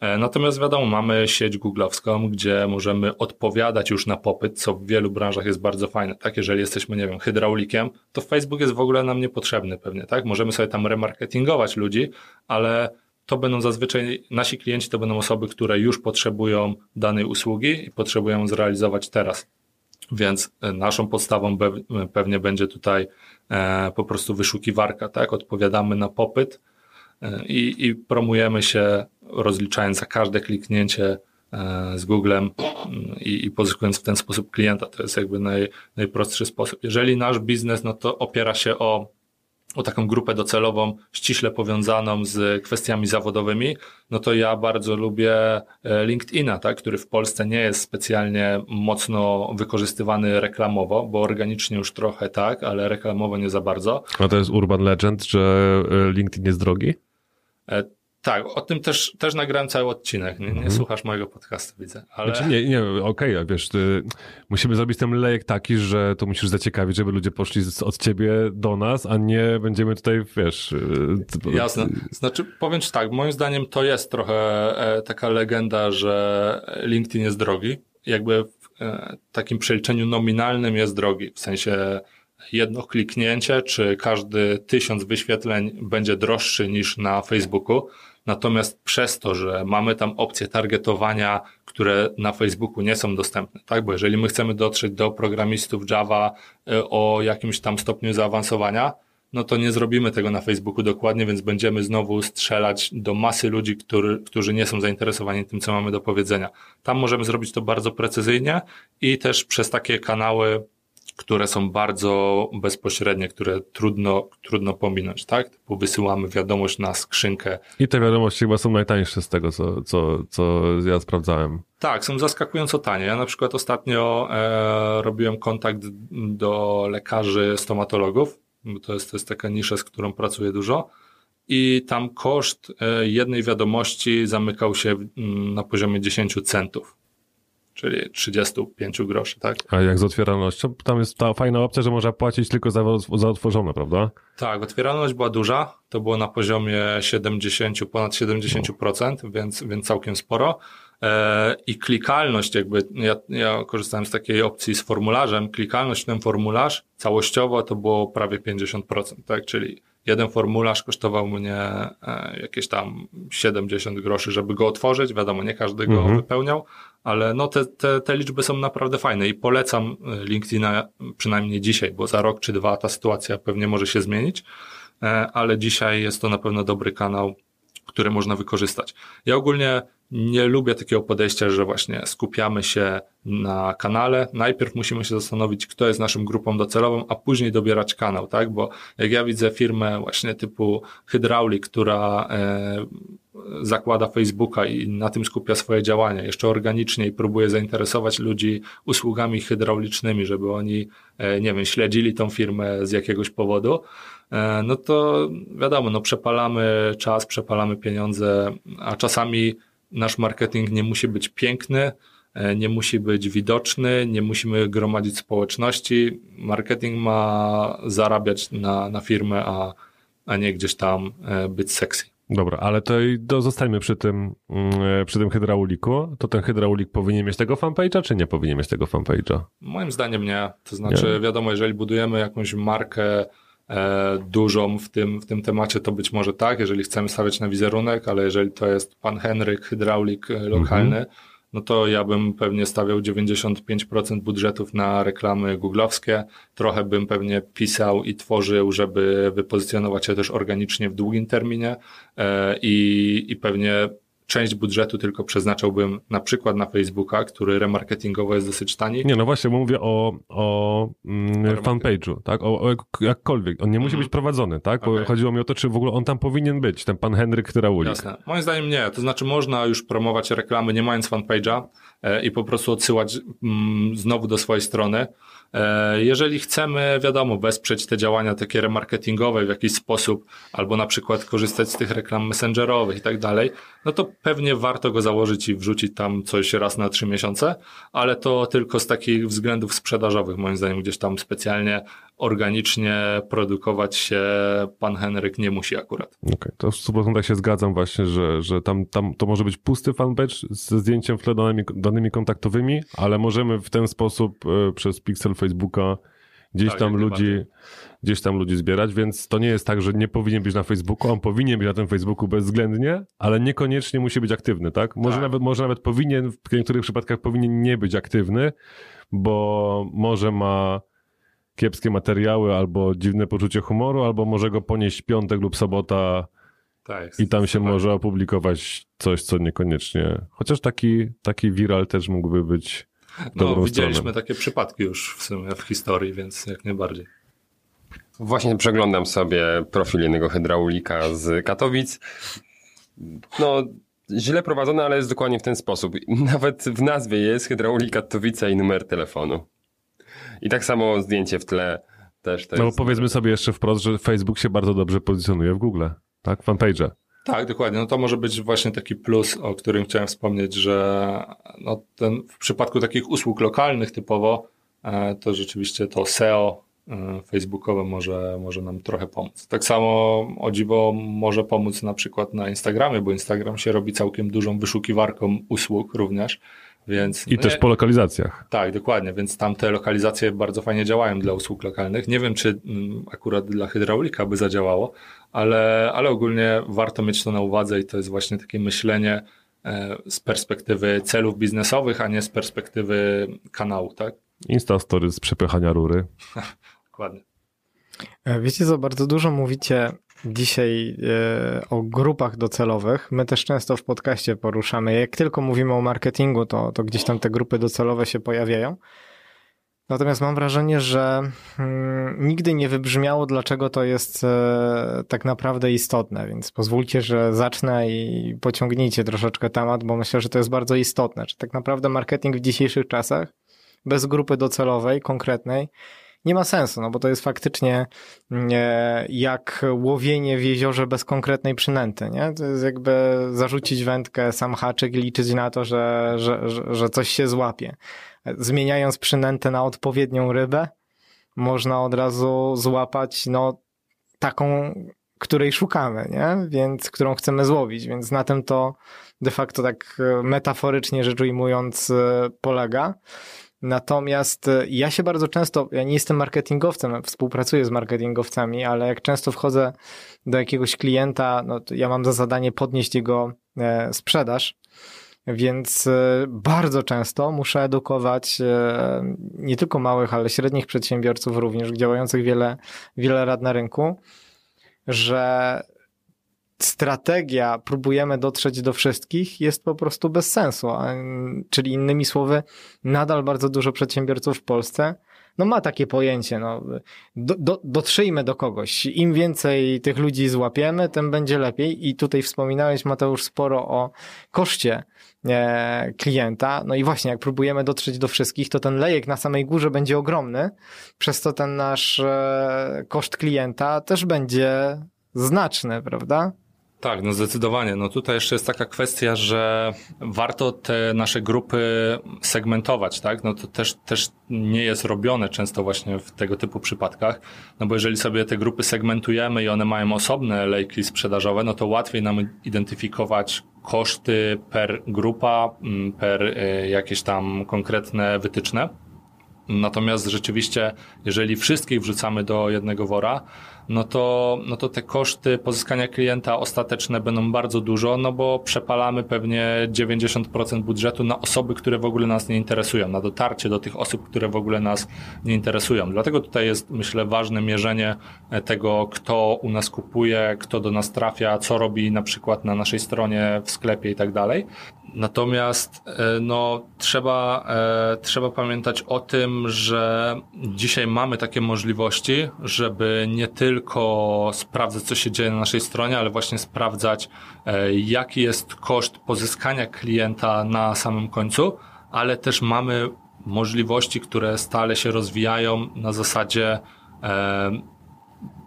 E, natomiast wiadomo, mamy sieć googlowską, gdzie możemy odpowiadać już na popyt, co w wielu branżach jest bardzo fajne. Tak, jeżeli jesteśmy, nie wiem, hydraulikiem, to Facebook jest w ogóle nam niepotrzebny pewnie, tak? Możemy sobie tam remarketingować ludzi, ale to będą zazwyczaj nasi klienci, to będą osoby, które już potrzebują danej usługi i potrzebują zrealizować teraz. Więc e, naszą podstawą pewnie będzie tutaj e, po prostu wyszukiwarka, tak? Odpowiadamy na popyt i, i promujemy się rozliczając za każde kliknięcie e, z Googlem mm, i, i pozyskując w ten sposób klienta. To jest jakby naj, najprostszy sposób. Jeżeli nasz biznes, no to opiera się o, o taką grupę docelową ściśle powiązaną z kwestiami zawodowymi, no to ja bardzo lubię e, LinkedIna, tak, który w Polsce nie jest specjalnie mocno wykorzystywany reklamowo, bo organicznie już trochę tak, ale reklamowo nie za bardzo. A to jest urban legend, że e, LinkedIn jest drogi? Tak, o tym też, też nagrałem cały odcinek. Nie, nie mhm. słuchasz mojego podcastu, widzę. Ale... Znaczy nie, nie, okej, okay, wiesz, musimy zrobić ten lejek taki, że to musisz zaciekawić, żeby ludzie poszli od ciebie do nas, a nie będziemy tutaj, wiesz... Y, Jasne. Znaczy, powiem ci tak, moim zdaniem to jest trochę e, taka legenda, że LinkedIn jest drogi. Jakby w e, takim przeliczeniu nominalnym jest drogi, w sensie jedno kliknięcie, czy każdy tysiąc wyświetleń będzie droższy niż na Facebooku, Natomiast przez to, że mamy tam opcje targetowania, które na Facebooku nie są dostępne, tak? Bo jeżeli my chcemy dotrzeć do programistów Java y, o jakimś tam stopniu zaawansowania, no to nie zrobimy tego na Facebooku dokładnie, więc będziemy znowu strzelać do masy ludzi, który, którzy nie są zainteresowani tym, co mamy do powiedzenia. Tam możemy zrobić to bardzo precyzyjnie i też przez takie kanały, które są bardzo bezpośrednie, które trudno, trudno pominąć, tak? Typu wysyłamy wiadomość na skrzynkę. I te wiadomości chyba są najtańsze z tego, co, co, co ja sprawdzałem. Tak, są zaskakująco tanie. Ja na przykład ostatnio e, robiłem kontakt do lekarzy stomatologów, bo to jest, to jest taka nisza, z którą pracuję dużo. I tam koszt e, jednej wiadomości zamykał się mm, na poziomie 10 centów, czyli 35 groszy, tak? A jak z otwieralnością? Tam jest ta fajna opcja, że można płacić tylko za, za otworzone, prawda? Tak, otwieralność była duża, to było na poziomie 70, ponad 70%, więc, więc całkiem sporo. E, I klikalność, jakby ja, ja korzystałem z takiej opcji z formularzem, klikalność w ten formularz całościowo to było prawie 50%, tak? Czyli jeden formularz kosztował mnie e, jakieś tam 70 groszy, żeby go otworzyć. Wiadomo, nie każdy go Mhm. wypełniał, ale no te, te, te liczby są naprawdę fajne i polecam e, LinkedIna przynajmniej dzisiaj, bo za rok czy dwa ta sytuacja pewnie może się zmienić, e, ale dzisiaj jest to na pewno dobry kanał, który można wykorzystać. Ja ogólnie nie lubię takiego podejścia, że właśnie skupiamy się na kanale. Najpierw musimy się zastanowić, kto jest naszą grupą docelową, a później dobierać kanał, tak? Bo jak ja widzę firmę właśnie typu Hydraulic, która e, zakłada Facebooka i na tym skupia swoje działania, jeszcze organicznie i próbuje zainteresować ludzi usługami hydraulicznymi, żeby oni, e, nie wiem, śledzili tą firmę z jakiegoś powodu, e, no to wiadomo, no przepalamy czas, przepalamy pieniądze, a czasami nasz marketing nie musi być piękny, e, nie musi być widoczny, nie musimy gromadzić społeczności. Marketing ma zarabiać na, na firmę, a, a nie gdzieś tam e, być sexy. Dobra, ale to i do, zostańmy przy tym, mm, e, przy tym hydrauliku. To ten hydraulik powinien mieć tego fanpage'a, czy nie powinien mieć tego fanpage'a? Moim zdaniem nie. To znaczy, Nie. wiadomo, jeżeli budujemy jakąś markę dużą w tym, w tym temacie, to być może tak, jeżeli chcemy stawiać na wizerunek, ale jeżeli to jest pan Henryk, hydraulik e, lokalny, no to ja bym pewnie stawiał 95% budżetów na reklamy googlowskie. Trochę bym pewnie pisał i tworzył, żeby wypozycjonować się też organicznie w długim terminie e, i, i pewnie część budżetu tylko przeznaczałbym na przykład na Facebooka, który remarketingowo jest dosyć tani. Nie, no właśnie, bo mówię o, o mm, fanpage'u, tak? O, o jak- jakkolwiek. On nie musi być prowadzony, tak? Bo chodziło mi o to, czy w ogóle on tam powinien być, ten pan Henryk Hydraulik. Jasne. Moim zdaniem nie. To znaczy można już promować reklamy nie mając fanpage'a e, i po prostu odsyłać mm, znowu do swojej strony. E, jeżeli chcemy, wiadomo, wesprzeć te działania takie remarketingowe w jakiś sposób, albo na przykład korzystać z tych reklam messengerowych i tak dalej, no to pewnie warto go założyć i wrzucić tam coś raz na trzy miesiące, ale to tylko z takich względów sprzedażowych, moim zdaniem, gdzieś tam specjalnie organicznie produkować się pan Henryk nie musi akurat. Okej, to w 100% się zgadzam właśnie, że, że tam, tam to może być pusty fanpage ze zdjęciem w tle danymi, danymi kontaktowymi, ale możemy w ten sposób e, przez pixel Facebooka gdzieś Tak, tam ludzi najbardziej. gdzieś tam ludzi zbierać, więc to nie jest tak, że nie powinien być na Facebooku, on powinien być na tym Facebooku bezwzględnie, ale niekoniecznie musi być aktywny, tak? Może, Tak. Nawet, może nawet powinien, w niektórych przypadkach powinien nie być aktywny, bo może ma kiepskie materiały albo dziwne poczucie humoru, albo może go ponieść piątek lub sobota Tak, i tam się może opublikować coś, co niekoniecznie. Chociaż taki, taki viral też mógłby być No, widzieliśmy stroną. takie przypadki już w sumie w historii, więc jak najbardziej. Właśnie przeglądam sobie profil jednego hydraulika z Katowic. No, źle prowadzony, ale jest dokładnie w ten sposób. Nawet w nazwie jest hydraulik Katowice i numer telefonu. I tak samo zdjęcie w tle też. To No jest... powiedzmy sobie jeszcze wprost, że Facebook się bardzo dobrze pozycjonuje w Google, tak? Fanpage. Tak, dokładnie. No to może być właśnie taki plus, o którym chciałem wspomnieć, że no ten, w przypadku takich usług lokalnych typowo, e, to rzeczywiście to SEO e, facebookowe może, może nam trochę pomóc. Tak samo o dziwo może pomóc na przykład na Instagramie, bo Instagram się robi całkiem dużą wyszukiwarką usług również, Więc, I no też nie- po lokalizacjach. Tak, dokładnie, więc tam te lokalizacje bardzo fajnie działają dla usług lokalnych. Nie wiem, czy mm, akurat dla hydraulika by zadziałało, ale, ale ogólnie warto mieć to na uwadze i to jest właśnie takie myślenie e, z perspektywy celów biznesowych, a nie z perspektywy kanału, tak? Instastory z przepychania rury. Dokładnie. E, Wiecie co, bardzo dużo mówicie dzisiaj e, o grupach docelowych. My też często w podcaście poruszamy. Jak tylko mówimy o marketingu, to, to gdzieś tam te grupy docelowe się pojawiają. Natomiast mam wrażenie, że mm, nigdy nie wybrzmiało, dlaczego to jest e, tak naprawdę istotne, więc pozwólcie, że zacznę i pociągnijcie troszeczkę temat, bo myślę, że to jest bardzo istotne. Czy tak naprawdę marketing w dzisiejszych czasach bez grupy docelowej, konkretnej, nie ma sensu, no bo to jest faktycznie e, jak łowienie w jeziorze bez konkretnej przynęty, nie? To jest jakby zarzucić wędkę, sam haczyk i liczyć na to, że, że, że, że coś się złapie. Zmieniając przynętę na odpowiednią rybę, można od razu złapać, no, taką, której szukamy, nie? Więc, którą chcemy złowić, więc na tym to de facto tak e, metaforycznie rzecz ujmując e, polega. Natomiast e, ja się bardzo często, ja nie jestem marketingowcem, współpracuję z marketingowcami, ale jak często wchodzę do jakiegoś klienta, no to ja mam za zadanie podnieść jego e, sprzedaż, więc e, bardzo często muszę edukować nie tylko małych, ale średnich przedsiębiorców również, działających wiele, wiele lat na rynku, że strategia próbujemy dotrzeć do wszystkich jest po prostu bez sensu. Czyli innymi słowy, nadal bardzo dużo przedsiębiorców w Polsce no ma takie pojęcie, no, do, do, dotrzyjmy do kogoś. Im więcej tych ludzi złapiemy, tym będzie lepiej. I tutaj wspominałeś, Mateusz, sporo o koszcie e, klienta. No i właśnie, jak próbujemy dotrzeć do wszystkich, to ten lejek na samej górze będzie ogromny, przez to ten nasz e, koszt klienta też będzie znaczny, prawda? Tak, no zdecydowanie. No tutaj jeszcze jest taka kwestia, że warto te nasze grupy segmentować, tak? No to też, też nie jest robione często właśnie w tego typu przypadkach, no bo jeżeli sobie te grupy segmentujemy i one mają osobne lejki sprzedażowe, no to łatwiej nam identyfikować koszty per grupa, mm, per y, jakieś tam konkretne wytyczne. Natomiast rzeczywiście, jeżeli wszystkich wrzucamy do jednego wora, no to, no to te koszty pozyskania klienta ostateczne będą bardzo dużo, no bo przepalamy pewnie 90% budżetu na osoby, które w ogóle nas nie interesują, na dotarcie do tych osób, które w ogóle nas nie interesują. Dlatego tutaj jest, myślę, ważne mierzenie e, tego, kto u nas kupuje, kto do nas trafia, co robi na przykład na naszej stronie, w sklepie i tak dalej. Natomiast e, no, trzeba, e, trzeba pamiętać o tym, że dzisiaj mamy takie możliwości, żeby nie tylko sprawdzać, co się dzieje na naszej stronie, ale właśnie sprawdzać, e, jaki jest koszt pozyskania klienta na samym końcu, ale też mamy możliwości, które stale się rozwijają na zasadzie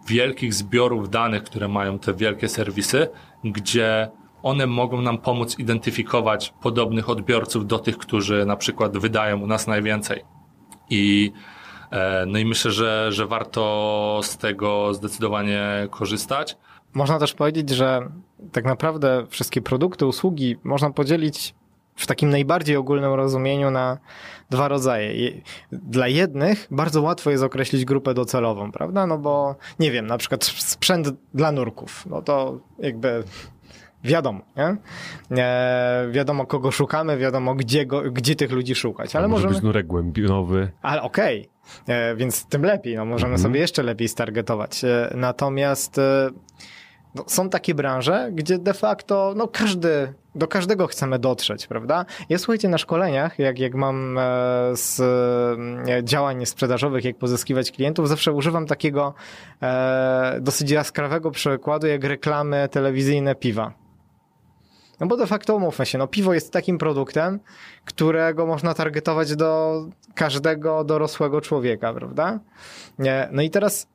wielkich zbiorów danych, które mają te wielkie serwisy, gdzie one mogą nam pomóc identyfikować podobnych odbiorców do tych, którzy na przykład wydają u nas najwięcej. I, e, no i myślę, że, że warto z tego zdecydowanie korzystać. Można też powiedzieć, że tak naprawdę wszystkie produkty, usługi można podzielić w takim najbardziej ogólnym rozumieniu na dwa rodzaje. Je- Dla jednych bardzo łatwo jest określić grupę docelową, prawda? No bo nie wiem, na przykład sprzęt dla nurków, no to jakby wiadomo, nie? E, wiadomo kogo szukamy, wiadomo gdzie, go, gdzie tych ludzi szukać, ale może możemy... być nurek głębinowy. Ale okej, E, więc tym lepiej, no możemy Mhm. sobie jeszcze lepiej stargetować. E, Natomiast e, no, są takie branże, gdzie de facto no każdy, do każdego chcemy dotrzeć, prawda? Ja słuchajcie, na szkoleniach, jak, jak mam e, z e, działań sprzedażowych, jak pozyskiwać klientów, zawsze używam takiego e, dosyć jaskrawego przykładu, jak reklamy telewizyjne piwa. No bo de facto umówmy się, no piwo jest takim produktem, którego można targetować do każdego dorosłego człowieka, prawda? No i teraz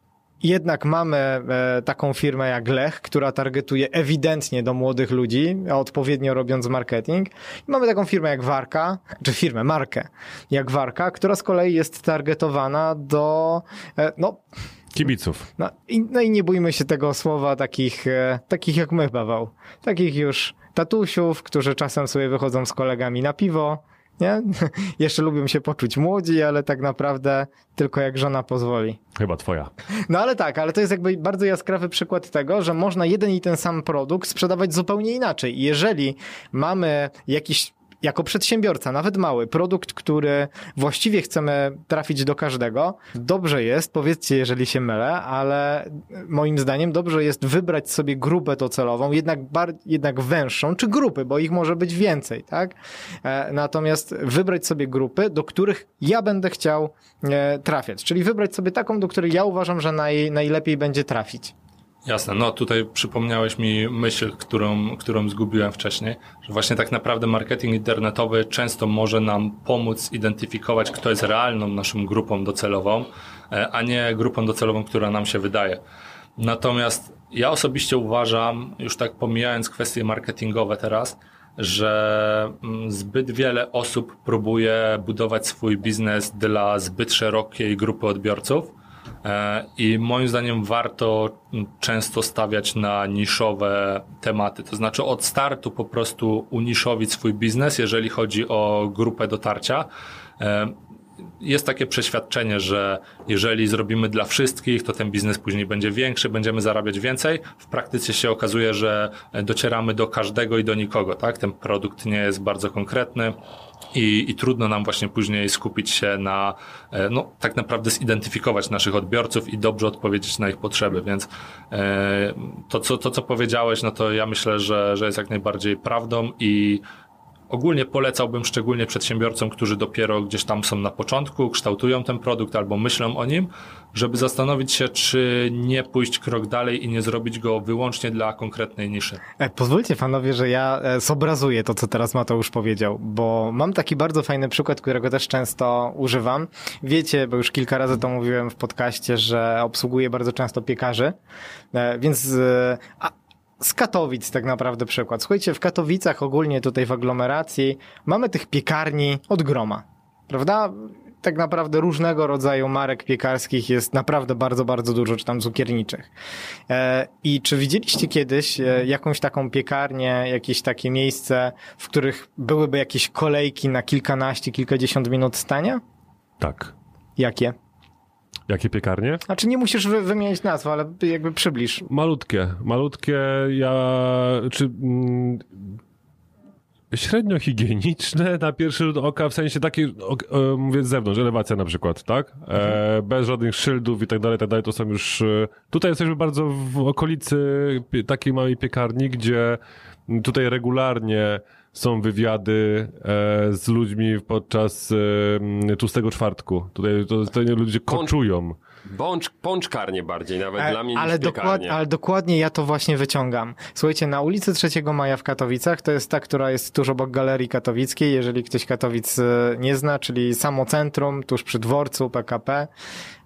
jednak mamy e, taką firmę jak Lech, która targetuje ewidentnie do młodych ludzi, odpowiednio robiąc marketing. I mamy taką firmę jak Warka, czy firmę, markę jak Warka, która z kolei jest targetowana do, e, no, Kibiców. no i, no i nie bójmy się tego słowa takich, e, takich jak my, Paweł. Takich już tatusiów, którzy czasem sobie wychodzą z kolegami na piwo nie? Jeszcze lubią się poczuć młodzi, ale tak naprawdę tylko jak żona pozwoli. Chyba twoja. No ale tak, ale to jest jakby bardzo jaskrawy przykład tego, że można jeden i ten sam produkt sprzedawać zupełnie inaczej. Jeżeli mamy jakiś jako przedsiębiorca, nawet mały, produkt, który właściwie chcemy trafić do każdego, dobrze jest, powiedzcie, jeżeli się mylę, ale moim zdaniem dobrze jest wybrać sobie grupę docelową, jednak, bar, jednak węższą, czy grupy, bo ich może być więcej, tak? E, natomiast wybrać sobie grupy, do których ja będę chciał e, trafiać, czyli wybrać sobie taką, do której ja uważam, że naj, najlepiej będzie trafić. Jasne, no tutaj przypomniałeś mi myśl, którą, którą zgubiłem wcześniej, że właśnie tak naprawdę marketing internetowy często może nam pomóc identyfikować, kto jest realną naszą grupą docelową, e, a nie grupą docelową, która nam się wydaje. Natomiast ja osobiście uważam, już tak pomijając kwestie marketingowe teraz, że mm, zbyt wiele osób próbuje budować swój biznes dla zbyt szerokiej grupy odbiorców I moim zdaniem warto często stawiać na niszowe tematy. To znaczy od startu po prostu uniszowić swój biznes, jeżeli chodzi o grupę dotarcia. E, jest takie przeświadczenie, że jeżeli zrobimy dla wszystkich, to ten biznes później będzie większy, będziemy zarabiać więcej. W praktyce się okazuje, że docieramy do każdego i do nikogo, tak? Ten produkt nie jest bardzo konkretny i, i trudno nam właśnie później skupić się na, e, no tak naprawdę zidentyfikować naszych odbiorców i dobrze odpowiedzieć na ich potrzeby, więc e, to, co, to, co powiedziałeś, no to ja myślę, że, że jest jak najbardziej prawdą i Ogólnie polecałbym szczególnie przedsiębiorcom, którzy dopiero gdzieś tam są na początku, kształtują ten produkt albo myślą o nim, żeby zastanowić się, czy nie pójść krok dalej i nie zrobić go wyłącznie dla konkretnej niszy. E, pozwólcie panowie, że ja e, zobrazuję to, co teraz Mateusz powiedział, bo mam taki bardzo fajny przykład, którego też często używam. Wiecie, bo już kilka razy to mówiłem w podcaście, że obsługuję bardzo często piekarzy, e, więc a, z Katowic tak naprawdę przykład. Słuchajcie, w Katowicach ogólnie tutaj w aglomeracji mamy tych piekarni od groma, prawda? Tak naprawdę różnego rodzaju marek piekarskich jest naprawdę bardzo, bardzo dużo, czy tam cukierniczych. E, I czy widzieliście kiedyś e, jakąś taką piekarnię, jakieś takie miejsce, w których byłyby jakieś kolejki na kilkanaście, kilkadziesiąt minut stania? Tak. Jakie? Jakie piekarnie? Znaczy nie musisz wy wymienić nazw, ale jakby przybliż. Malutkie. Malutkie, ja... Czy... Mm, średnio higieniczne na pierwszy rzut oka, w sensie takiej, mówię z zewnątrz, elewacja na przykład, tak? E, bez żadnych szyldów i tak dalej, tak dalej, to są już... E, tutaj jesteśmy bardzo w okolicy takiej małej piekarni, gdzie tutaj regularnie są wywiady e, z ludźmi podczas e, tłustego czwartku. Tutaj to, to ludzie koczują. Bącz, pączkarnie bardziej nawet ale, dla mnie ale, dokład, ale dokładnie ja to właśnie wyciągam. Słuchajcie, na ulicy 3 Maja w Katowicach, to jest ta, która jest tuż obok Galerii Katowickiej, jeżeli ktoś Katowic e, nie zna, czyli samo centrum, tuż przy dworcu PKP.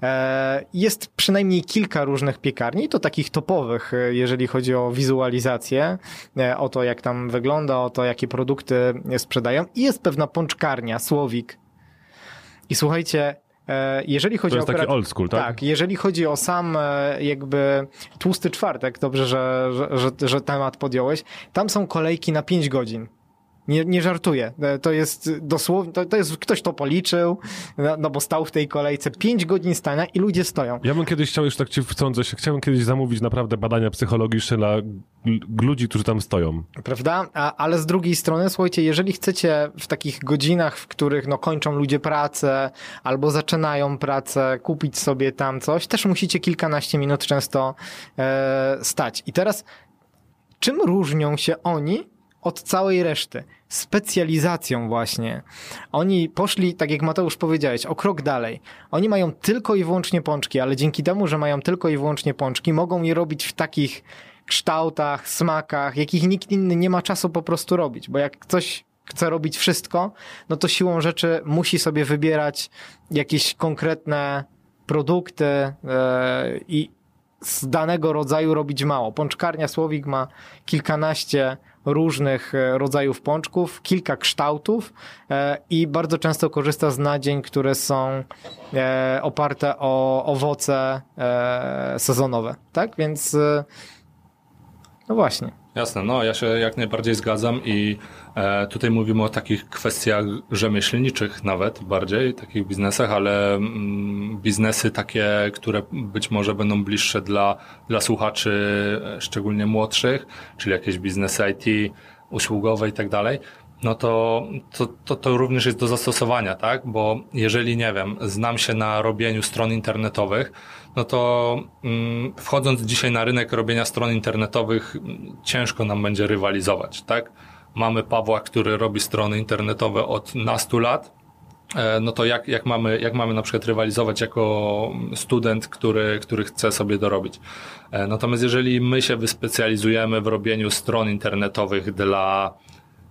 E, jest przynajmniej kilka różnych piekarni, to takich topowych, e, jeżeli chodzi o wizualizację, o to jak tam wygląda, o to jakie produkty sprzedają. I jest pewna pączkarnia, Słowik. I słuchajcie, E, jeżeli chodzi to jest o taki old school, tak? Tak, jeżeli chodzi o sam e, jakby tłusty czwartek, dobrze, że, że, że, że temat podjąłeś, tam są kolejki na 5 godzin. Nie, nie żartuję. To jest dosłownie, to, to jest, ktoś to policzył, no, no, bo stał w tej kolejce 5 godzin stania i ludzie stoją. Ja bym kiedyś chciał, już tak ci wtrącę się, chciałbym kiedyś zamówić naprawdę badania psychologiczne dla ludzi, którzy tam stoją. Prawda? A, ale z drugiej strony, słuchajcie, jeżeli chcecie w takich godzinach, w których no, kończą ludzie pracę albo zaczynają pracę, kupić sobie tam coś, też musicie kilkanaście minut często e, stać. I teraz czym różnią się oni od całej reszty. Specjalizacją właśnie. Oni poszli, tak jak Mateusz powiedziałeś, o krok dalej. Oni mają tylko i wyłącznie pączki, ale dzięki temu, że mają tylko i wyłącznie pączki, mogą je robić w takich kształtach, smakach, jakich nikt inny nie ma czasu po prostu robić, bo jak ktoś chce robić wszystko, no to siłą rzeczy musi sobie wybierać jakieś konkretne produkty yy, i z danego rodzaju robić mało. Pączkarnia Słowik ma kilkanaście różnych e, rodzajów pączków, kilka kształtów e, i bardzo często korzysta z nadzień, które są e, oparte o owoce sezonowe, tak? Więc no właśnie. Jasne, no ja się jak najbardziej zgadzam i tutaj mówimy o takich kwestiach rzemieślniczych nawet bardziej, takich biznesach, ale mm, biznesy takie, które być może będą bliższe dla, dla słuchaczy, e, szczególnie młodszych, czyli jakieś biznesy IT, usługowe i tak dalej, no to, to, to, to również jest do zastosowania, tak? Bo jeżeli, nie wiem, znam się na robieniu stron internetowych, no to mm, wchodząc dzisiaj na rynek robienia stron internetowych, ciężko nam będzie rywalizować, tak? Mamy Pawła, który robi strony internetowe od nastu lat, e, no to jak, jak, mamy, jak mamy na przykład rywalizować jako student, który, który chce sobie dorobić. E, natomiast jeżeli my się wyspecjalizujemy w robieniu stron internetowych dla,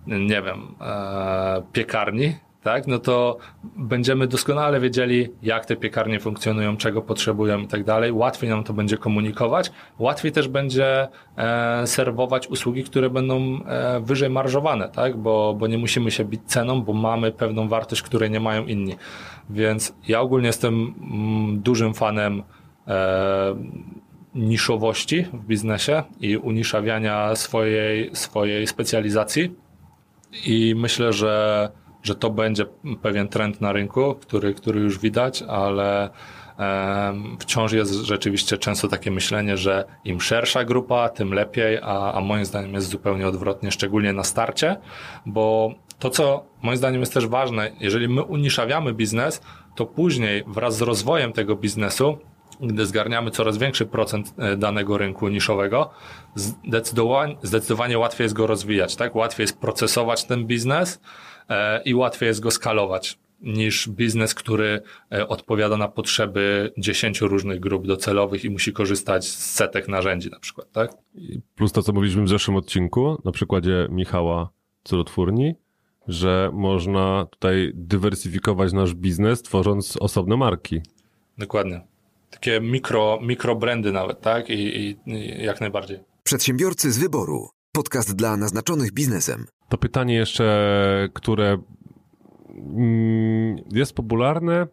nie wiem, e, piekarni, tak, no to będziemy doskonale wiedzieli, jak te piekarnie funkcjonują, czego potrzebują i tak dalej. Łatwiej nam to będzie komunikować, łatwiej też będzie e, serwować usługi, które będą e, wyżej marżowane, tak, bo, bo nie musimy się bić ceną, bo mamy pewną wartość, której nie mają inni. Więc ja ogólnie jestem mm, dużym fanem e, niszowości w biznesie i uniszawiania swojej, swojej specjalizacji. I myślę, że że to będzie pewien trend na rynku, który, który już widać, ale wciąż jest rzeczywiście często takie myślenie, że im szersza grupa, tym lepiej, a, a moim zdaniem jest zupełnie odwrotnie, szczególnie na starcie, bo to, co moim zdaniem jest też ważne, jeżeli my uniszawiamy biznes, to później wraz z rozwojem tego biznesu, gdy zgarniamy coraz większy procent e, danego rynku niszowego, zdecydowanie, zdecydowanie łatwiej jest go rozwijać, tak? Łatwiej jest procesować ten biznes, i łatwiej jest go skalować niż biznes, który e, odpowiada na potrzeby dziesięciu różnych grup docelowych i musi korzystać z setek narzędzi na przykład, tak? Plus to, co mówiliśmy w zeszłym odcinku, na przykładzie Michała Cudotwórni, że można tutaj dywersyfikować nasz biznes, tworząc osobne marki. Dokładnie. Takie mikro, mikrobrandy nawet, tak? I, i, I jak najbardziej. Przedsiębiorcy z wyboru. Podcast dla naznaczonych biznesem. To pytanie jeszcze, które mm, jest popularne,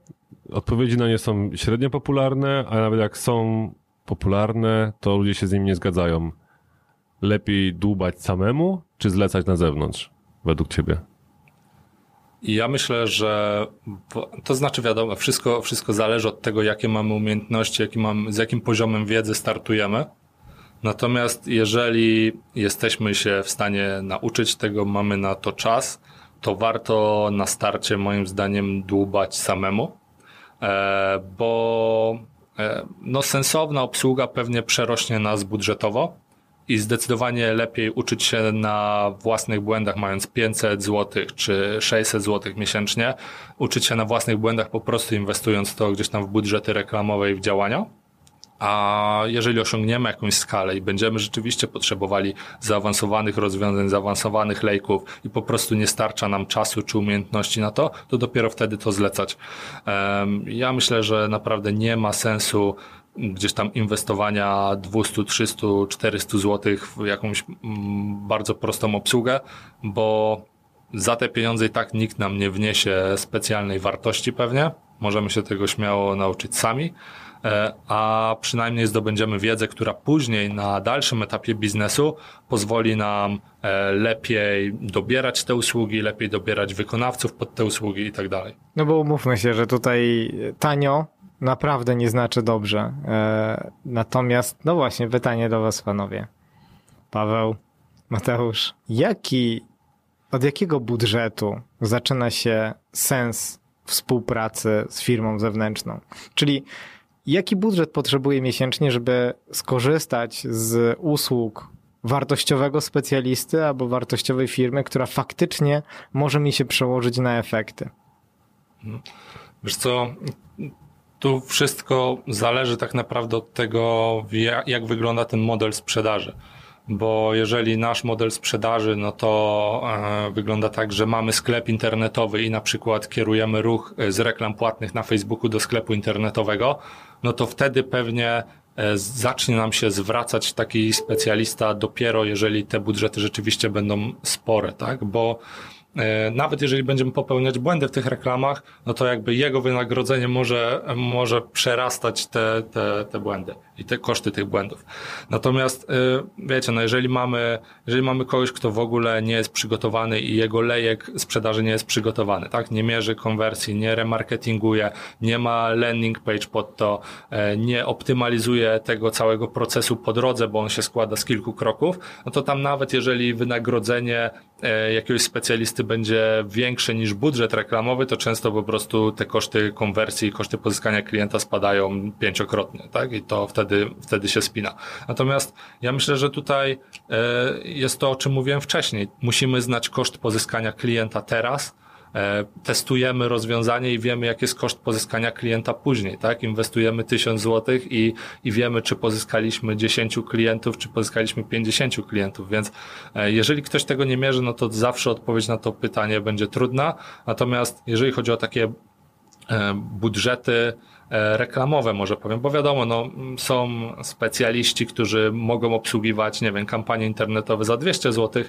odpowiedzi na nie są średnio popularne, a nawet jak są popularne, to ludzie się z nimi nie zgadzają. Lepiej dłubać samemu, czy zlecać na zewnątrz, według ciebie? Ja myślę, że to znaczy wiadomo, wszystko, wszystko zależy od tego, jakie mamy umiejętności, jaki mamy, z jakim poziomem wiedzy startujemy. Natomiast jeżeli jesteśmy się w stanie nauczyć tego, mamy na to czas, to warto na starcie moim zdaniem dłubać samemu, e, bo e, no, sensowna obsługa pewnie przerośnie nas budżetowo i zdecydowanie lepiej uczyć się na własnych błędach, mając 500 zł czy 600 zł miesięcznie, uczyć się na własnych błędach po prostu inwestując to gdzieś tam w budżety reklamowe i w działania a jeżeli osiągniemy jakąś skalę i będziemy rzeczywiście potrzebowali zaawansowanych rozwiązań, zaawansowanych lejków i po prostu nie starcza nam czasu czy umiejętności na to, to dopiero wtedy to zlecać. Ja myślę, że naprawdę nie ma sensu gdzieś tam inwestowania 200, 300, 400 zł w jakąś mm, bardzo prostą obsługę, bo za te pieniądze i tak nikt nam nie wniesie specjalnej wartości pewnie. Możemy się tego śmiało nauczyć sami. E, a przynajmniej zdobędziemy wiedzę, która później na dalszym etapie biznesu pozwoli nam e, lepiej dobierać te usługi, lepiej dobierać wykonawców pod te usługi i tak dalej. No bo umówmy się, że tutaj tanio naprawdę nie znaczy dobrze. E, natomiast, no właśnie, pytanie do Was, panowie. Paweł, Mateusz, jaki, od jakiego budżetu zaczyna się sens współpracy z firmą zewnętrzną? Czyli jaki budżet potrzebuję miesięcznie, żeby skorzystać z usług wartościowego specjalisty albo wartościowej firmy, która faktycznie może mi się przełożyć na efekty? Wiesz co, tu wszystko zależy tak naprawdę od tego, jak wygląda ten model sprzedaży. Bo jeżeli nasz model sprzedaży, no to e, wygląda tak, że mamy sklep internetowy i na przykład kierujemy ruch z reklam płatnych na Facebooku do sklepu internetowego, no to wtedy pewnie e, zacznie nam się zwracać taki specjalista dopiero, jeżeli te budżety rzeczywiście będą spore, tak? Bo nawet jeżeli będziemy popełniać błędy w tych reklamach, no to jakby jego wynagrodzenie może, może przerastać te, te, te błędy i te koszty tych błędów. Natomiast e, wiecie, no jeżeli mamy, jeżeli mamy kogoś, kto w ogóle nie jest przygotowany i jego lejek sprzedaży nie jest przygotowany, tak? Nie mierzy konwersji, nie remarketinguje, nie ma landing page pod to, e, nie optymalizuje tego całego procesu po drodze, bo on się składa z kilku kroków, no to tam nawet jeżeli wynagrodzenie e, jakiegoś specjalisty będzie większe niż budżet reklamowy, to często po prostu te koszty konwersji koszty pozyskania klienta spadają pięciokrotnie, tak? I to wtedy, wtedy się spina. Natomiast ja myślę, że tutaj e, jest to, o czym mówiłem wcześniej. Musimy znać koszt pozyskania klienta teraz, e, testujemy rozwiązanie i wiemy, jaki jest koszt pozyskania klienta później, tak? Inwestujemy 1000 zł i, i wiemy, czy pozyskaliśmy 10 klientów, czy pozyskaliśmy 50 klientów, więc e, jeżeli ktoś tego nie mierzy, no to zawsze odpowiedź na to pytanie będzie trudna. Natomiast jeżeli chodzi o takie e, budżety, e, reklamowe, może powiem, bo wiadomo, no, są specjaliści, którzy mogą obsługiwać, nie wiem, kampanie internetowe za 200 zł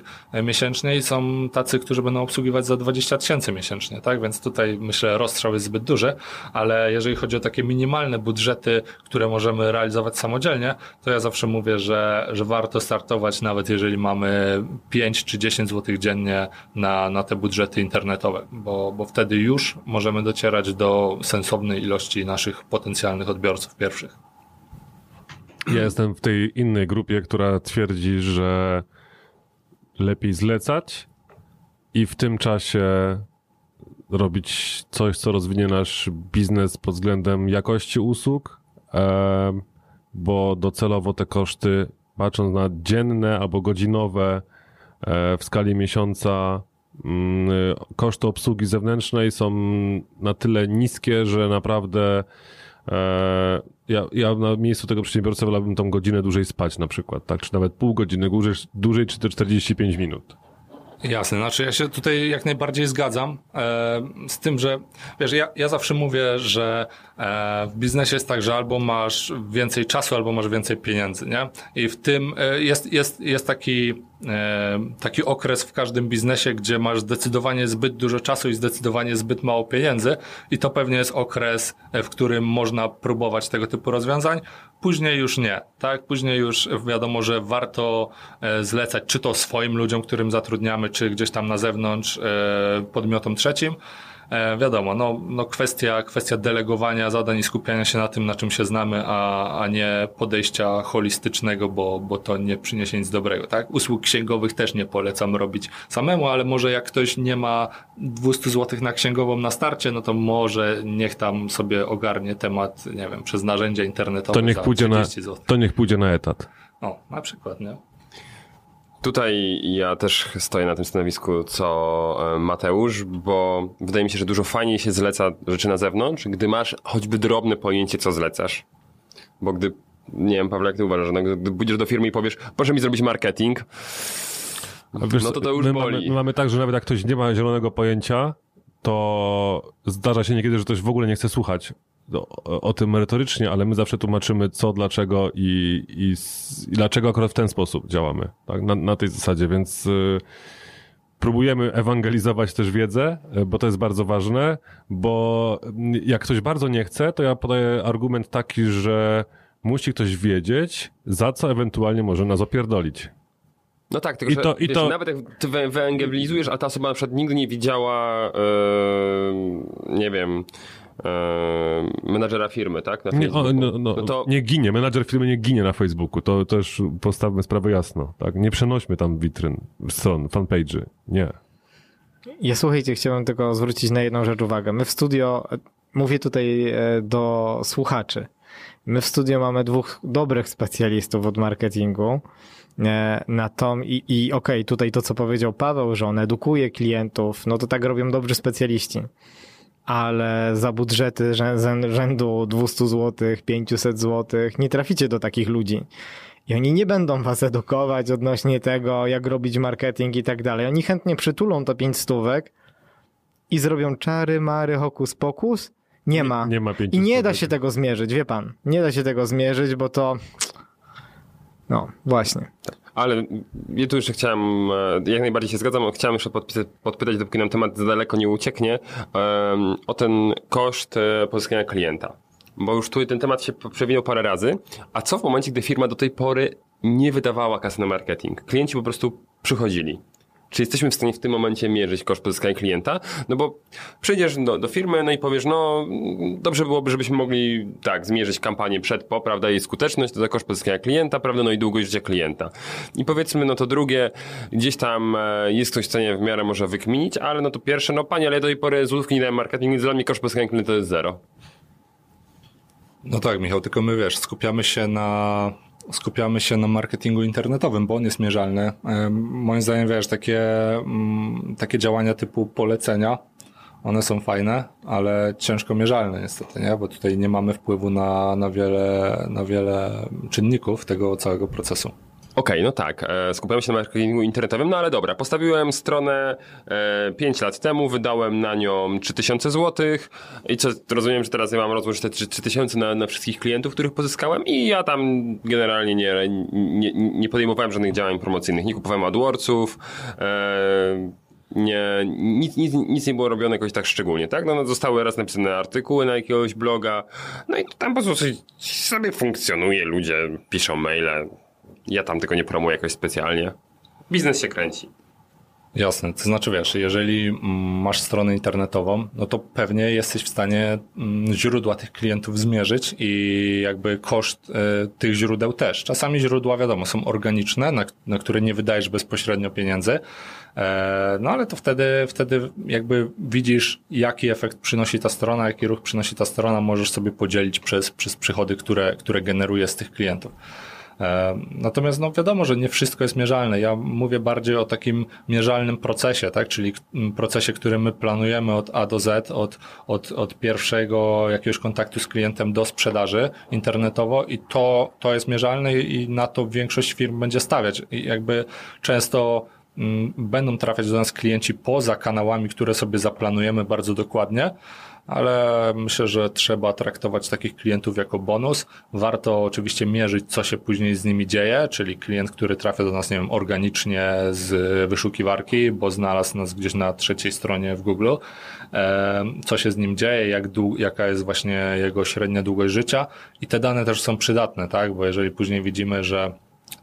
miesięcznie i są tacy, którzy będą obsługiwać za 20 tysięcy miesięcznie, tak? Więc tutaj myślę, rozstrzał jest zbyt duży, ale jeżeli chodzi o takie minimalne budżety, które możemy realizować samodzielnie, to ja zawsze mówię, że, że warto startować, nawet jeżeli mamy 5 czy 10 zł dziennie na, na te budżety internetowe, bo, bo wtedy już możemy docierać do sensownej ilości naszych potencjalnych odbiorców pierwszych. Ja jestem w tej innej grupie, która twierdzi, że lepiej zlecać i w tym czasie robić coś, co rozwinie nasz biznes pod względem jakości usług, bo docelowo te koszty, patrząc na dzienne albo godzinowe e, w skali miesiąca, koszty obsługi zewnętrznej są na tyle niskie, że naprawdę e, ja, ja na miejscu tego przedsiębiorcy wolałbym tą godzinę dłużej spać na przykład, tak? Czy nawet pół godziny dłużej, dłużej czy te 45 minut. Jasne, znaczy ja się tutaj jak najbardziej zgadzam e, z tym, że wiesz, ja, ja zawsze mówię, że e, w biznesie jest tak, że albo masz więcej czasu, albo masz więcej pieniędzy, nie? I w tym e, jest, jest, jest taki, e, taki okres w każdym biznesie, gdzie masz zdecydowanie zbyt dużo czasu i zdecydowanie zbyt mało pieniędzy i to pewnie jest okres, e, w którym można próbować tego typu rozwiązań. Później już nie, tak? Później już wiadomo, że warto e, zlecać czy to swoim ludziom, którym zatrudniamy, czy gdzieś tam na zewnątrz e, podmiotom trzecim. E, wiadomo, no, no kwestia, kwestia delegowania zadań i skupiania się na tym, na czym się znamy, a, a nie podejścia holistycznego, bo, bo to nie przyniesie nic dobrego, tak? Usług księgowych też nie polecam robić samemu, ale może jak ktoś nie ma 200 zł na księgową na starcie, no to może niech tam sobie ogarnie temat, nie wiem, przez narzędzia internetowe To niech, pójdzie na, 30 zł. to niech pójdzie na etat. O, na przykład, nie? Tutaj ja też stoję na tym stanowisku co e, Mateusz, bo wydaje mi się, że dużo fajniej się zleca rzeczy na zewnątrz, gdy masz choćby drobne pojęcie, co zlecasz. Bo gdy, nie wiem, Paweł, jak ty uważasz, no, gdy pójdziesz do firmy i powiesz, proszę mi zrobić marketing, wiesz, no to to już my boli. Mamy, my mamy tak, że nawet jak ktoś nie ma zielonego pojęcia, to zdarza się niekiedy, że ktoś w ogóle nie chce słuchać o, o tym merytorycznie, ale my zawsze tłumaczymy co, dlaczego i, i, i dlaczego akurat w ten sposób działamy. Tak? Na, na tej zasadzie, więc y, próbujemy ewangelizować też wiedzę, y, bo to jest bardzo ważne, bo y, jak ktoś bardzo nie chce, to ja podaję argument taki, że musi ktoś wiedzieć, za co ewentualnie może nas opierdolić. No tak, tylko I że to- i wiesz, to- nawet jak ty wyewangelizujesz, a ta osoba na przykład nigdy nie widziała, e, nie wiem, menadżera firmy, tak? Na Nie, o, no, no, no to nie ginie, menadżer firmy nie ginie na Facebooku, to też postawmy sprawę jasno, tak? Nie przenośmy tam witryn, stron, fanpage'y, nie. Ja słuchajcie, chciałem tylko zwrócić na jedną rzecz uwagę. My w studio, mówię tutaj e, do słuchaczy, my w studio mamy dwóch dobrych specjalistów od marketingu. e, Na tom i, i okej, tutaj to co powiedział Paweł, że on edukuje klientów, no to tak robią dobrzy specjaliści. Ale za budżety rzę- rzę- rzędu 200 zł, 500 zł nie traficie do takich ludzi. I oni nie będą was edukować odnośnie tego, jak robić marketing i tak dalej. Oni chętnie przytulą to 5 stówek i zrobią czary, mary, hokus pokus. Nie ma. Nie ma pięciu I nie da się tego zmierzyć, wie pan. Nie da się tego zmierzyć, bo to. No, właśnie. Ale ja tu jeszcze chciałem, e, jak najbardziej się zgadzam, chciałem jeszcze podpisać, podpytać, dopóki nam temat za daleko nie ucieknie, o ten koszt e, pozyskania klienta. Bo już tu ten temat się przewinął parę razy. A co w momencie, gdy firma do tej pory nie wydawała kasy na marketing? Klienci po prostu przychodzili. Czy jesteśmy w stanie w tym momencie mierzyć koszt pozyskania klienta? No bo przyjdziesz do, do firmy, no i powiesz, no dobrze byłoby, żebyśmy mogli tak zmierzyć kampanię przed, po, prawda, jej skuteczność, to za koszt pozyskania klienta, prawda, no i długość życia klienta. I powiedzmy, no to drugie, gdzieś tam e, jest ktoś w stanie w miarę może wykminić, ale no to pierwsze, no panie, ale do tej pory złotówki nie dałem marketing, więc dla mnie koszt pozyskania klienta to jest zero. No tak, Michał, tylko my wiesz, skupiamy się na skupiamy się na marketingu internetowym, bo on jest mierzalny. Moim zdaniem, wiesz, takie, mm, takie działania typu polecenia, one są fajne, ale ciężko mierzalne niestety, nie? Bo tutaj nie mamy wpływu na, na, wiele, na wiele czynników tego całego procesu. Okej, no tak, e, skupiamy się na marketingu internetowym, no ale dobra, postawiłem stronę e, 5 lat temu, wydałem na nią 3000 zł i co, rozumiem, że teraz ja mam rozłożyć te 3000 na, na wszystkich klientów, których pozyskałem i ja tam generalnie nie, nie, nie podejmowałem żadnych działań promocyjnych, nie kupowałem AdWordsów, e, nie, nic, nic, nic nie było robione jakoś tak szczególnie, tak? No, no zostały raz napisane artykuły na jakiegoś bloga, no i tam po prostu sobie funkcjonuje, ludzie piszą maile, ja tam tego nie promuję jakoś specjalnie. Biznes się kręci. Jasne, to znaczy wiesz, jeżeli masz stronę internetową, no to pewnie jesteś w stanie mm, źródła tych klientów zmierzyć i jakby koszt e, tych źródeł też. Czasami źródła, wiadomo, są organiczne, na, na które nie wydajesz bezpośrednio pieniędzy, e, no ale to wtedy, wtedy jakby widzisz, jaki efekt przynosi ta strona, jaki ruch przynosi ta strona, możesz sobie podzielić przez, przez przychody, które, które generuje z tych klientów. Natomiast no wiadomo, że nie wszystko jest mierzalne. Ja mówię bardziej o takim mierzalnym procesie, tak? czyli procesie, który my planujemy od A do Z, od, od, od pierwszego jakiegoś kontaktu z klientem do sprzedaży internetowo i to, to jest mierzalne i na to większość firm będzie stawiać. I jakby często będą trafiać do nas klienci poza kanałami, które sobie zaplanujemy bardzo dokładnie, ale myślę, że trzeba traktować takich klientów jako bonus. Warto oczywiście mierzyć, co się później z nimi dzieje, czyli klient, który trafia do nas, nie wiem, organicznie z wyszukiwarki, bo znalazł nas gdzieś na trzeciej stronie w Google, co się z nim dzieje, jak jaka jest właśnie jego średnia długość życia i te dane też są przydatne, tak, bo jeżeli później widzimy, że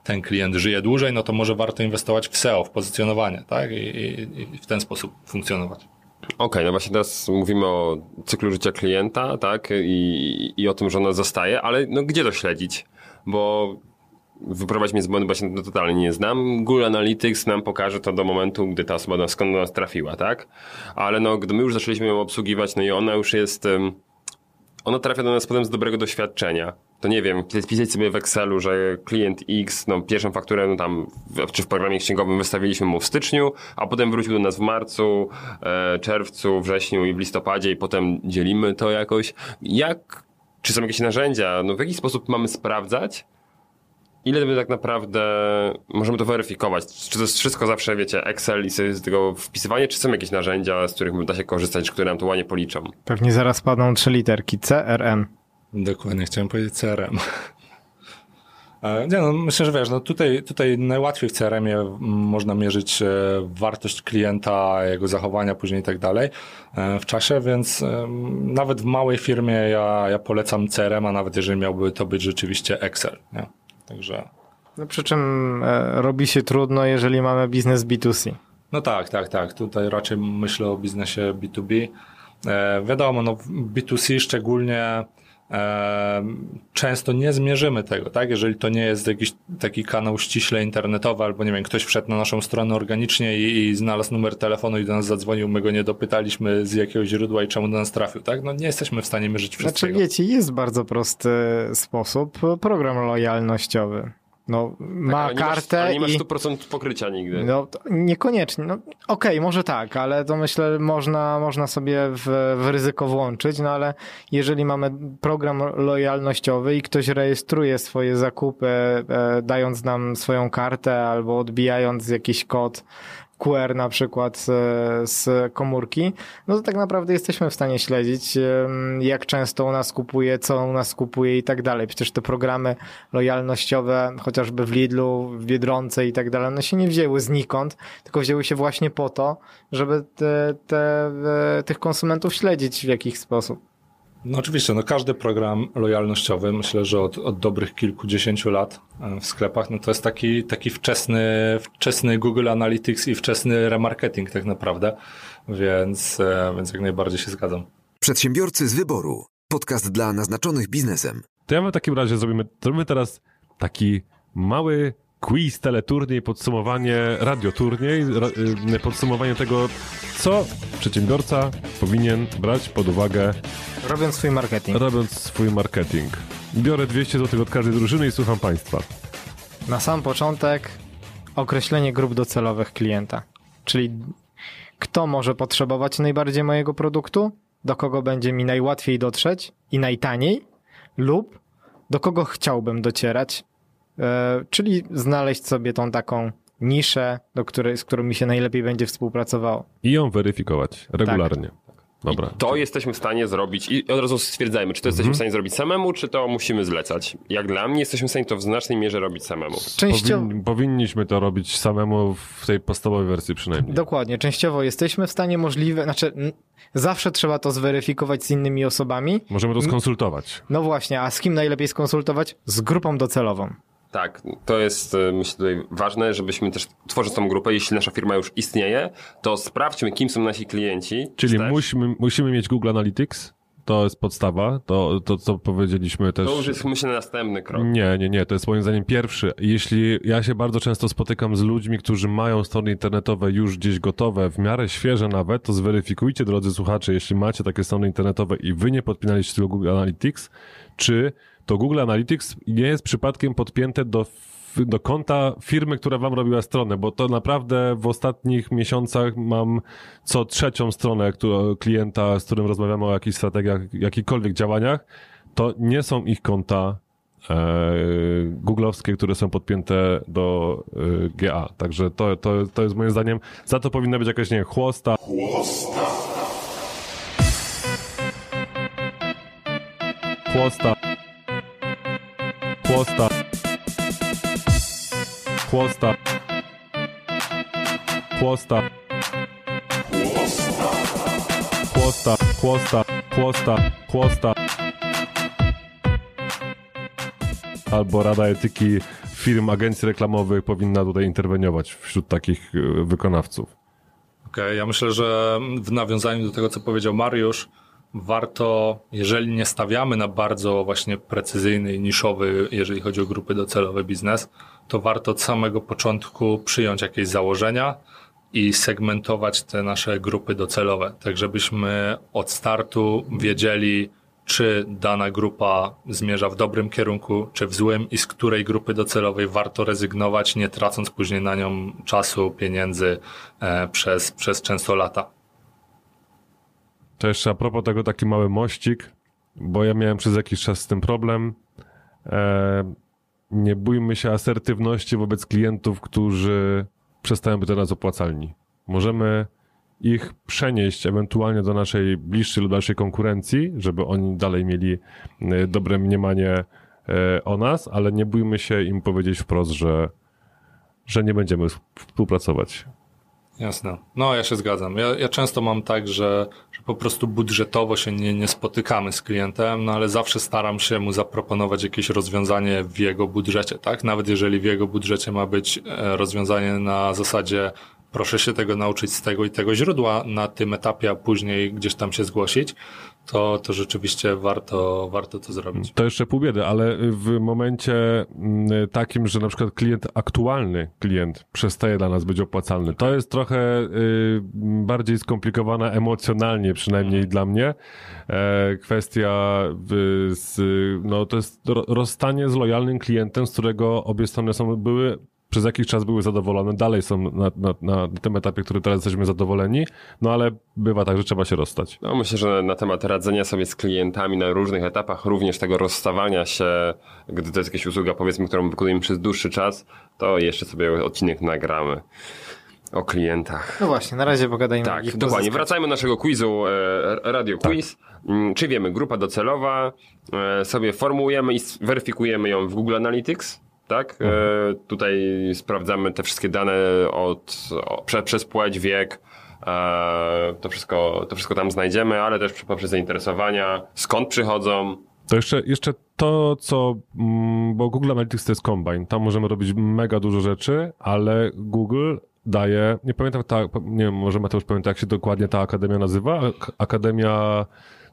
ten klient żyje dłużej, no to może warto inwestować w SEO, w pozycjonowanie, tak, i, i, i w ten sposób funkcjonować. Okej, no właśnie teraz mówimy o cyklu życia klienta, tak, i, i o tym, że ona zostaje, ale no gdzie to śledzić? Bo wyprowadź mnie z błędu, bo się totalnie nie znam. Google Analytics nam pokaże to do momentu, gdy ta osoba skąd do nas trafiła, tak? Ale no, gdy my już zaczęliśmy ją obsługiwać, no i ona już jest... em, ona trafia do nas potem z dobrego doświadczenia. To nie wiem, pisać sobie w Excelu, że klient X, no pierwszą fakturę no tam, czy w programie księgowym wystawiliśmy mu w styczniu, a potem wrócił do nas w marcu, e, czerwcu, wrześniu i w listopadzie i potem dzielimy to jakoś. Jak, czy są jakieś narzędzia, no w jaki sposób mamy sprawdzać, ile my tak naprawdę możemy to weryfikować? Czy to jest wszystko zawsze, wiecie, Excel i sobie z tego wpisywanie, czy są jakieś narzędzia, z których da się korzystać, które nam to ładnie policzą? Pewnie zaraz padną trzy literki. CRM. Dokładnie, chciałem powiedzieć CRM. E, Nie no, myślę, że wiesz, no tutaj, tutaj najłatwiej w CRM-ie można mierzyć e, wartość klienta, jego zachowania później i tak dalej e, w czasie, więc em, nawet w małej firmie ja, ja polecam CRM, a nawet jeżeli miałby to być rzeczywiście Excel, nie? Także... No przy czym e, robi się trudno, jeżeli mamy biznes B2C. No tak, tak, tak. Tutaj raczej myślę o biznesie B2B. E, wiadomo, no w B2C szczególnie często nie zmierzymy tego, tak? Jeżeli to nie jest jakiś taki kanał ściśle internetowy, albo nie wiem, ktoś wszedł na naszą stronę organicznie i, i znalazł numer telefonu i do nas zadzwonił, my go nie dopytaliśmy z jakiego źródła i czemu do nas trafił, tak? No nie jesteśmy w stanie mierzyć Znaczy wszystkiego. wiecie, jest bardzo prosty sposób. Program lojalnościowy. No, ma ale nie masz- kartę ale nie masz i... 100% pokrycia nigdy. No, niekoniecznie. No, Okej, może tak, ale to myślę, można, można sobie w, w ryzyko włączyć, no ale jeżeli mamy program lojalnościowy i ktoś rejestruje swoje zakupy, e, dając nam swoją kartę albo odbijając jakiś kod QR na przykład z, komórki, no to tak naprawdę jesteśmy w stanie śledzić, jak często u nas kupuje, co u nas kupuje i tak dalej. Przecież te programy lojalnościowe, chociażby w Lidlu, w Biedronce i tak dalej, one się nie wzięły znikąd, tylko wzięły się właśnie po to, żeby te, te, e, tych konsumentów śledzić w jakiś sposób. No oczywiście, no każdy program lojalnościowy, myślę, że od, od dobrych kilkudziesięciu lat e, w sklepach, no to jest taki, taki wczesny, wczesny Google Analytics i wczesny remarketing tak naprawdę, więc, e, więc jak najbardziej się zgadzam. Przedsiębiorcy z wyboru. Podcast dla naznaczonych biznesem. To ja w takim razie zrobimy, zrobimy teraz taki mały quiz, teleturniej, podsumowanie, radioturniej, ra, y, podsumowanie tego, co przedsiębiorca powinien brać pod uwagę Robiąc swój marketing. robiąc swój marketing. Biorę 200 zł od każdej drużyny i słucham Państwa. Na sam początek określenie grup docelowych klienta, czyli kto może potrzebować najbardziej mojego produktu, do kogo będzie mi najłatwiej dotrzeć i najtaniej, lub do kogo chciałbym docierać, czyli znaleźć sobie tą taką niszę, do której, z którą mi się najlepiej będzie współpracowało. I ją weryfikować regularnie. Dobra. To jesteśmy w stanie zrobić i od razu stwierdzajmy, czy to jesteśmy Mhm. w stanie zrobić samemu, czy to musimy zlecać. Jak dla mnie jesteśmy w stanie to w znacznej mierze robić samemu. Powin, powinniśmy to robić samemu w tej podstawowej wersji przynajmniej. Dokładnie, częściowo jesteśmy w stanie możliwe, znaczy zawsze trzeba to zweryfikować z innymi osobami. Możemy to skonsultować. No właśnie, a z kim najlepiej skonsultować? Z grupą docelową. Tak, to jest e, myślę tutaj ważne, żebyśmy też tworząc tą grupę, jeśli nasza firma już istnieje, to sprawdźmy, kim są nasi klienci. Czyli musimy, musimy mieć Google Analytics, to jest podstawa, to, to co powiedzieliśmy też. To już jest myślę następny krok. Nie, nie, nie, to jest moim zdaniem pierwszy. Jeśli ja się bardzo często spotykam z ludźmi, którzy mają strony internetowe już gdzieś gotowe, w miarę świeże nawet, to zweryfikujcie, drodzy słuchacze, jeśli macie takie strony internetowe i wy nie podpinaliście tego Google Analytics, czy to Google Analytics nie jest przypadkiem podpięte do do konta firmy, która wam robiła stronę, bo to naprawdę w ostatnich miesiącach mam co trzecią stronę którą, klienta, z którym rozmawiamy o jakichś strategiach, jakichkolwiek działaniach, to nie są ich konta e, googlowskie, które są podpięte do e, GA. Także to, to, to jest moim zdaniem, za to powinna być jakaś, nie wiem, chłosta. Chłosta. Chłosta. Chłosta. Chłosta. Chłosta. Chłosta. Chłosta. Chłosta. Albo Rada Etyki firm, agencji reklamowych powinna tutaj interweniować wśród takich e, wykonawców. Okej, ja myślę, że w nawiązaniu do tego, co powiedział Mariusz, warto, jeżeli nie stawiamy na bardzo właśnie precyzyjny i niszowy, jeżeli chodzi o grupy docelowe biznes, to warto od samego początku przyjąć jakieś założenia i segmentować te nasze grupy docelowe, tak żebyśmy od startu wiedzieli, czy dana grupa zmierza w dobrym kierunku, czy w złym i z której grupy docelowej warto rezygnować, nie tracąc później na nią czasu, pieniędzy e, przez, przez często lata. To jeszcze a propos tego taki mały mościk, bo ja miałem przez jakiś czas z tym problem. E, nie bójmy się asertywności wobec klientów, którzy przestają być dla nas opłacalni. Możemy ich przenieść ewentualnie do naszej bliższej lub dalszej konkurencji, żeby oni dalej mieli e, dobre mniemanie e, o nas, ale nie bójmy się im powiedzieć wprost, że, że nie będziemy współpracować. Jasne. No, ja się zgadzam. Ja, ja często mam tak, że, że po prostu budżetowo się nie, nie spotykamy z klientem, no ale zawsze staram się mu zaproponować jakieś rozwiązanie w jego budżecie, tak? Nawet jeżeli w jego budżecie ma być e, rozwiązanie na zasadzie proszę się tego nauczyć z tego i tego źródła na tym etapie, a później gdzieś tam się zgłosić, to, to rzeczywiście warto, warto to zrobić. To jeszcze pół biedy, ale w momencie mm, takim, że na przykład klient, aktualny klient przestaje dla nas być opłacalny, to jest trochę y, bardziej skomplikowana emocjonalnie, przynajmniej dla mnie. E, kwestia w, z, no to jest ro- rozstanie z lojalnym klientem, z którego obie strony są, były przez jakiś czas były zadowolone, dalej są na, na, na tym etapie, który teraz jesteśmy zadowoleni, no ale bywa tak, że trzeba się rozstać. No myślę, że na temat radzenia sobie z klientami na różnych etapach, również tego rozstawania się, gdy to jest jakaś usługa, powiedzmy, którą wykonujemy przez dłuższy czas, to jeszcze sobie odcinek nagramy. O klientach. No właśnie, na razie pogadajmy. Tak, dokładnie. pozyskać. Wracajmy do naszego quizu e, Radio Quiz. Mm, Czy wiemy, grupa docelowa, e, sobie formułujemy i weryfikujemy ją w Google Analytics, tak? E, tutaj sprawdzamy te wszystkie dane od, przez płeć, wiek, e, to, wszystko, to wszystko tam znajdziemy, ale też poprzez zainteresowania, skąd przychodzą. To jeszcze, jeszcze to, co, mm, bo Google Analytics to jest Combine, tam możemy robić mega dużo rzeczy, ale Google daje, nie pamiętam, ta, nie wiem, może Mateusz pamięta, jak się dokładnie ta akademia nazywa, Ak- Akademia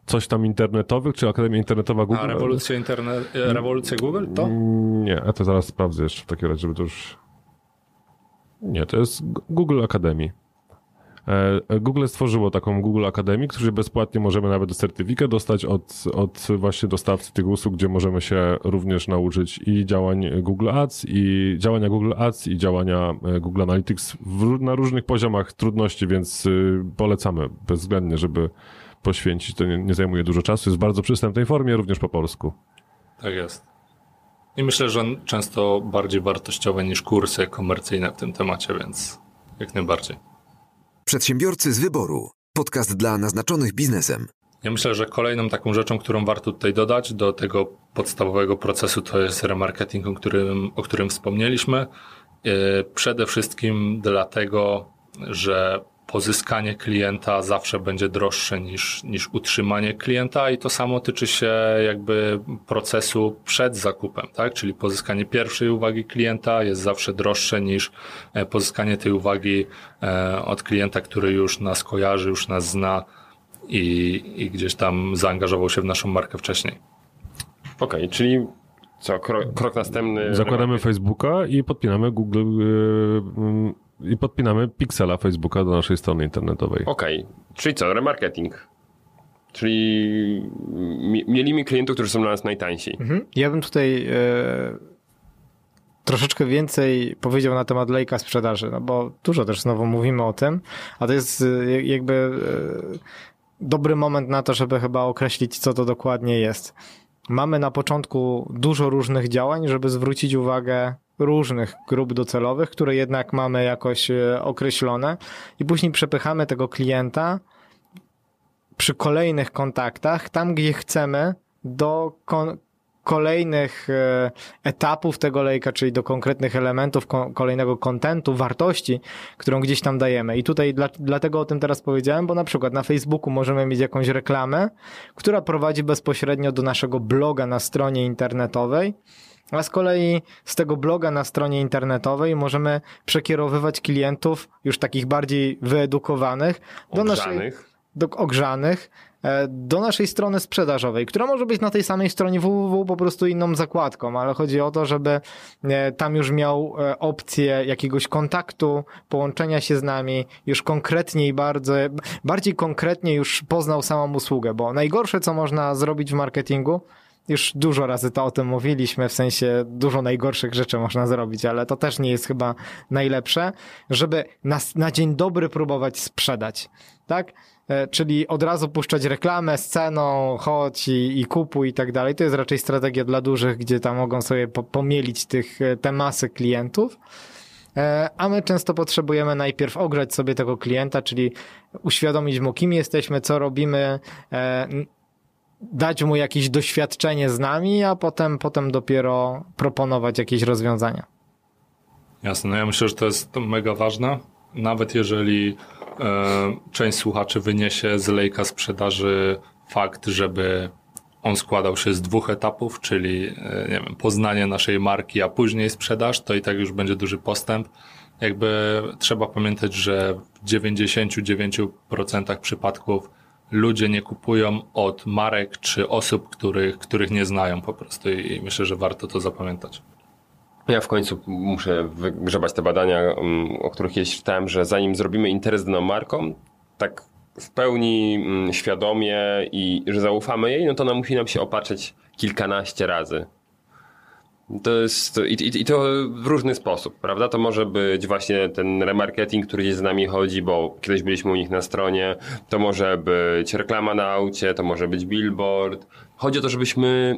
coś tam internetowych, czy Akademia Internetowa Google? A rewolucja, interne... e, rewolucja Google to? Mm, Nie, a to zaraz sprawdzę jeszcze w takim razie, żeby to już... Nie, to jest Google Academy. E, Google stworzyło taką Google Academy, którzy bezpłatnie możemy nawet certyfikat dostać od, od właśnie dostawcy tych usług, gdzie możemy się również nauczyć i działań Google Ads, i działania Google Ads, i działania e, Google Analytics w, na różnych poziomach trudności, więc y, polecamy bezwzględnie, żeby poświęcić. To nie, nie zajmuje dużo czasu, jest w bardzo przystępnej formie, również po polsku. Tak jest. I myślę, że często bardziej wartościowe niż kursy komercyjne w tym temacie, więc jak najbardziej. Przedsiębiorcy z wyboru. Podcast dla naznaczonych biznesem. Ja myślę, że kolejną taką rzeczą, którą warto tutaj dodać do tego podstawowego procesu, to jest remarketing, o którym, o którym wspomnieliśmy. Yy, Przede wszystkim dlatego, że pozyskanie klienta zawsze będzie droższe niż, niż utrzymanie klienta i to samo tyczy się jakby procesu przed zakupem, tak? Czyli pozyskanie pierwszej uwagi klienta jest zawsze droższe niż e, pozyskanie tej uwagi e, od klienta, który już nas kojarzy, już nas zna i, i gdzieś tam zaangażował się w naszą markę wcześniej. Okej, czyli co, krok, krok następny. Zakładamy Facebooka i podpinamy Google yy, mm, i podpinamy piksela Facebooka do naszej strony internetowej. Okej, czyli co, remarketing. Czyli mi- mielimy klientów, którzy są dla nas najtańsi. Mhm. Ja bym tutaj e, troszeczkę więcej powiedział na temat lejka sprzedaży, no bo dużo też znowu mówimy o tym, a to jest e, jakby e, dobry moment na to, żeby chyba określić, co to dokładnie jest. Mamy na początku dużo różnych działań, żeby zwrócić uwagę różnych grup docelowych, które jednak mamy jakoś e, określone i później przepychamy tego klienta przy kolejnych kontaktach, tam gdzie chcemy, do kolejnych e, etapów tego lejka, czyli do konkretnych elementów ko- kolejnego kontentu, wartości, którą gdzieś tam dajemy. I tutaj dla, dlatego o tym teraz powiedziałem, bo na przykład na Facebooku możemy mieć jakąś reklamę, która prowadzi bezpośrednio do naszego bloga na stronie internetowej, a z kolei z tego bloga na stronie internetowej możemy przekierowywać klientów już takich bardziej wyedukowanych do Ogrzanych. do ogrzanych e, do naszej strony sprzedażowej, która może być na tej samej stronie www po prostu inną zakładką, ale chodzi o to, żeby e, tam już miał e, opcję jakiegoś kontaktu, połączenia się z nami, już konkretnie i bardzo, bardziej konkretnie już poznał samą usługę, bo najgorsze, co można zrobić w marketingu, już dużo razy to o tym mówiliśmy, w sensie dużo najgorszych rzeczy można zrobić, ale to też nie jest chyba najlepsze, żeby na, na dzień dobry próbować sprzedać, tak? E, Czyli od razu puszczać reklamę z ceną, chodź i, i kupuj i tak dalej. To jest raczej strategia dla dużych, gdzie tam mogą sobie po, pomielić tych, e, te masy klientów. E, A my często potrzebujemy najpierw ogrzać sobie tego klienta, czyli uświadomić mu, kim jesteśmy, co robimy, dać mu jakieś doświadczenie z nami, a potem, potem dopiero proponować jakieś rozwiązania. Jasne, no ja myślę, że to jest mega ważne. Nawet jeżeli e, część słuchaczy wyniesie z lejka sprzedaży fakt, żeby on składał się z dwóch etapów, czyli e, nie wiem, poznanie naszej marki, a później sprzedaż, to i tak już będzie duży postęp. Jakby trzeba pamiętać, że w 99% przypadków ludzie nie kupują od marek czy osób, których, których nie znają po prostu i myślę, że warto to zapamiętać. Ja w końcu muszę wygrzebać te badania, mm, o których kiedyś czytałem, że zanim zrobimy interes daną marką, tak w pełni mm, świadomie i że zaufamy jej, no to ona musi nam się opatrzeć kilkanaście razy. To jest, i, i, I to w różny sposób, prawda? To może być właśnie ten remarketing, który gdzieś z nami chodzi, bo kiedyś byliśmy u nich na stronie. To może być reklama na aucie, to może być billboard. Chodzi o to, żebyśmy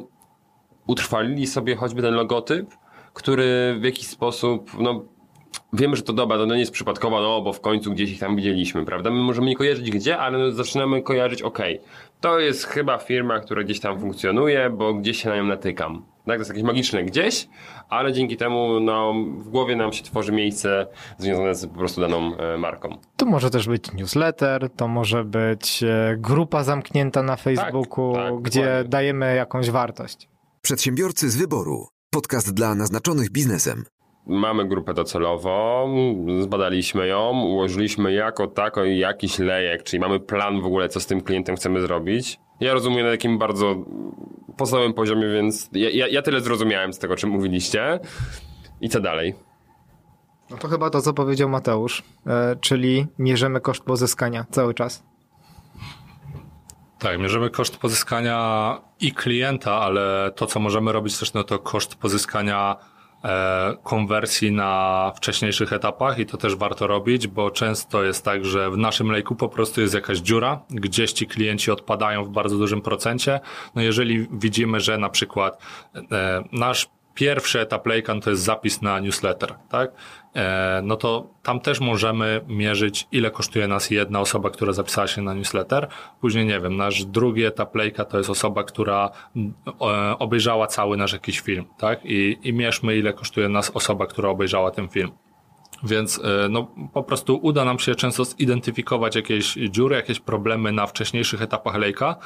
utrwalili sobie choćby ten logotyp, który w jakiś sposób no, wiemy, że to dobra, to nie jest przypadkowa, no bo w końcu gdzieś ich tam widzieliśmy, prawda? My możemy nie kojarzyć gdzie, ale zaczynamy kojarzyć, okej, to jest chyba firma, która gdzieś tam funkcjonuje, bo gdzieś się na nią natykam. Tak, to jest jakieś magiczne gdzieś, ale dzięki temu no, w głowie nam się tworzy miejsce związane z po prostu daną e, marką. To może też być newsletter, to może być e, grupa zamknięta na Facebooku, tak, gdzie dokładnie. dajemy jakąś wartość. Przedsiębiorcy z wyboru. Podcast dla naznaczonych biznesem. Mamy grupę docelową, zbadaliśmy ją, ułożyliśmy jako tako jakiś lejek, czyli mamy plan w ogóle, co z tym klientem chcemy zrobić. Ja rozumiem na takim bardzo podstawowym poziomie, więc ja, ja, ja tyle zrozumiałem z tego, o czym mówiliście. I co dalej? No to chyba to, co powiedział Mateusz, e, czyli mierzymy koszt pozyskania cały czas. Tak, mierzymy koszt pozyskania i klienta, ale to, co możemy robić też, no to koszt pozyskania konwersji na wcześniejszych etapach i to też warto robić, bo często jest tak, że w naszym lejku po prostu jest jakaś dziura, gdzieś ci klienci odpadają w bardzo dużym procencie. No jeżeli widzimy, że na przykład e, nasz pierwszy etap lejka no to jest zapis na newsletter, tak? E, no to tam też możemy mierzyć, ile kosztuje nas jedna osoba, która zapisała się na newsletter. Później, nie wiem, nasz drugi etap lejka to jest osoba, która e, obejrzała cały nasz jakiś film, tak? I, I mierzmy, ile kosztuje nas osoba, która obejrzała ten film. Więc e, no, po prostu uda nam się często zidentyfikować jakieś dziury, jakieś problemy na wcześniejszych etapach lejka,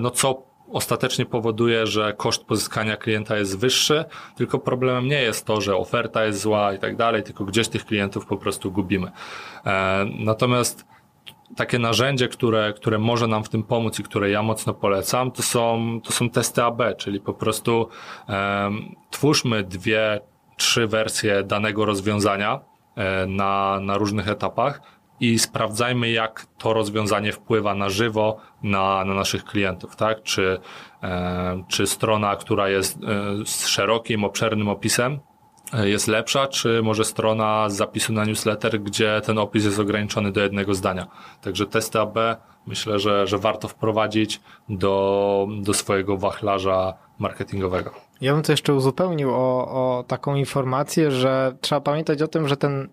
no co ostatecznie powoduje, że koszt pozyskania klienta jest wyższy, tylko problemem nie jest to, że oferta jest zła i tak dalej, tylko gdzieś tych klientów po prostu gubimy. E, Natomiast takie narzędzie, które, które może nam w tym pomóc i które ja mocno polecam, to są, to są testy AB, czyli po prostu em, twórzmy dwie, trzy wersje danego rozwiązania e, na, na różnych etapach i sprawdzajmy, jak to rozwiązanie wpływa na żywo na, na naszych klientów, tak? Czy, e, czy strona, która jest e, z szerokim, obszernym opisem, e, jest lepsza, czy może strona z zapisu na newsletter, gdzie ten opis jest ograniczony do jednego zdania. Także testy AB myślę, że, że warto wprowadzić do, do swojego wachlarza marketingowego. Ja bym to jeszcze uzupełnił o, o taką informację, że trzeba pamiętać o tym, że ten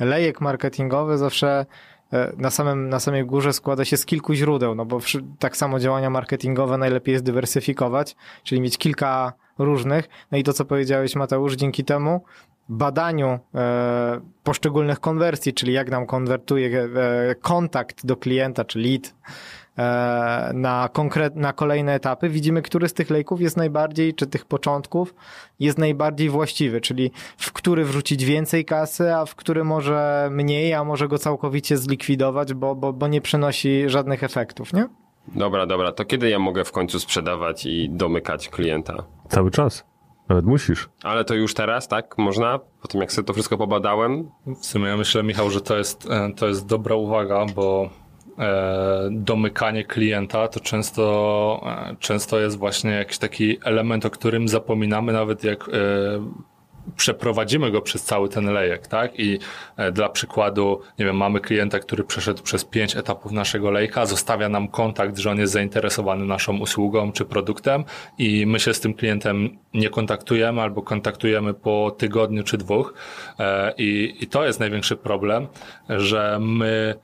lejek marketingowy zawsze e, na, samym, na samej górze składa się z kilku źródeł, no bo tak samo działania marketingowe najlepiej jest dywersyfikować, czyli mieć kilka różnych. No i to, co powiedziałeś Mateusz, dzięki temu badaniu e, poszczególnych konwersji, czyli jak nam konwertuje e, kontakt do klienta, czy lead, e, na, konkret, na kolejne etapy, widzimy, który z tych lejków jest najbardziej, czy tych początków jest najbardziej właściwy, czyli w który wrzucić więcej kasy, a w który może mniej, a może go całkowicie zlikwidować, bo, bo, bo nie przynosi żadnych efektów, nie? Dobra, dobra, to kiedy ja mogę w końcu sprzedawać i domykać klienta? Cały czas. Nawet musisz. Ale to już teraz, tak? Można? Po tym jak sobie to wszystko pobadałem? W sumie ja myślę, Michał, że to jest, e, to jest dobra uwaga, bo e, domykanie klienta to często, e, często jest właśnie jakiś taki element, o którym zapominamy, nawet jak e, przeprowadzimy go przez cały ten lejek, tak? I e, dla przykładu, nie wiem, mamy klienta, który przeszedł przez pięć etapów naszego lejka, zostawia nam kontakt, że on jest zainteresowany naszą usługą czy produktem i my się z tym klientem nie kontaktujemy albo kontaktujemy po tygodniu czy dwóch. E, I, i to jest największy problem, że my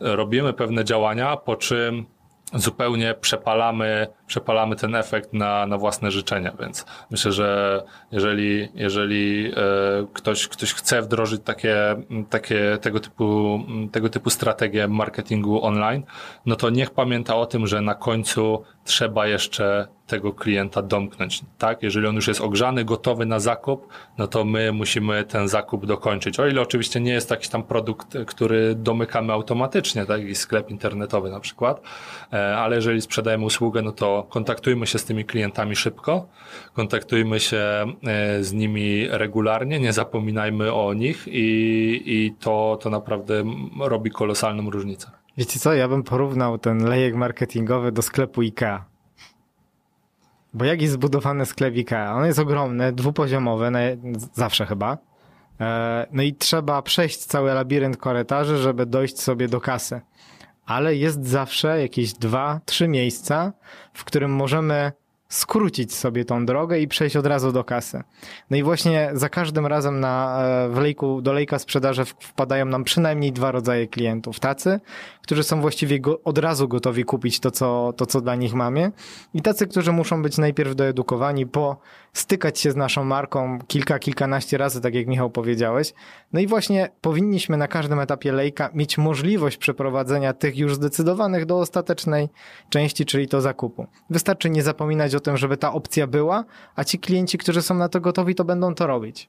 robimy pewne działania, po czym zupełnie przepalamy, przepalamy ten efekt na, na własne życzenia, więc myślę, że jeżeli, jeżeli e, ktoś, ktoś chce wdrożyć takie, takie tego, typu, tego typu strategie marketingu online, no to niech pamięta o tym, że na końcu trzeba jeszcze tego klienta domknąć, tak? Jeżeli on już jest ogrzany, gotowy na zakup, no to my musimy ten zakup dokończyć. O ile oczywiście nie jest jakiś tam produkt, który domykamy automatycznie, tak? Jakiś sklep internetowy na przykład, E, ale jeżeli sprzedajemy usługę, no to kontaktujmy się z tymi klientami szybko, kontaktujmy się e, z nimi regularnie, nie zapominajmy o nich i, i to, to naprawdę robi kolosalną różnicę. Wiecie co, ja bym porównał ten lejek marketingowy do sklepu IKEA. Bo jak jest zbudowany sklep IKEA? On jest ogromny, dwupoziomowy, zawsze chyba. E, No i trzeba przejść cały labirynt korytarzy, żeby dojść sobie do kasy. Ale jest zawsze jakieś dwa, trzy miejsca, w którym możemy skrócić sobie tą drogę i przejść od razu do kasy. No i właśnie za każdym razem na, e, w lejku, do lejka sprzedaży wpadają nam przynajmniej dwa rodzaje klientów. Tacy, którzy są właściwie go, od razu gotowi kupić to co, to, co dla nich mamy i tacy, którzy muszą być najpierw doedukowani, po stykać się z naszą marką kilka, kilkanaście razy, tak jak Michał powiedziałeś. No i właśnie powinniśmy na każdym etapie lejka mieć możliwość przeprowadzenia tych już zdecydowanych do ostatecznej części, czyli to zakupu. Wystarczy nie zapominać o tym, żeby ta opcja była, a ci klienci, którzy są na to gotowi, to będą to robić.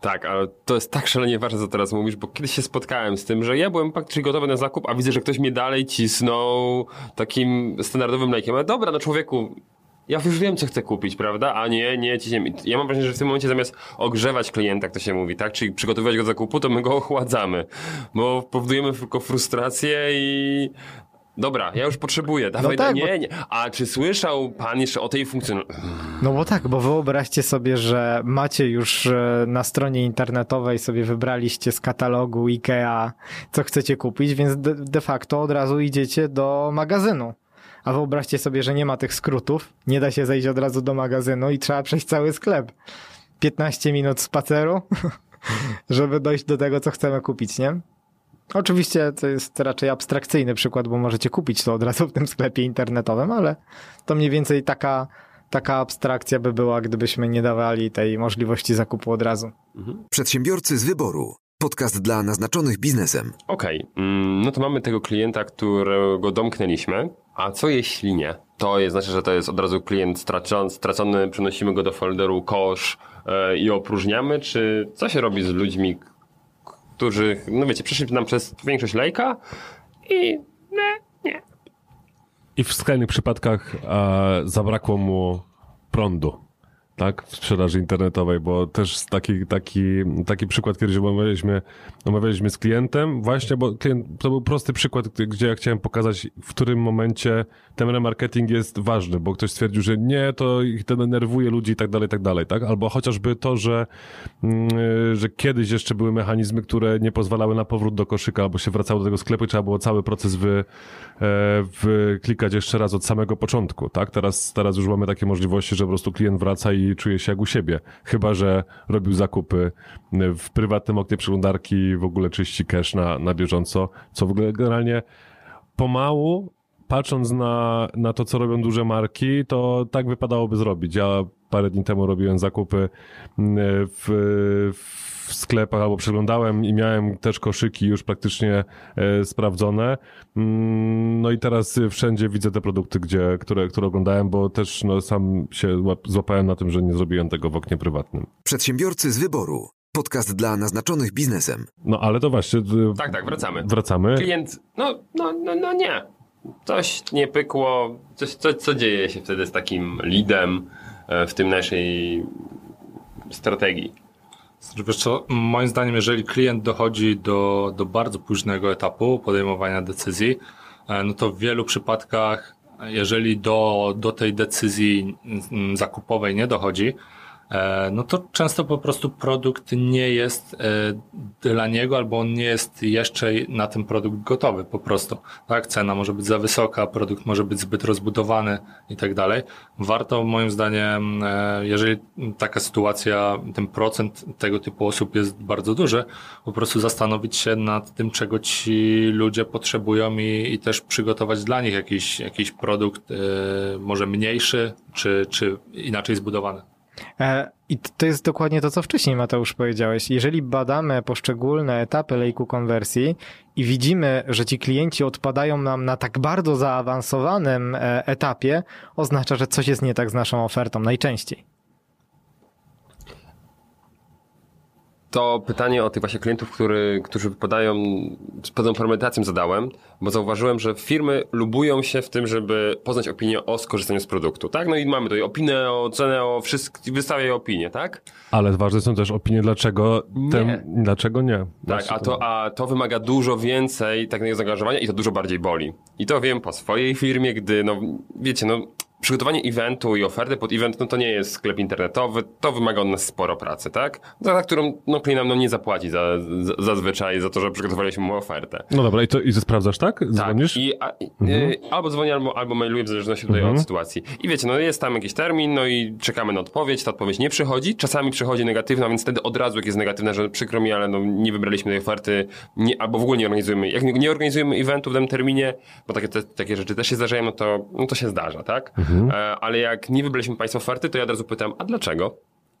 Tak, ale to jest tak szalenie ważne, co teraz mówisz, bo kiedyś się spotkałem z tym, że ja byłem praktycznie gotowy na zakup, a widzę, że ktoś mnie dalej cisnął takim standardowym lejkiem. Ale dobra, no człowieku, ja już wiem, co chcę kupić, prawda? A nie, nie, ciśniemy. Ja mam wrażenie, że w tym momencie zamiast ogrzewać klienta, jak to się mówi, tak? Czyli przygotowywać go do zakupu, to my go ochładzamy. Bo powodujemy tylko frustrację i Dobra, ja już potrzebuję, dawaj, tak, nie, bo- nie. A czy słyszał pan jeszcze o tej funkcjonalności? No bo tak, bo wyobraźcie sobie, że macie już e, na stronie internetowej sobie wybraliście z katalogu IKEA, co chcecie kupić, więc de, de facto od razu idziecie do magazynu. A wyobraźcie sobie, że nie ma tych skrótów, nie da się zejść od razu do magazynu i trzeba przejść cały sklep. 15 minut spaceru, żeby dojść do tego, co chcemy kupić, nie? Oczywiście to jest raczej abstrakcyjny przykład, bo możecie kupić to od razu w tym sklepie internetowym, ale to mniej więcej taka, taka abstrakcja by była, gdybyśmy nie dawali tej możliwości zakupu od razu. Przedsiębiorcy z wyboru. Podcast dla naznaczonych biznesem. Okej, mm, no to mamy tego klienta, którego domknęliśmy, a co jeśli nie? To jest, znaczy, że to jest od razu klient stracony, stracony przenosimy go do folderu kosz e, i opróżniamy, czy co się robi z ludźmi, którzy, no wiecie, przeszli nam przez większość lejka i nie, nie. I w skrajnych przypadkach e, zabrakło mu prądu, tak, w sprzedaży internetowej, bo też taki, taki, taki przykład kiedyś omawialiśmy, omawialiśmy z klientem, właśnie, bo klient, to był prosty przykład, gdzie- ja chciałem pokazać, w którym momencie ten remarketing jest ważny, bo ktoś stwierdził, że nie, to ich denerwuje ludzi i tak dalej, tak dalej, tak, albo chociażby to, że, mm, że kiedyś jeszcze były mechanizmy, które nie pozwalały na powrót do koszyka, albo się wracało do tego sklepu i trzeba było cały proces wy, e, wyklikać jeszcze raz od samego początku, tak? Teraz, teraz już mamy takie możliwości, że po prostu klient wraca i czuje się jak u siebie. Chyba, że robił zakupy w prywatnym oknie przeglądarki i w ogóle czyści cash na, na bieżąco, co w ogóle generalnie pomału, patrząc na, na to, co robią duże marki, to tak wypadałoby zrobić. Ja parę dni temu robiłem zakupy mm, w, w sklepach albo przeglądałem i miałem też koszyki już praktycznie e, sprawdzone. Mm, No i teraz wszędzie widzę te produkty, gdzie, które, które oglądałem, bo też no, sam się łap- złapałem na tym, że nie zrobiłem tego w oknie prywatnym. Przedsiębiorcy z wyboru. Podcast dla naznaczonych biznesem. No ale to właśnie. Tak, tak, wracamy. Wracamy. Klient, no, no, no, no nie. Coś nie pykło, coś, co, co dzieje się wtedy z takim leadem e, w tym naszej strategii? Znaczy, Wiesz co, moim zdaniem, jeżeli klient dochodzi do, do bardzo późnego etapu podejmowania decyzji, e, no to w wielu przypadkach, jeżeli do, do tej decyzji mm, zakupowej nie dochodzi, no to często po prostu produkt nie jest e, dla niego, albo on nie jest jeszcze na ten produkt gotowy po prostu. Tak, cena może być za wysoka, produkt może być zbyt rozbudowany i tak dalej. Warto moim zdaniem, e, jeżeli taka sytuacja, ten procent tego typu osób jest bardzo duży, po prostu zastanowić się nad tym, czego ci ludzie potrzebują i, i też przygotować dla nich jakiś, jakiś produkt, e, może mniejszy, czy, czy inaczej zbudowany. E, I to jest dokładnie to, co wcześniej Mateusz powiedziałeś. Jeżeli badamy poszczególne etapy lejku konwersji i widzimy, że ci klienci odpadają nam na tak bardzo zaawansowanym e, etapie, oznacza, że coś jest nie tak z naszą ofertą najczęściej. To pytanie o tych właśnie klientów, który, którzy wypadają z pewną fermentacją zadałem, bo zauważyłem, że firmy lubują się w tym, żeby poznać opinię o skorzystaniu z produktu, tak? No i mamy tutaj opinię, o cenę, o wszystko, wystawiaj opinię, tak? Ale ważne są też opinie, dlaczego, ten, Nie. dlaczego nie. Tak, a to, a to wymaga dużo więcej takiego zaangażowania i to dużo bardziej boli. I to wiem po swojej firmie, gdy, no wiecie, no przygotowanie eventu i oferty pod event, no to nie jest sklep internetowy, to wymaga od nas sporo pracy, tak? Za którą no, klient nam no, nie zapłaci za, za, zazwyczaj za to, że przygotowaliśmy mu ofertę. No dobra, i to i sprawdzasz, tak? Dzwonisz? Tak, i, a, Mhm. y, albo dzwonię, albo, albo mailuję, w zależności tutaj Mhm. od sytuacji. I wiecie, no jest tam jakiś termin, no i czekamy na odpowiedź, ta odpowiedź nie przychodzi, czasami przychodzi negatywna, więc wtedy od razu jak jest negatywna, że przykro mi, ale no nie wybraliśmy tej oferty, nie, albo w ogóle nie organizujemy, jak nie, nie organizujemy eventu w danym terminie, bo takie, te, takie rzeczy też się zdarzają, no to, no to się zdarza, tak? Mhm. E, ale jak nie wybraliśmy Państwa oferty, to ja od razu pytam, a dlaczego?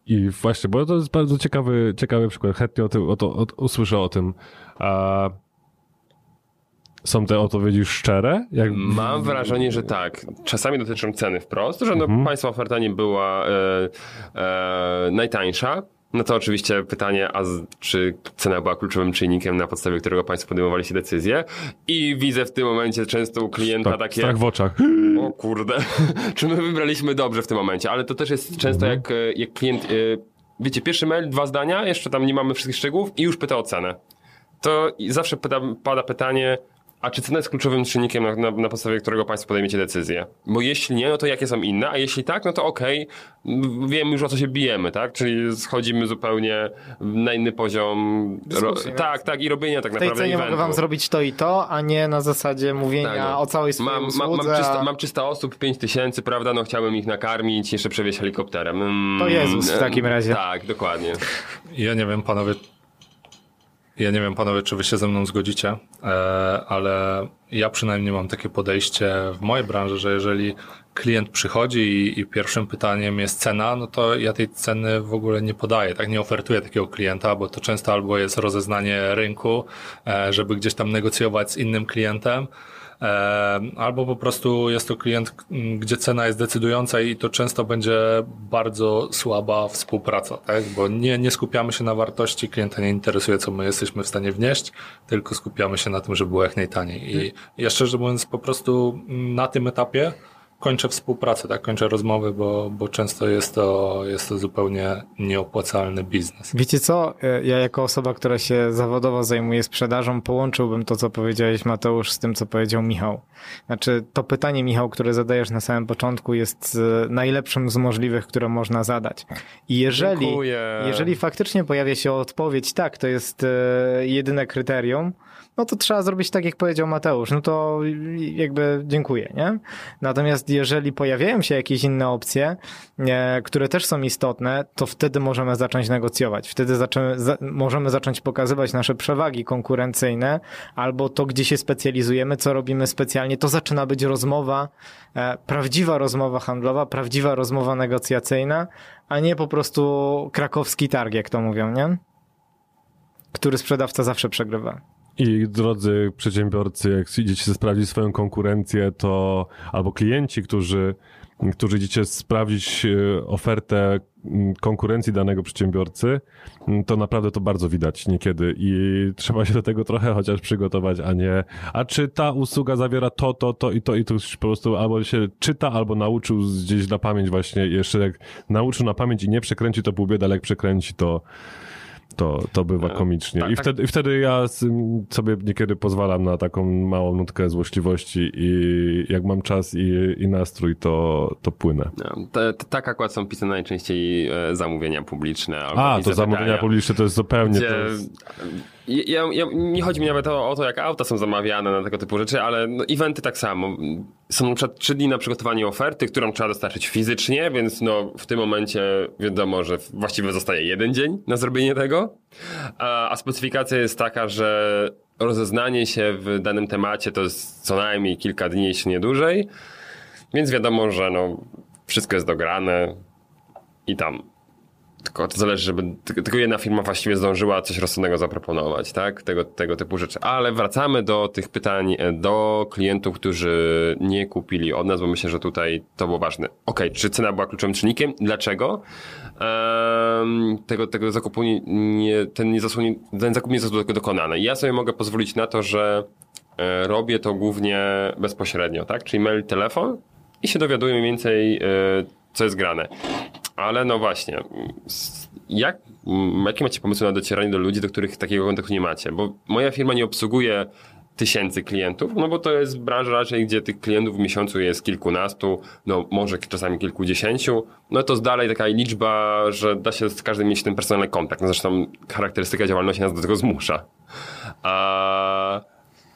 I właśnie, bo to jest bardzo ciekawy, ciekawy przykład. Chętnie o tym, o to, o, usłyszę o tym. A są te odpowiedzi szczere? Jak... Mam wrażenie, że tak. Czasami dotyczą ceny wprost, że no, Mhm. państwa oferta nie była e, e, najtańsza. No to oczywiście pytanie, a czy cena była kluczowym czynnikiem, na podstawie którego państwo podejmowaliście decyzję? I widzę w tym momencie często u klienta Tak, takie... strach w oczach. O kurde, czy my wybraliśmy dobrze w tym momencie? Ale to też jest często Mhm. jak, e, jak klient... e, Wiecie, pierwszy mail, dwa zdania, jeszcze tam nie mamy wszystkich szczegółów i już pyta o cenę. To zawsze pada, pada pytanie, a czy cena jest kluczowym czynnikiem, na, na, na podstawie którego Państwo podejmiecie decyzję? Bo jeśli nie, no to jakie są inne, a jeśli tak, no to okej, m, wiemy już o co się bijemy, tak? Czyli schodzimy zupełnie na inny poziom. Dyskusji, Ro, tak, tak, i robienia tak W tej naprawdę cenie eventu. mogę wam zrobić to i to, a nie na zasadzie mówienia Tak, no. o całej swojej mam, mam, usłudze. mam, 300, a- mam 300 osób, 5 tysięcy, prawda? No chciałem ich nakarmić, jeszcze przewieźć helikopterem. Mm, To Jezus w takim razie. Tak, dokładnie. Ja nie wiem, panowie. Ja nie wiem, panowie, czy wy się ze mną zgodzicie, e, ale ja przynajmniej mam takie podejście w mojej branży, że jeżeli klient przychodzi i, i pierwszym pytaniem jest cena, no to ja tej ceny w ogóle nie podaję, tak? Nie ofertuję takiego klienta, bo to często albo jest rozeznanie rynku, e, żeby gdzieś tam negocjować z innym klientem, Albo po prostu jest to klient, m, gdzie cena jest decydująca i to często będzie bardzo słaba współpraca, tak? bo nie, nie skupiamy się na wartości, klienta nie interesuje, co my jesteśmy w stanie wnieść, tylko skupiamy się na tym, żeby było jak najtaniej. I ja szczerze mówiąc, po prostu m, na tym etapie kończę współpracę, tak? kończę rozmowy, bo, bo często jest to, jest to zupełnie nieopłacalny biznes. Wiecie co? E, Ja jako osoba, która się zawodowo zajmuje sprzedażą, połączyłbym to, co powiedziałeś Mateusz, z tym, co powiedział Michał. Znaczy, to pytanie, Michał, które zadajesz na samym początku, jest e, najlepszym z możliwych, które można zadać. I jeżeli, Dziękuję. jeżeli faktycznie pojawia się odpowiedź, tak, to jest e, jedyne kryterium, no to trzeba zrobić tak, jak powiedział Mateusz. No to jakby dziękuję, nie? Natomiast jeżeli pojawiają się jakieś inne opcje, e, które też są istotne, to wtedy możemy zacząć negocjować. Wtedy zaczę, za, możemy zacząć pokazywać nasze przewagi konkurencyjne albo to, gdzie się specjalizujemy, co robimy specjalnie. To zaczyna być rozmowa, e, prawdziwa rozmowa handlowa, prawdziwa rozmowa negocjacyjna, a nie po prostu krakowski targ, jak to mówią, nie? Który sprzedawca zawsze przegrywa. I drodzy przedsiębiorcy, jak idziecie sprawdzić swoją konkurencję, to albo klienci, którzy, którzy idziecie sprawdzić e, ofertę konkurencji danego przedsiębiorcy, to naprawdę to bardzo widać niekiedy. I trzeba się do tego trochę chociaż przygotować, a nie, a czy ta usługa zawiera to, to, to i to i to po prostu albo się czyta, albo nauczył gdzieś na pamięć właśnie, jeszcze jak nauczył na pamięć i nie przekręci, to pół bieda, ale jak przekręci, to to, to bywa komicznie. tak, I, tak. wtedy, I wtedy ja sobie niekiedy pozwalam na taką małą nutkę złośliwości i jak mam czas i, i nastrój, to, to płynę. No, te, te, tak akurat są pisane najczęściej e, zamówienia publiczne. albo A, to zamówienia publiczne to jest zupełnie... Gdzie, To jest... ja, ja, nie chodzi mi nawet o, o to, jak auta są zamawiane na tego typu rzeczy, ale no, eventy tak samo. Są na przykład trzy dni na przygotowanie oferty, którą trzeba dostarczyć fizycznie, więc no, w tym momencie wiadomo, że właściwie zostaje jeden dzień na zrobienie tego. A, a specyfikacja jest taka, że rozeznanie się w danym temacie to jest co najmniej kilka dni, jeśli nie dłużej. Więc wiadomo, że no, wszystko jest dograne i tam tylko to zależy, żeby tylko jedna firma właściwie zdążyła coś rozsądnego zaproponować, tak? Tego, tego typu rzeczy. Ale wracamy do tych pytań e, do klientów, którzy nie kupili od nas, bo myślę, że tutaj to było ważne. Okej, czy cena była kluczowym czynnikiem? Dlaczego? Ehm, tego, tego zakupu nie, nie, ten, nie zasłoni, ten zakup nie został dokonany. Ja sobie mogę pozwolić na to, że e, robię to głównie bezpośrednio, tak? Czyli mail, telefon i się dowiaduję mniej więcej, e, co jest grane. Ale no właśnie, jak, jakie macie pomysły na docieranie do ludzi, do których takiego kontaktu nie macie? Bo moja firma nie obsługuje tysięcy klientów, no bo to jest branża raczej, gdzie tych klientów w miesiącu jest kilkunastu, no może czasami kilkudziesięciu, no to dalej taka liczba, że da się z każdym mieć ten personalny kontakt. No zresztą charakterystyka działalności nas do tego zmusza. A,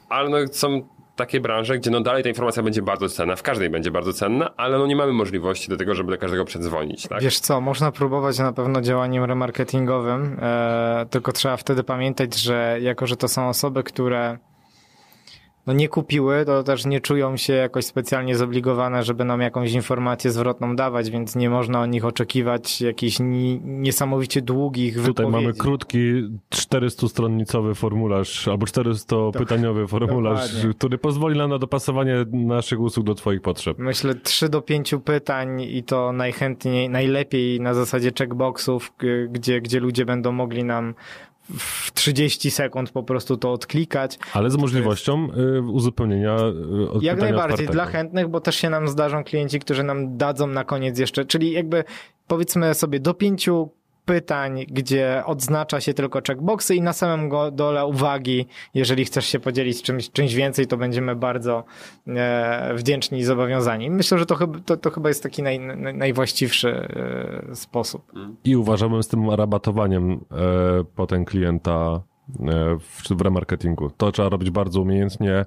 ale no są takie branże, gdzie no dalej ta informacja będzie bardzo cenna, w każdej będzie bardzo cenna, ale no nie mamy możliwości do tego, żeby do każdego przedzwonić, tak? Wiesz co, można próbować na pewno działaniem remarketingowym, e, tylko trzeba wtedy pamiętać, że jako, że to są osoby, które no nie kupiły, to też nie czują się jakoś specjalnie zobligowane, żeby nam jakąś informację zwrotną dawać, więc nie można od nich oczekiwać jakichś ni- niesamowicie długich Tutaj wypowiedzi. mamy krótki 400-stronicowy formularz albo 400-pytaniowy formularz, dokładnie. który pozwoli nam na dopasowanie naszych usług do Twoich potrzeb. Myślę 3 do 5 pytań i to najchętniej, najlepiej na zasadzie checkboxów, gdzie, gdzie ludzie będą mogli nam w 30 sekund po prostu to odklikać. Ale z możliwością y, uzupełnienia y, od Jak najbardziej, otwartego. dla chętnych, bo też się nam zdarzą klienci, którzy nam dadzą na koniec jeszcze, czyli jakby powiedzmy sobie do pięciu pytań, gdzie odznacza się tylko checkboxy i na samym dole uwagi, jeżeli chcesz się podzielić czymś, czymś więcej, to będziemy bardzo e, wdzięczni i zobowiązani. Myślę, że to, chyba- to, to chyba jest taki naj, naj, najwłaściwszy e, sposób. I uważałbym z tym rabatowaniem e, potem klienta e, w, w remarketingu. To trzeba robić bardzo umiejętnie,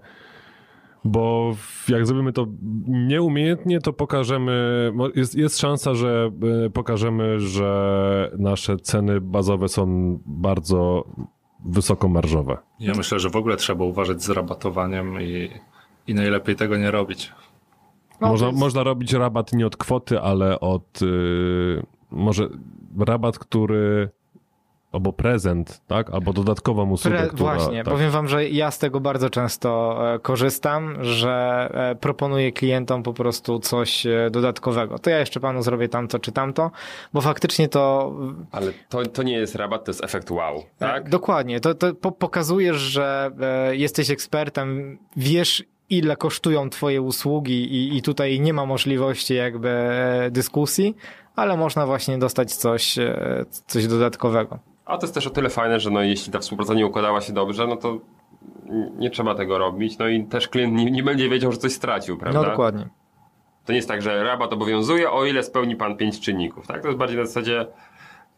bo jak zrobimy to nieumiejętnie, to pokażemy, jest, jest szansa, że e, pokażemy, że nasze ceny bazowe są bardzo wysokomarżowe. Ja myślę, że w ogóle trzeba uważać z rabatowaniem i, i najlepiej tego nie robić. No, można, jest- można robić rabat nie od kwoty, ale od y, może rabat, który albo prezent, tak? Albo dodatkową usługę, Pre, która, właśnie, tak. powiem wam, że ja z tego bardzo często e, korzystam, że e, proponuję klientom po prostu coś e, dodatkowego. To ja jeszcze panu zrobię tamto czy tamto, bo faktycznie to Ale to, to nie jest rabat, to jest efekt wow, tak? Dokładnie. To, to po, pokazujesz, że jesteś ekspertem, wiesz ile kosztują twoje usługi i, i tutaj nie ma możliwości jakby dyskusji, ale można właśnie dostać coś, coś dodatkowego. A to jest też o tyle fajne, że no, jeśli ta współpraca nie układała się dobrze, no to nie trzeba tego robić. No i też klient nie, nie będzie wiedział, że coś stracił, prawda? No dokładnie. To nie jest tak, że rabat obowiązuje, o ile spełni pan pięć czynników, tak? To jest bardziej na zasadzie,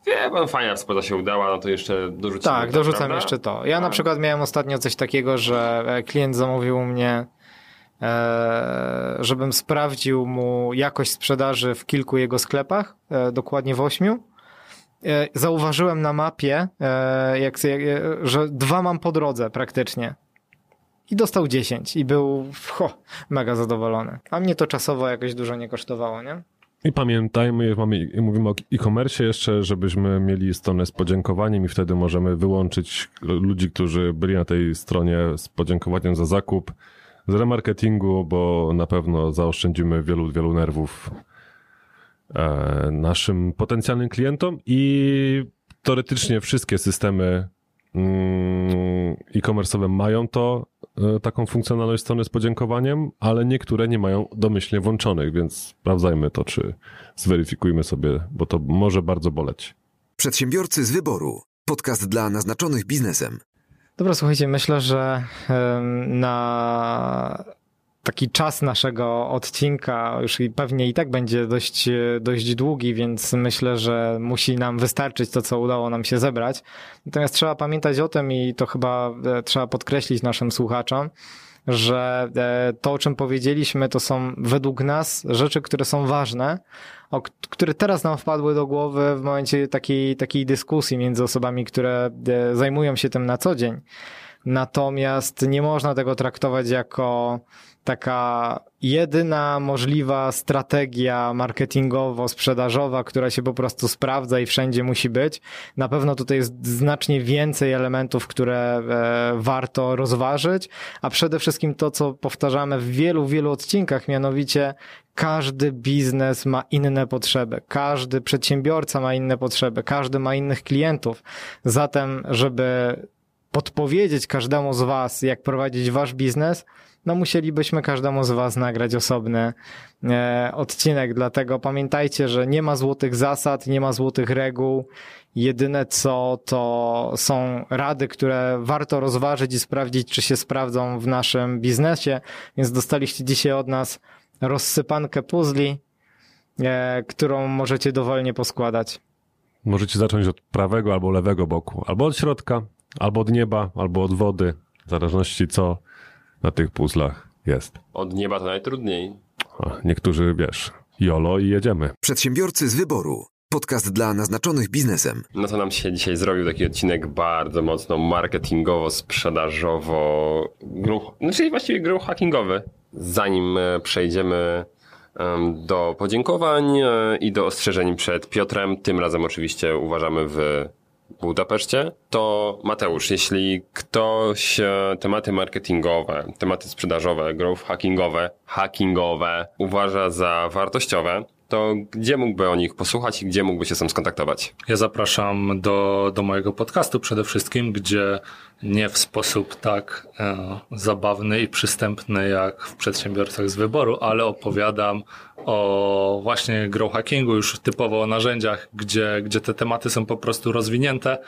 wie pan, fajna współpraca się udała, no to jeszcze dorzucimy Tak, to, dorzucam prawda? jeszcze to. Ja na przykład miałem ostatnio coś takiego, że e, klient zamówił u mnie, e, żebym sprawdził mu jakość sprzedaży w kilku jego sklepach, e, dokładnie w ośmiu. E, Zauważyłem na mapie, e, jak, jak, że dwa mam po drodze praktycznie. I dostał 10 i był ho, mega zadowolony. A mnie to czasowo jakoś dużo nie kosztowało, nie? I pamiętajmy, mamy, mówimy o e-commerce jeszcze, żebyśmy mieli stronę z podziękowaniem i wtedy możemy wyłączyć ludzi, którzy byli na tej stronie z podziękowaniem za zakup z remarketingu, bo na pewno zaoszczędzimy wielu, wielu nerwów e, naszym potencjalnym klientom i teoretycznie wszystkie systemy mm, e-commerce'owe mają to, e, taką funkcjonalność strony z podziękowaniem, ale niektóre nie mają domyślnie włączonych, więc sprawdzajmy to, czy zweryfikujmy sobie, bo to może bardzo boleć. Przedsiębiorcy z wyboru. Podcast dla naznaczonych biznesem. Dobra, słuchajcie, myślę, że na taki czas naszego odcinka już i pewnie i tak będzie dość, e, dość długi, więc myślę, że musi nam wystarczyć to, co udało nam się zebrać. Natomiast trzeba pamiętać o tym i to chyba e, trzeba podkreślić naszym słuchaczom, że e, to, o czym powiedzieliśmy, to są według nas rzeczy, które są ważne, o, które teraz nam wpadły do głowy w momencie takiej, takiej dyskusji między osobami, które zajmują się tym na co dzień. Natomiast nie można tego traktować jako taka jedyna możliwa strategia marketingowo-sprzedażowa, która się po prostu sprawdza i wszędzie musi być. Na pewno tutaj jest znacznie więcej elementów, które e, warto rozważyć, a przede wszystkim to, co powtarzamy w wielu, wielu odcinkach, mianowicie każdy biznes ma inne potrzeby, każdy przedsiębiorca ma inne potrzeby, każdy ma innych klientów. Zatem, żeby podpowiedzieć każdemu z Was, jak prowadzić Wasz biznes, no musielibyśmy każdemu z Was nagrać osobny e, odcinek. Dlatego pamiętajcie, że nie ma złotych zasad, nie ma złotych reguł. Jedyne co to są rady, które warto rozważyć i sprawdzić, czy się sprawdzą w naszym biznesie. Więc dostaliście dzisiaj od nas rozsypankę puzli, e, którą możecie dowolnie poskładać. Możecie zacząć od prawego albo lewego boku, albo od środka, albo od nieba, albo od wody, w zależności co na tych puzzlach jest. Od nieba to najtrudniej. Niektórzy, wiesz, jolo i jedziemy. Przedsiębiorcy z wyboru. Podcast dla naznaczonych biznesem. No to nam się dzisiaj zrobił taki odcinek bardzo mocno marketingowo, sprzedażowo, gruch, znaczy właściwie gruch hackingowy. Zanim e, przejdziemy em, do podziękowań e, i do ostrzeżeń przed Piotrem, tym razem oczywiście uważamy w Budapeszcie, to Mateusz, jeśli ktoś e, tematy marketingowe, tematy sprzedażowe, growth hackingowe, hackingowe uważa za wartościowe, to gdzie mógłby o nich posłuchać i gdzie mógłby się sam skontaktować? Ja zapraszam do, do mojego podcastu przede wszystkim, gdzie nie w sposób tak e, zabawny i przystępny jak w przedsiębiorcach z wyboru, ale opowiadam o właśnie grow hackingu, już typowo o narzędziach, gdzie, gdzie te tematy są po prostu rozwinięte.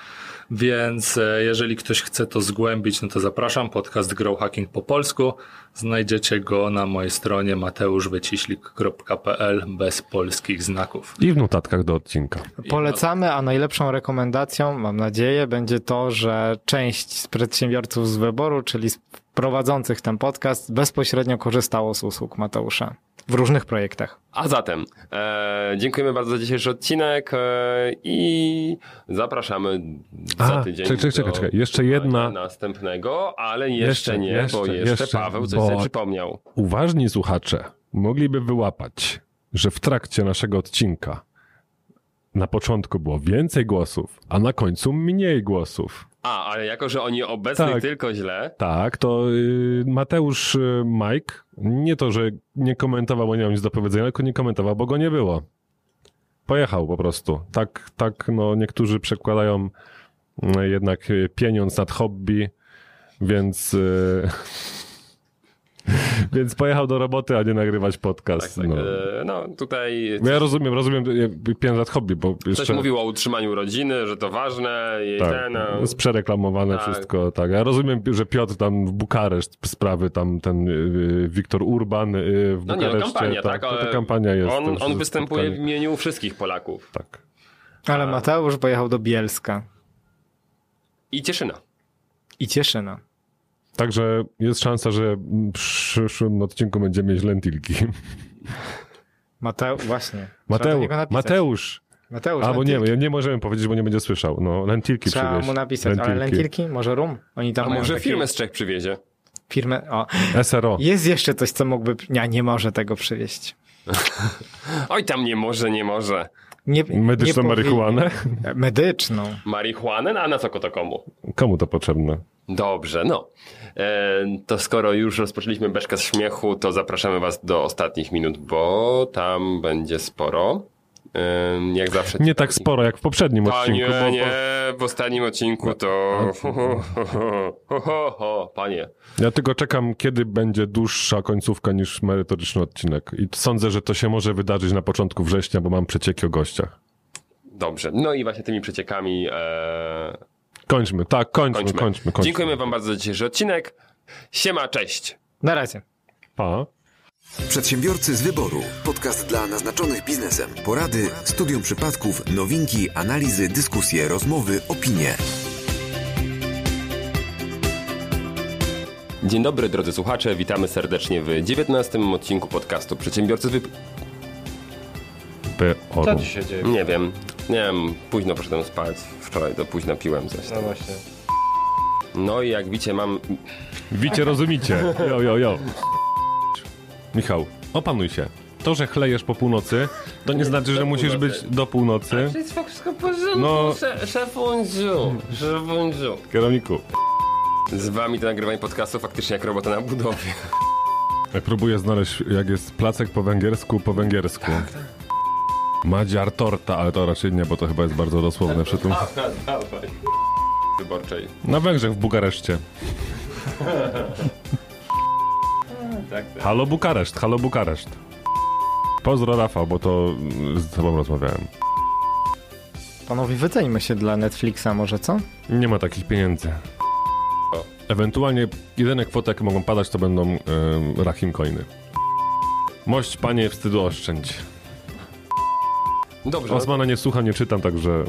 Więc e, jeżeli ktoś chce to zgłębić, no to zapraszam. Podcast Grow Hacking po polsku. Znajdziecie go na mojej stronie mateuszwyciślik.pl bez polskich znaków. I w notatkach do odcinka. Polecamy, a najlepszą rekomendacją, mam nadzieję, będzie to, że część z przedsiębiorców z wyboru, czyli z prowadzących ten podcast, bezpośrednio korzystało z usług Mateusza w różnych projektach. A zatem e, dziękujemy bardzo za dzisiejszy odcinek e, i zapraszamy za A, tydzień. czekaj, czekaj, czekaj. Jeszcze jedna- Następnego, ale jeszcze, Jeszcze, nie, jeszcze, bo jeszcze, jeszcze, Paweł coś bo- sobie przypomniał. Uważni słuchacze mogliby wyłapać, że w trakcie naszego odcinka na początku było więcej głosów, a na końcu mniej głosów. A, ale jako, że oni obecnych Tak. tylko źle, Tak, to y, Mateusz y, Mike, nie to, że nie komentował, bo nie miał nic do powiedzenia, tylko nie komentował, bo go nie było. Pojechał po prostu. Tak, tak, no niektórzy przekładają y, jednak pieniądz nad hobby, więc... Więc pojechał do roboty, a nie nagrywać podcast. tak, no. e, no tutaj Bo ja rozumiem, rozumiem jakby pieniądz nad hobby, bo coś jeszcze... mówił o utrzymaniu rodziny, że to ważne i Tak, ten... no. jest przereklamowane Tak. wszystko, tak. Ja rozumiem, że Piotr tam w Bukareszt sprawy, tam ten y, Wiktor Urban y, w No nie, no Bukareszcie. kampania, tak, to, ale to kampania jest. on, on występuje w spotkanie. imieniu wszystkich Polaków. Tak. Ale Mateusz pojechał do Bielska I Cieszyna. i Cieszyna. Także jest szansa, że w przyszłym odcinku będziemy mieć lentilki. Mateusz, właśnie. Do Mateusz. Mateusz. Albo nie, lentilki. nie możemy powiedzieć, bo nie będzie słyszał. No, lentilki Trzeba przywieźć. mu napisać, ale lentilki, może rum? Oni tam A mają może takie- firmę z Czech przywiezie? Firmę, o. SRO. Jest jeszcze coś, co mógłby... Nie, nie może tego przywieźć. Oj, tam nie może, nie może. Nie, Medyczną nie marihuanę? Medyczną. Marihuanę? No, a na co to komu? Komu to potrzebne? Dobrze, no. E, to skoro już rozpoczęliśmy beczkę z śmiechu, to zapraszamy was do ostatnich minut, bo tam będzie sporo. Jak zawsze. Nie tak sporo jak w poprzednim odcinku. Bo, bo... nie, w ostatnim odcinku to... Ho, ho, ho, ho, ho, ho, panie. Ja tylko czekam, kiedy będzie dłuższa końcówka niż merytoryczny odcinek. I sądzę, że to się może wydarzyć na początku września, bo mam przecieki o gościach. Dobrze. No i właśnie tymi przeciekami e, Kończmy, tak, kończmy, kończmy. kończmy, kończmy. Dziękujemy wam bardzo za dzisiejszy odcinek. Siema, cześć. Na razie. Pa. Przedsiębiorcy z wyboru. Podcast dla naznaczonych biznesem. Porady, studium przypadków, nowinki, analizy, dyskusje, rozmowy, opinie. Dzień dobry drodzy słuchacze, witamy serdecznie w 19 odcinku podcastu Przedsiębiorcy z Wyp... P-O-R-U. dzieje? Nie wiem, nie wiem, późno poszedłem spać, wczoraj do późna piłem coś. No właśnie. No i jak widzicie mam... Wicie, rozumicie. Jo, jo, jo. Michał, opanuj się. To, że chlejesz po północy, to nie znaczy, że musisz być do północy. jest wszystko w porządku, No. szefundziu, szefundziu. Kierowniku, Z wami to nagrywanie podcastu faktycznie jak robota na budowie. jak próbuję znaleźć, jak jest placek po węgiersku, po węgiersku. Madziar torta, ale to raczej nie, bo to chyba jest bardzo dosłowne przy tym. Dawaj. Wyborczej. Na Węgrzech w Bukareszcie. tak, tak. Halo Bukareszt, halo Bukareszt. Pozdro Rafał, bo to mm, z tobą rozmawiałem. Panowie, wyceńmy się dla Netflixa może, co? Nie ma takich pieniędzy. Ewentualnie jedyne kwoty, jakie mogą padać, to będą um, Rahim Coiny. Mość, panie, wstydu oszczędź. Dobrze. Osmana nie słucham, nie czytam, także...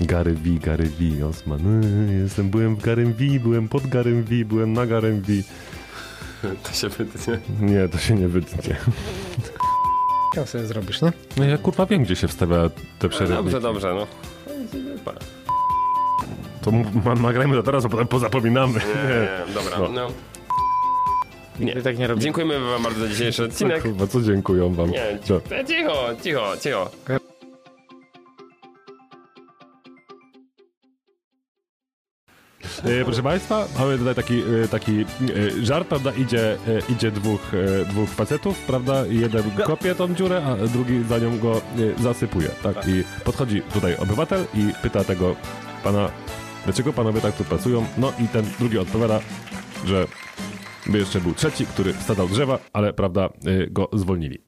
Gary V, Gary V, Osman. Yy, Jestem, byłem w Garym V, byłem pod Garym V, byłem na Garym V. To się wytnie. Nie, to się nie wytnie. Jak sobie zrobisz, nie? No ja kurwa wiem, gdzie się wstawia te przerywki. Dobrze, dobrze, no. To ma, nagrajmy to teraz, a potem pozapominamy. Nie, nie, dobra. No. No. Nie. tak nie. Dziękujemy wam bardzo za dzisiejszy odcinek. Kurwa, co dziękuję wam. Nie, No. cicho, cicho, cicho. Proszę Państwa, mamy tutaj taki, e, taki e, żart, prawda? Idzie, e, idzie dwóch, e, dwóch facetów, prawda? Jeden kopie tą dziurę, a drugi za nią go e, zasypuje, tak? I podchodzi tutaj obywatel i pyta tego pana, dlaczego panowie tak tu pracują? No i ten drugi odpowiada, że by jeszcze był trzeci, który wsadzał drzewa, ale, prawda, e, go zwolnili.